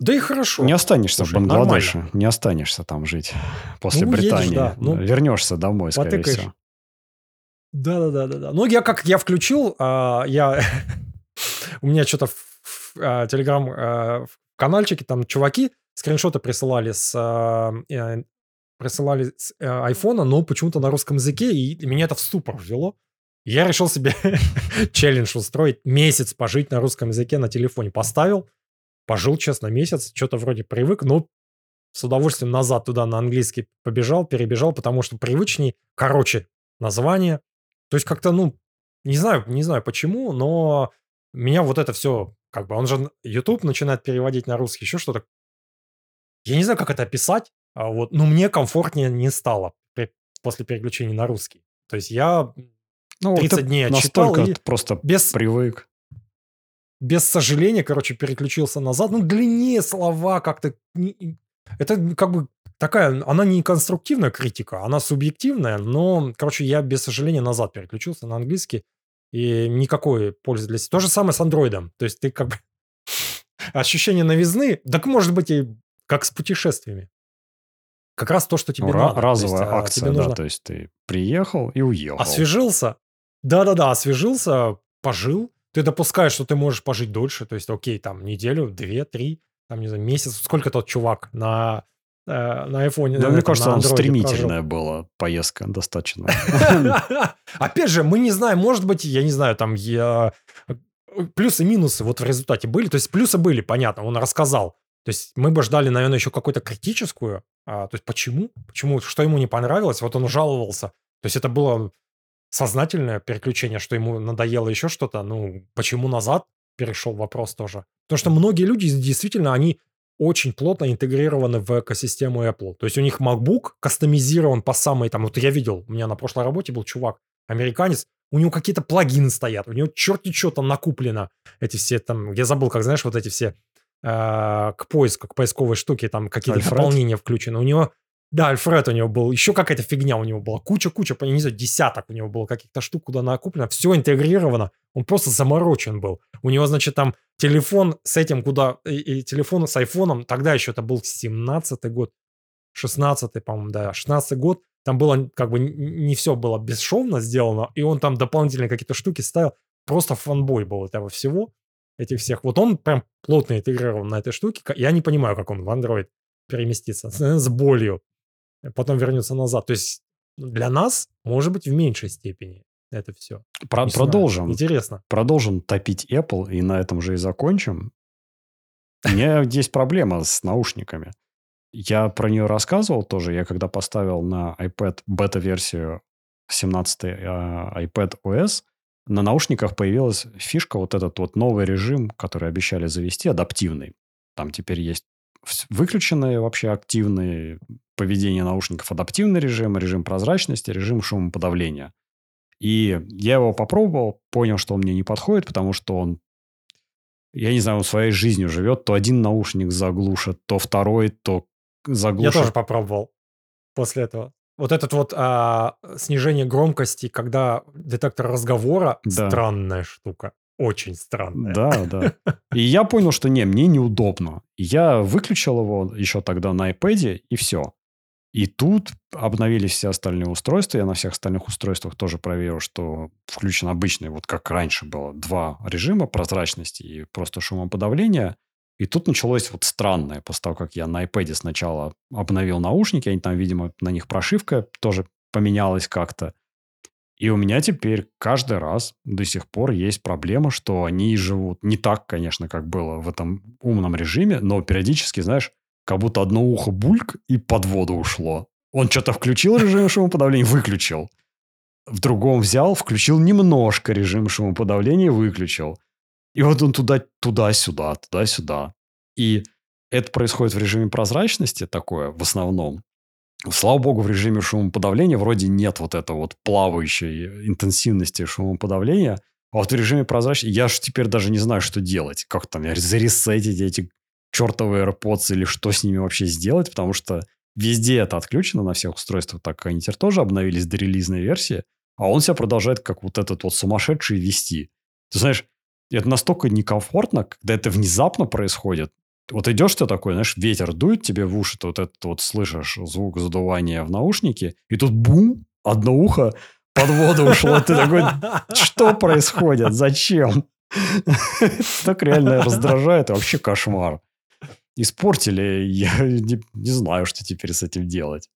Да и хорошо. не останешься Слушай, в Бангладеше, нормально. не останешься там жить после Ну, Британии. да, ну, Вернешься домой, скорее потыкаешь. всего. Да, да, да, да, да. Ну, я как я включил, а, я у меня что-то в Телеграм а, в каналчике там чуваки скриншоты присылали с а, э, присылали с э, айфона, но почему-то на русском языке, и меня это в ступор ввело. Я решил себе челлендж устроить, месяц пожить на русском языке на телефоне. Поставил, пожил, честно, месяц, что-то вроде привык, но с удовольствием назад туда на английский побежал, перебежал, потому что привычней, короче, название. То есть как-то, ну, не знаю, не знаю почему, но меня вот это все, как бы, он же YouTube начинает переводить на русский, еще что-то. Я не знаю, как это описать, а вот, но мне комфортнее не стало при- после переключения на русский. То есть я Ну, вот 30 ты дней отчитал и просто без, привык. без сожаления, короче, переключился назад. Ну, длиннее слова как-то... Это как бы такая, она не конструктивная критика, она субъективная, но, короче, я без сожаления назад переключился на английский, и никакой пользы для себя. То же самое с андроидом. То есть ты как бы... Ощущение новизны, так может быть и как с путешествиями. Как раз то, что тебе Ну, надо. То есть, разовая а, акция, тебе да, нужно то есть ты приехал и уехал. Освежился. Да-да-да, освежился, пожил. Ты допускаешь, что ты можешь пожить дольше. То есть, окей, там неделю, две, три, там, не знаю, месяц. Сколько тот чувак на, э, на айфоне? Да, э, мне этом, кажется, на он андроиде стремительная была поездка достаточно. прожил? Опять же, мы не знаем, может быть, я не знаю, там я... Плюсы и минусы вот в результате были. То есть плюсы были, понятно, он рассказал. То есть мы бы ждали, наверное, еще какую-то критическую. а, то есть почему? Почему? Что ему не понравилось? Вот он жаловался. То есть это было сознательное переключение, что ему надоело еще что-то. Ну, почему назад перешел вопрос тоже? Потому что многие люди действительно, они очень плотно интегрированы в экосистему Apple. То есть у них MacBook кастомизирован по самой там... Вот я видел, у меня на прошлой работе был чувак, американец, у него какие-то плагины стоят, у него черти что там накуплено. Эти все там, я забыл, как знаешь, вот эти все к поиску, к поисковой штуке, там какие-то Альфред? дополнения включены. У него, да, Альфред у него был, еще какая-то фигня у него была, куча-куча, я не знаю, десяток у него было каких-то штук, куда накуплено, все интегрировано, он просто заморочен был. У него, значит, там телефон с этим, куда, и, и телефон с айфоном, тогда еще это был 17-й год, 16-й, по-моему, да, 16-й год, там было как бы не все было бесшовно сделано, и он там дополнительные какие-то штуки ставил. Просто фанбой был этого всего, этих всех. Вот он прям плотно интегрирован на этой штуке. Я не понимаю, как он в Android переместится. С болью. Потом вернется назад. То есть для нас, может быть, в меньшей степени это все. Про- продолжим. Интересно. Продолжим топить Apple, и на этом же и закончим. У меня есть проблема с наушниками. Я про нее рассказывал тоже. Я когда поставил на iPad бета-версию 17 э, iPad OS, на наушниках появилась фишка, вот этот вот новый режим, который обещали завести, адаптивный. Там теперь есть выключенные вообще активные поведение наушников, адаптивный режим, режим прозрачности, режим шумоподавления. И я его попробовал, понял, что он мне не подходит, потому что он, я не знаю, он своей жизнью живет. То один наушник заглушит, то второй, то заглушит. Я тоже попробовал после этого. Вот этот вот а, снижение громкости, когда детектор разговора, Да. странная штука. Очень странная. Да, да. И я понял, что не, мне неудобно. Я выключил его еще тогда на iPad, и все. И тут обновились все остальные устройства. Я на всех остальных устройствах тоже проверил, что включен обычный, вот как раньше было, два режима прозрачности и просто шумоподавления. И тут началось вот странное, после того, как я на iPad сначала обновил наушники, они там, видимо, на них прошивка тоже поменялась как-то. И у меня теперь каждый раз до сих пор есть проблема, что они живут не так, конечно, как было в этом умном режиме, но периодически, знаешь, как будто одно ухо бульк и под воду ушло. Он что-то включил режим шумоподавления, выключил. В другом взял, включил немножко режим шумоподавления выключил. И вот он туда, туда-сюда, туда-сюда. И это происходит в режиме прозрачности такое в основном. Слава богу, в режиме шумоподавления вроде нет вот этого вот плавающей интенсивности шумоподавления. А вот в режиме прозрачности я же теперь даже не знаю, что делать. Как там, заресетить эти чертовые AirPods или что с ними вообще сделать, потому что везде это отключено на всех устройствах, так как они теперь тоже обновились до релизной версии, а он себя продолжает как вот этот вот сумасшедший вести. Ты знаешь, это настолько некомфортно, когда это внезапно происходит. Вот идешь ты такой, знаешь, ветер дует тебе в уши, ты вот этот вот слышишь звук задувания в наушнике, и тут бум, одно ухо под воду ушло. Ты такой, что происходит? Зачем? Так реально раздражает, вообще кошмар. Испортили, я не, не знаю, что теперь с этим делать.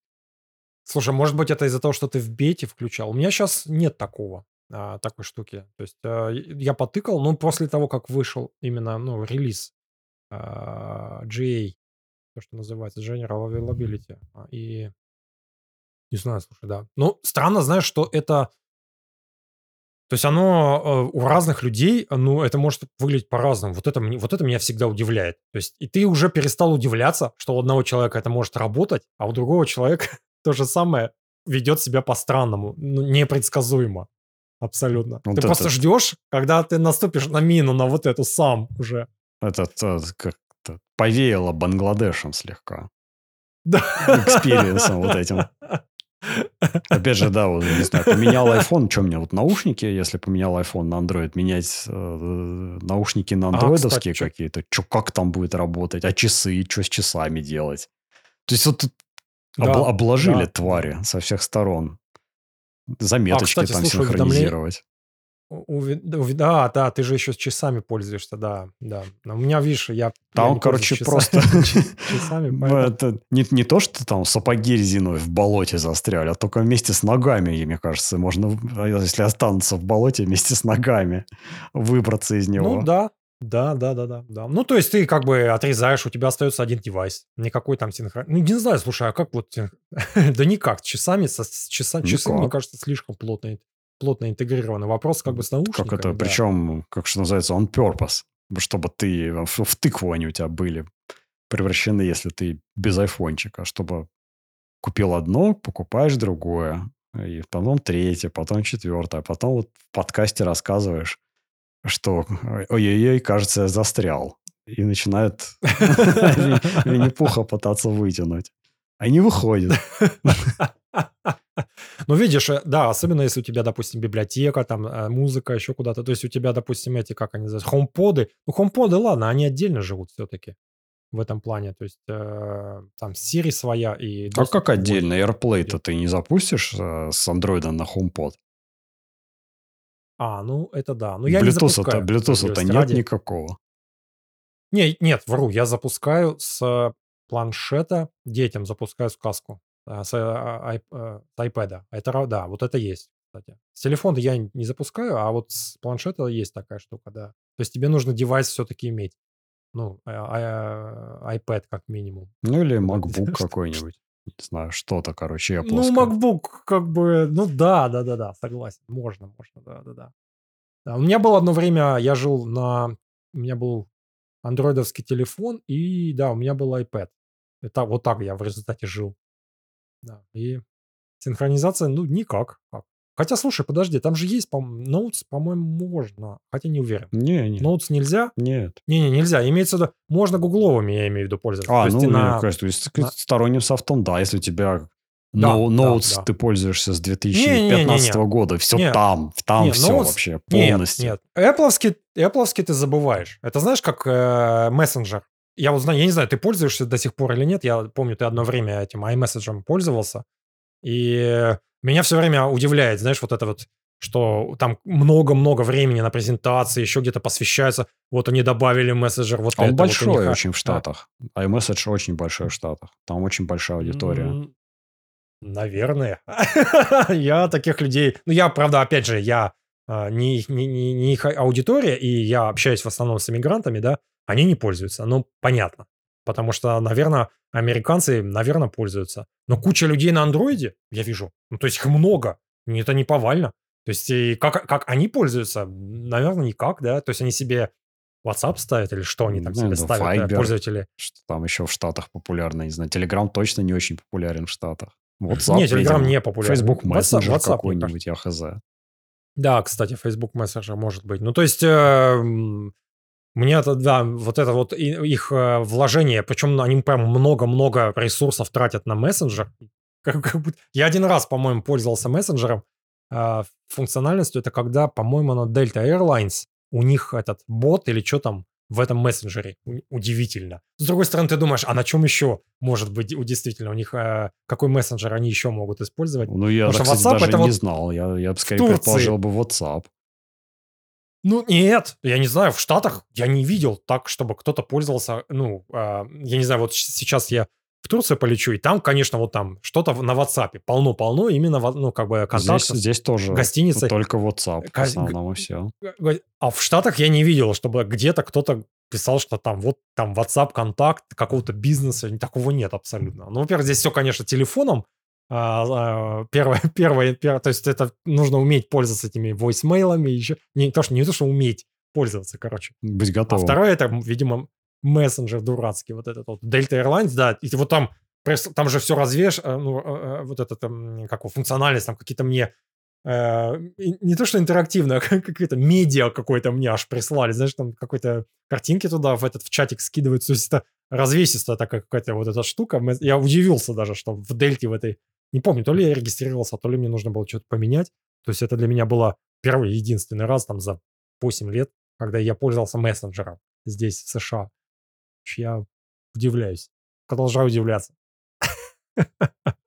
Слушай, может быть, это из-за того, что ты в бете включал. У меня сейчас нет такого, а, такой штуки. То есть а, я потыкал, ну, после того, как вышел именно, ну, релиз а, GA, то, что называется General Availability. а, И не знаю, слушай, да. Ну, странно, знаешь, что это... То есть оно э, у разных людей, ну, это может выглядеть по-разному. Вот это, вот это меня всегда удивляет. То есть и ты уже перестал удивляться, что у одного человека это может работать, а у другого человека то же самое ведет себя по-странному, ну, непредсказуемо. Абсолютно. Вот ты просто это- ждешь, когда ты наступишь на мину, на вот эту сам уже. Э, как-то повеяло Бангладешем слегка. Да. Experience ом вот этим. Опять же, да, вот, не знаю, поменял iPhone, что мне, вот наушники, если поменял iPhone на Android, менять э, наушники на Ага, андроидовские чё- какие-то, что как там будет работать, а часы, что с часами делать? То есть вот Да, обла- обложили да. твари со всех сторон. Заметочки А, кстати, там слушай, синхронизировать. Уви- да, уви- Да, да, ты же еще с часами пользуешься, да, да. Но у меня, видишь, я... Там, я короче, пользуюсь просто- часами, часами, Ну, Это не, не то, что там сапоги резиновые в болоте застряли, а только вместе с ногами, мне кажется, можно, а если останутся в болоте, вместе с ногами выбраться из него. Ну да, да, да, да, да, да. Ну, то есть ты как бы отрезаешь, у тебя остается один девайс. Никакой там синхрон... Ну, не знаю, слушай, а как вот... Да никак, часами, со, с часа- часы, мне кажется, слишком плотно, плотно интегрированы. Вопрос как бы с наушниками. Как это, да. причем, как что называется, on purpose, чтобы ты в, в тыкву они у тебя были превращены, если ты без айфончика, чтобы купил одно, покупаешь другое. и потом третье, потом четвертое, а потом вот в подкасте рассказываешь, что ой-ой-ой, кажется, я застрял. И начинает Винни-Пуха пытаться вытянуть. А не выходит. Ну, видишь, э, да, особенно если у тебя, допустим, библиотека, там, э, музыка, еще куда-то. То есть у тебя, допустим, эти, как они называются, хомподы. Ну, хомподы, ладно, они отдельно живут все-таки в этом плане. То есть э, там Siri своя и... А как отдельно? AirPlay-то ты не запустишь э, с андроида на HomePod? А, ну это да. Но я не запускаю. Bluetooth-то нет ради. никакого. Не, нет, вру, я запускаю с планшета, детям запускаю сказку. А, с, а, а, с iPad. Это, да, вот это есть, кстати. С телефона я не запускаю, а вот с планшета есть такая штука, да. То есть тебе нужно девайс все-таки иметь. Ну, iPad как минимум. Ну, или MacBook какой-нибудь. Не знаю, что-то, короче, Apple. Ну, MacBook, как бы, ну да, да, да, да, согласен. Можно, можно, да, да, да. да. У меня было одно время, я жил на... У меня был андроидовский телефон, и да, у меня был iPad. Это вот так я в результате жил. Да, и синхронизация, ну, никак. Хотя, слушай, подожди, там же есть, по Notes, по-моему, можно. Хотя не уверен. Не, не. Notes нельзя? Нет. Не-не, нельзя. Имеется в виду, можно гугловыми, я имею в виду, пользоваться. А, то ну, на... то есть на... сторонним софтом, да, если у тебя да, no, Notes да, да. ты пользуешься с 2015 не, не, не, года, все нет, там, там нет, все Notes, вообще полностью. Нет, нет. Apple, Apple ты забываешь. Это знаешь, как э, мессенджер. Я вот знаю, я не знаю, ты пользуешься до сих пор или нет. Я помню, ты одно время этим iMessage пользовался. И меня все время удивляет, знаешь, вот это вот, что там много-много времени на презентации, еще где-то посвящается. Вот они добавили мессенджер, вот а это. Он большой вот них... очень в Штатах. А iMessage очень большой в Штатах. Там очень большая аудитория. Наверное. я таких людей... Ну, я, правда, опять же, я а, не, не, не, не их аудитория, и я общаюсь в основном с иммигрантами, да, они не пользуются. Ну, понятно. Потому что, наверное, американцы, наверное, пользуются. Но куча людей на андроиде, я вижу. Ну, то есть их много. Это не повально. То есть и как, как они пользуются? Наверное, никак, да? То есть они себе WhatsApp ставят или что они там ну, себе ставят, Viber, да, пользователи? Что там еще в Штатах популярно, не знаю. Telegram точно не очень популярен в Штатах. WhatsApp, Нет, Telegram не популярен. Facebook Messenger WhatsApp, какой-нибудь, я хз. Да, кстати, Facebook Messenger может быть. Ну, то есть... Э, мне это, да, вот это вот их э, вложение, причем они прям много-много ресурсов тратят на мессенджер. Как, как будто... Я один раз, по-моему, пользовался мессенджером. Э, функциональностью это когда, по-моему, на Delta Airlines у них этот бот или что там в этом мессенджере. Удивительно. С другой стороны, ты думаешь, а на чем еще может быть действительно у них э, какой мессенджер они еще могут использовать? Ну, я, Потому кстати, WhatsApp даже это не вот знал. Я, я бы скорее предположил бы WhatsApp. Ну, нет, я не знаю, в Штатах я не видел так, чтобы кто-то пользовался, ну, э, я не знаю, вот сейчас я в Турцию полечу, и там, конечно, вот там что-то на WhatsApp полно-полно, именно, ну, как бы контактов. Здесь, здесь тоже гостиницы. только WhatsApp, в основном, и все. А в Штатах я не видел, чтобы где-то кто-то писал, что там вот там WhatsApp контакт какого-то бизнеса, такого нет абсолютно. Ну, во-первых, здесь все, конечно, телефоном, первое, первое, первое, то есть это нужно уметь пользоваться этими voicemail'ами, еще не то, что не то, что уметь пользоваться, короче. Быть а готовым. А второе, это, видимо, мессенджер дурацкий, вот этот вот, Delta Airlines, да, и вот там, там же все развеш, э, ну, э, э, вот это там, как функциональность, там какие-то мне не то что интерактивно, а какое-то медиа какое-то мне аж прислали, знаешь, там какой-то картинки туда в этот в чатик скидывают, то есть это развесистая такая какая-то вот эта штука. Я удивился даже, что в Дельте в этой не помню, то ли я регистрировался, то ли мне нужно было что-то поменять. То есть это для меня было первый единственный раз там за 8 лет, когда я пользовался мессенджером здесь, в США. Я удивляюсь. Продолжаю удивляться.